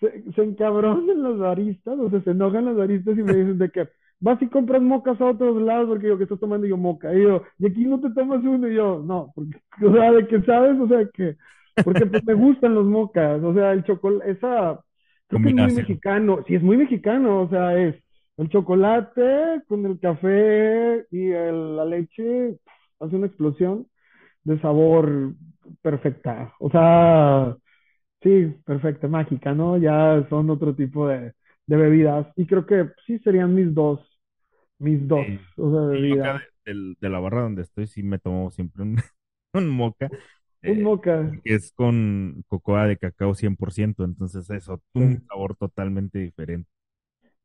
se, se, encabronan los baristas, o sea, se enojan los baristas y me dicen de que vas y compras mocas a otros lados porque yo que estás tomando yo moca. Y yo, y aquí no te tomas uno. Y yo, no, porque, o sea, de que sabes, o sea, que, porque pues, me gustan los mocas, o sea, el chocolate, esa, creo que es muy mexicano, sí, es muy mexicano, o sea, es el chocolate con el café y el, la leche, hace una explosión de sabor perfecta. O sea, sí, perfecta, mágica, ¿no? Ya son otro tipo de, bebidas. Y creo que sí serían mis dos, mis dos, o sea, bebidas. de, la barra donde estoy sí me tomo siempre un, un moca. Un eh, moca. Que es con cocoa de cacao 100%, entonces eso, un sabor totalmente diferente.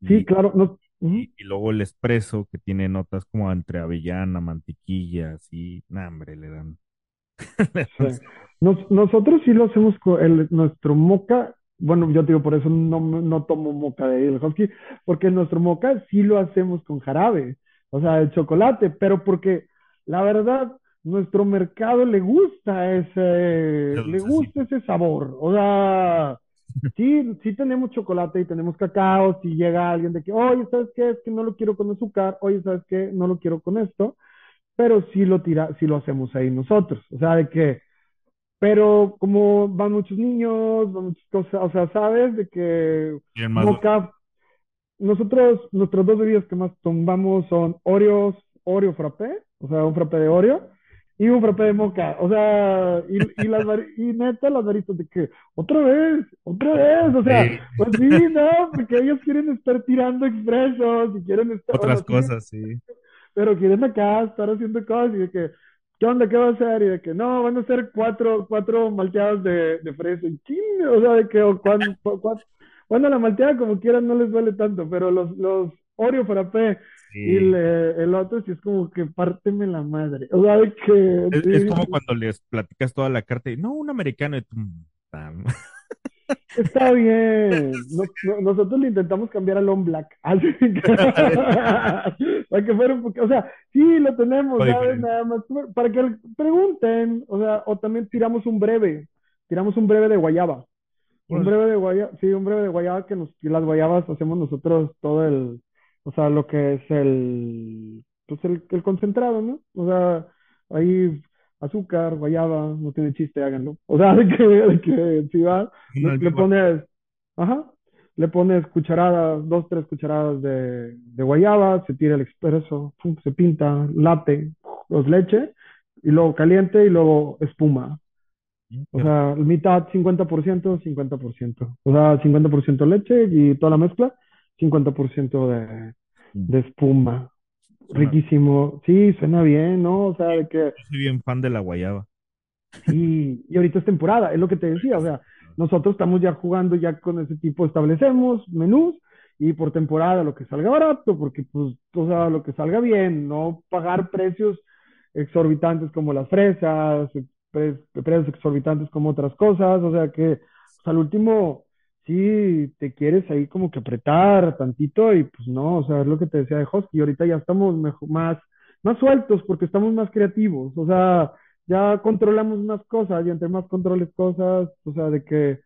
Sí, claro. No, y, luego el espresso que tiene notas como entre avellana, mantequilla, así, nah, hombre, le dan. nosotros sí lo hacemos con el, nuestro moca. Bueno, yo digo, por eso no, no tomo moca de el husky, porque nuestro moca sí lo hacemos con jarabe, o sea, el chocolate, pero porque la verdad, nuestro mercado le gusta ese, le gusta ese sabor, o sea, Sí, sí tenemos chocolate y tenemos cacao. Si llega alguien de que, oye, ¿sabes qué? Es que no lo quiero con azúcar. Oye, ¿sabes qué? No lo quiero con esto. Pero sí lo tira, sí lo hacemos ahí nosotros. O sea, de que, pero como van muchos niños, van muchas cosas, o sea, ¿sabes? De que nosotros, nuestras dos bebidas que más tomamos son Oreos, Oreo frappé, o sea, un frappé de Oreo y un frappé de moca. O sea, y, y, las, y neta, las baristas de que, otra vez, otra vez. O sea, pues sí, no, porque ellos quieren estar tirando expresos y quieren estar. Otras cosas, sí. Pero quieren acá estar haciendo cosas y de que, ¿qué onda? ¿Qué va a hacer? Y de que, no, van a ser cuatro, cuatro malteadas de, de fresa. Y ching, o sea, de que, o cuando, bueno, la malteada como quieran no les duele tanto, pero los, los Oreo frappé y el otro sí es como que párteme la madre. O sea, que. Es, como cuando les platicas toda la carta y no, un americano. Está bien. nosotros le intentamos cambiar al on black. para que fuera un poco. O sea, sí, lo tenemos, ¿sabes? Nada más. Para que pregunten. O sea, o también tiramos un breve. tiramos un breve de guayaba. Un breve de guayaba, sí, un breve de guayaba que nos, que las guayabas hacemos nosotros todo el, o sea, lo que es el, pues el, el concentrado, ¿no? O sea, ahí azúcar, guayaba, no tiene chiste, háganlo. O sea, de que, de que si va, No, le, le pones, ajá, le pones cucharadas, dos, tres cucharadas de, de guayaba, se tira el expreso, pum, se pinta, latte, los leche, y luego caliente y luego espuma. O sea, mitad 50%, 50%. O sea, 50% leche y toda la mezcla, 50% de, de espuma. Suena- Riquísimo. Sí, suena bien, ¿no? O sea, de que Yo soy bien fan de la guayaba. sí, y ahorita es temporada, es lo que te decía, o sea, nosotros estamos ya jugando ya con ese tipo, establecemos menús y por temporada lo que salga barato, porque pues, o sea, lo que salga bien, no pagar precios exorbitantes como las fresas, pre- precios exorbitantes como otras cosas, o sea que pues, al último sí te quieres ahí como que apretar tantito y pues no, o sea, es lo que te decía de Husky, ahorita ya estamos mejor, más, más sueltos porque estamos más creativos, o sea, ya controlamos más cosas y entre más controles cosas, o sea, de que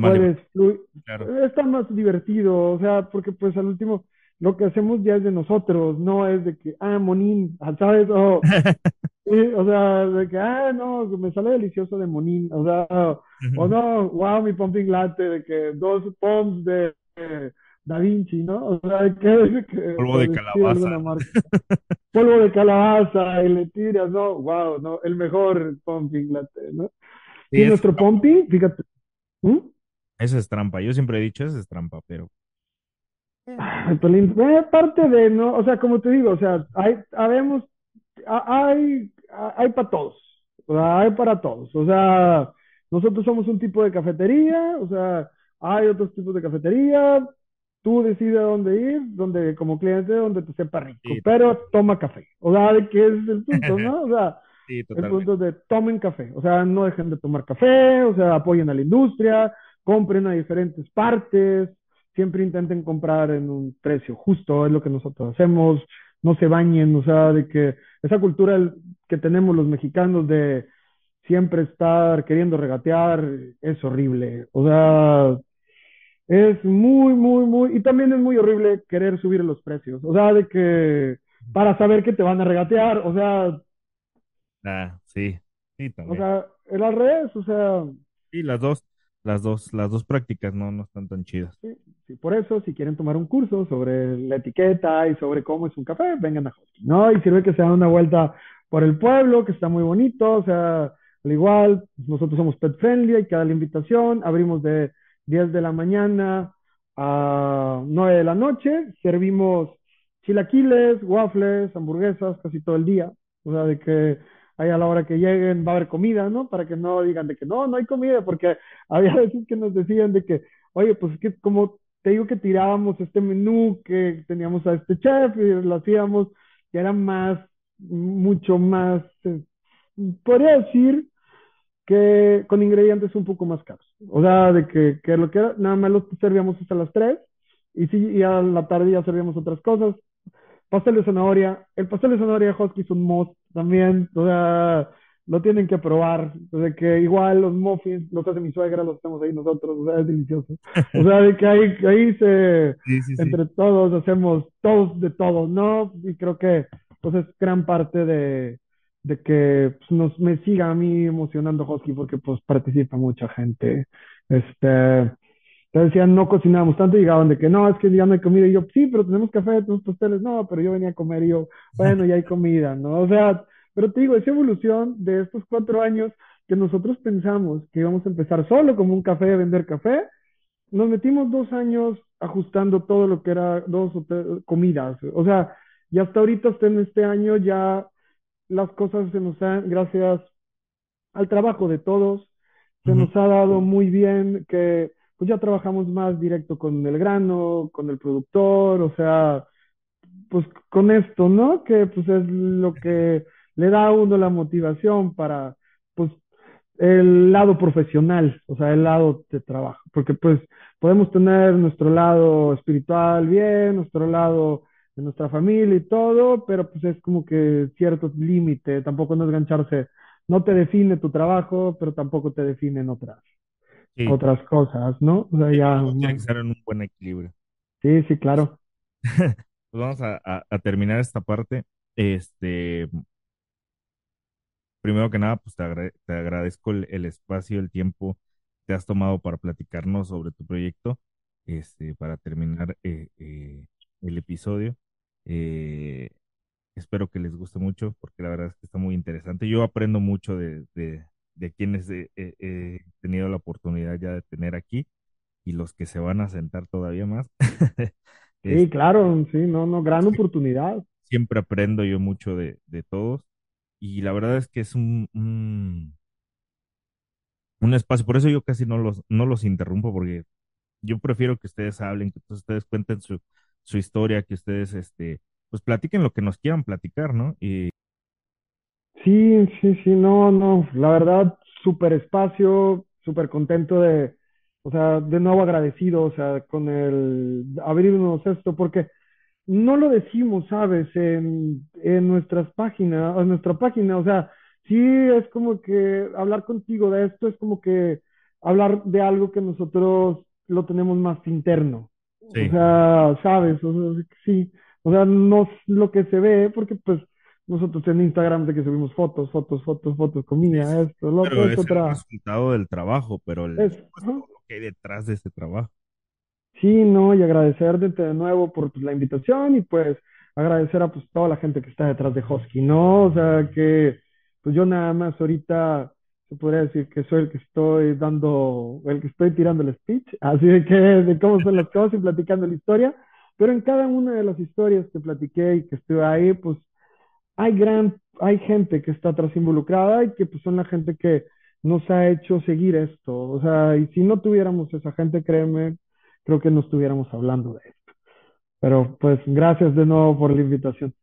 puedes flu- claro. está más divertido, o sea, porque pues al último lo que hacemos ya es de nosotros, no es de que, ah, monín, ¿sabes? O, sí, o sea, de que, ah, no, me sale delicioso de monín, o sea, o no, wow, mi pumping latte, de que dos pumps de, de Da Vinci, ¿no? O sea, de que, de que Polvo de calabaza. Polvo de calabaza y le tiras, ¿no? Wow, ¿no? El mejor pumping latte, ¿no? Sí, Y es nuestro trampa. pumping, fíjate, ¿Mm? Esa es trampa. Yo siempre he dicho, esa es trampa, pero. Ay, Pelín, eh, parte de, ¿no? O sea, como te digo, o sea, hay, habemos, ha- hay, hay para todos, o sea, hay para todos, o sea, nosotros somos un tipo de cafetería, o sea, hay otros tipos de cafetería, tú decides a dónde ir, donde como cliente, donde te sepa rico, Sí. pero toma café, o sea, de que es el punto, ¿no? O sea, Sí, el punto de tomen café, o sea, no dejen de tomar café, o sea, apoyen a la industria, compren a diferentes partes, siempre intenten comprar en un precio justo, es lo que nosotros hacemos, no se bañen, o sea, de que esa cultura que tenemos los mexicanos de siempre estar queriendo regatear es horrible, o sea, es muy, muy, muy, y también es muy horrible querer subir los precios, o sea, de que para saber que te van a regatear, o sea, Ah, sí. Sí, o también. sea, el al revés, o sea, Sí, las dos, las dos, las dos prácticas no, no están tan chidas. Sí, sí, por eso, si quieren tomar un curso sobre la etiqueta y sobre cómo es un café, vengan a Husky, ¿no? Y sirve que se dan una vuelta por el pueblo, que está muy bonito, o sea, al igual, nosotros somos pet friendly, hay que dar la invitación, abrimos de 10 de la mañana a 9 de la noche, servimos chilaquiles, waffles, hamburguesas, casi todo el día, o sea, de que ahí a la hora que lleguen va a haber comida, ¿no? Para que no digan de que no, no hay comida, porque había veces que nos decían de que Oye, pues es que como te digo que tirábamos este menú, que teníamos a este chef y lo hacíamos, que era más, mucho más, eh, podría decir que con ingredientes un poco más caros. O sea, de que, que lo que era, nada más los servíamos hasta las 3 y sí, y a la tarde ya servíamos otras cosas. Pastel de zanahoria, el pastel de zanahoria de Husky es un must también, o sea, lo tienen que probar, de que igual los muffins los hace mi suegra, los hacemos ahí nosotros, o sea, es delicioso. O sea, de que ahí, ahí se, Sí, sí, sí. entre todos hacemos todos de todo, ¿no? Y creo que pues es gran parte de, de que pues, nos, me siga a mí emocionando Husky porque pues participa mucha gente. Este, te decían, no cocinábamos tanto llegaban de que no, es que ya no hay comida. Y yo, sí, pero tenemos café, tenemos pasteles. No, pero yo venía a comer y yo, bueno, ya hay comida, ¿no? O sea, pero te digo, esa evolución de estos cuatro años que nosotros pensamos que íbamos a empezar solo como un café, a vender café, nos metimos dos años ajustando todo lo que era dos o tres comidas. O sea, y hasta ahorita, hasta en este año, ya las cosas se nos han, gracias al trabajo de todos, se nos ha dado muy bien que pues ya trabajamos más directo con el grano, con el productor, o sea, pues con esto, ¿no? Que pues es lo que le da a uno la motivación para, pues, el lado profesional, o sea, el lado de trabajo, porque pues podemos tener nuestro lado espiritual bien, nuestro lado de nuestra familia y todo, pero pues es como que cierto límite, tampoco no engancharse no te define tu trabajo, pero tampoco te definen otras, Sí, otras cosas, ¿no? O sea, ya, tiene que no- estar en un buen equilibrio. sí, sí, claro. Pues vamos a, a- a terminar esta parte. Este, primero que nada, pues te, te agradezco el, el espacio, el tiempo que te has tomado para platicarnos sobre tu proyecto. Este, para terminar eh, eh, el episodio. Eh, espero que les guste mucho, porque la verdad es que está muy interesante. Yo aprendo mucho de, de, de quienes he, he- he tenido la oportunidad ya de tener aquí y los que se van a sentar todavía más. Sí, Es- claro, sí, no, no, gran oportunidad. siempre aprendo yo mucho de, de todos y la verdad es que es un, un, un espacio, por eso yo casi no los, no los interrumpo porque yo prefiero que ustedes hablen, que ustedes cuenten su, su historia, que ustedes este, pues platiquen lo que nos quieran platicar, ¿no? Y Sí, sí, sí, no, no, la verdad, súper espacio, súper contento de, o sea, de nuevo agradecido, o sea, con el abrirnos esto, porque no lo decimos, ¿sabes? En, en nuestras páginas, en nuestra página, o sea, sí es como que hablar contigo de esto es como que hablar de algo que nosotros lo tenemos más interno. O sí, sea, ¿sabes? O sea, sí, o sea, no es lo que se ve, porque pues nosotros en Instagram de que subimos fotos, fotos, fotos, fotos, comida, esto, lo otro, pero es el resultado del trabajo, pero el, es, pues, lo que hay detrás de ese trabajo. Sí, no, y agradecerte de nuevo por pues, la invitación y pues agradecer a pues toda la gente que está detrás de Husky, ¿no? O sea que pues yo nada más ahorita se podría decir que soy el que estoy dando, el que estoy tirando el speech, así de que de cómo son las cosas y platicando la historia, pero en cada una de las historias que platiqué y que estuve ahí, pues hay gran, hay gente que está atrás involucrada y que pues son la gente que nos ha hecho seguir esto. O sea, y si no tuviéramos esa gente, créeme, creo que no estuviéramos hablando de esto. Pero pues gracias de nuevo por la invitación.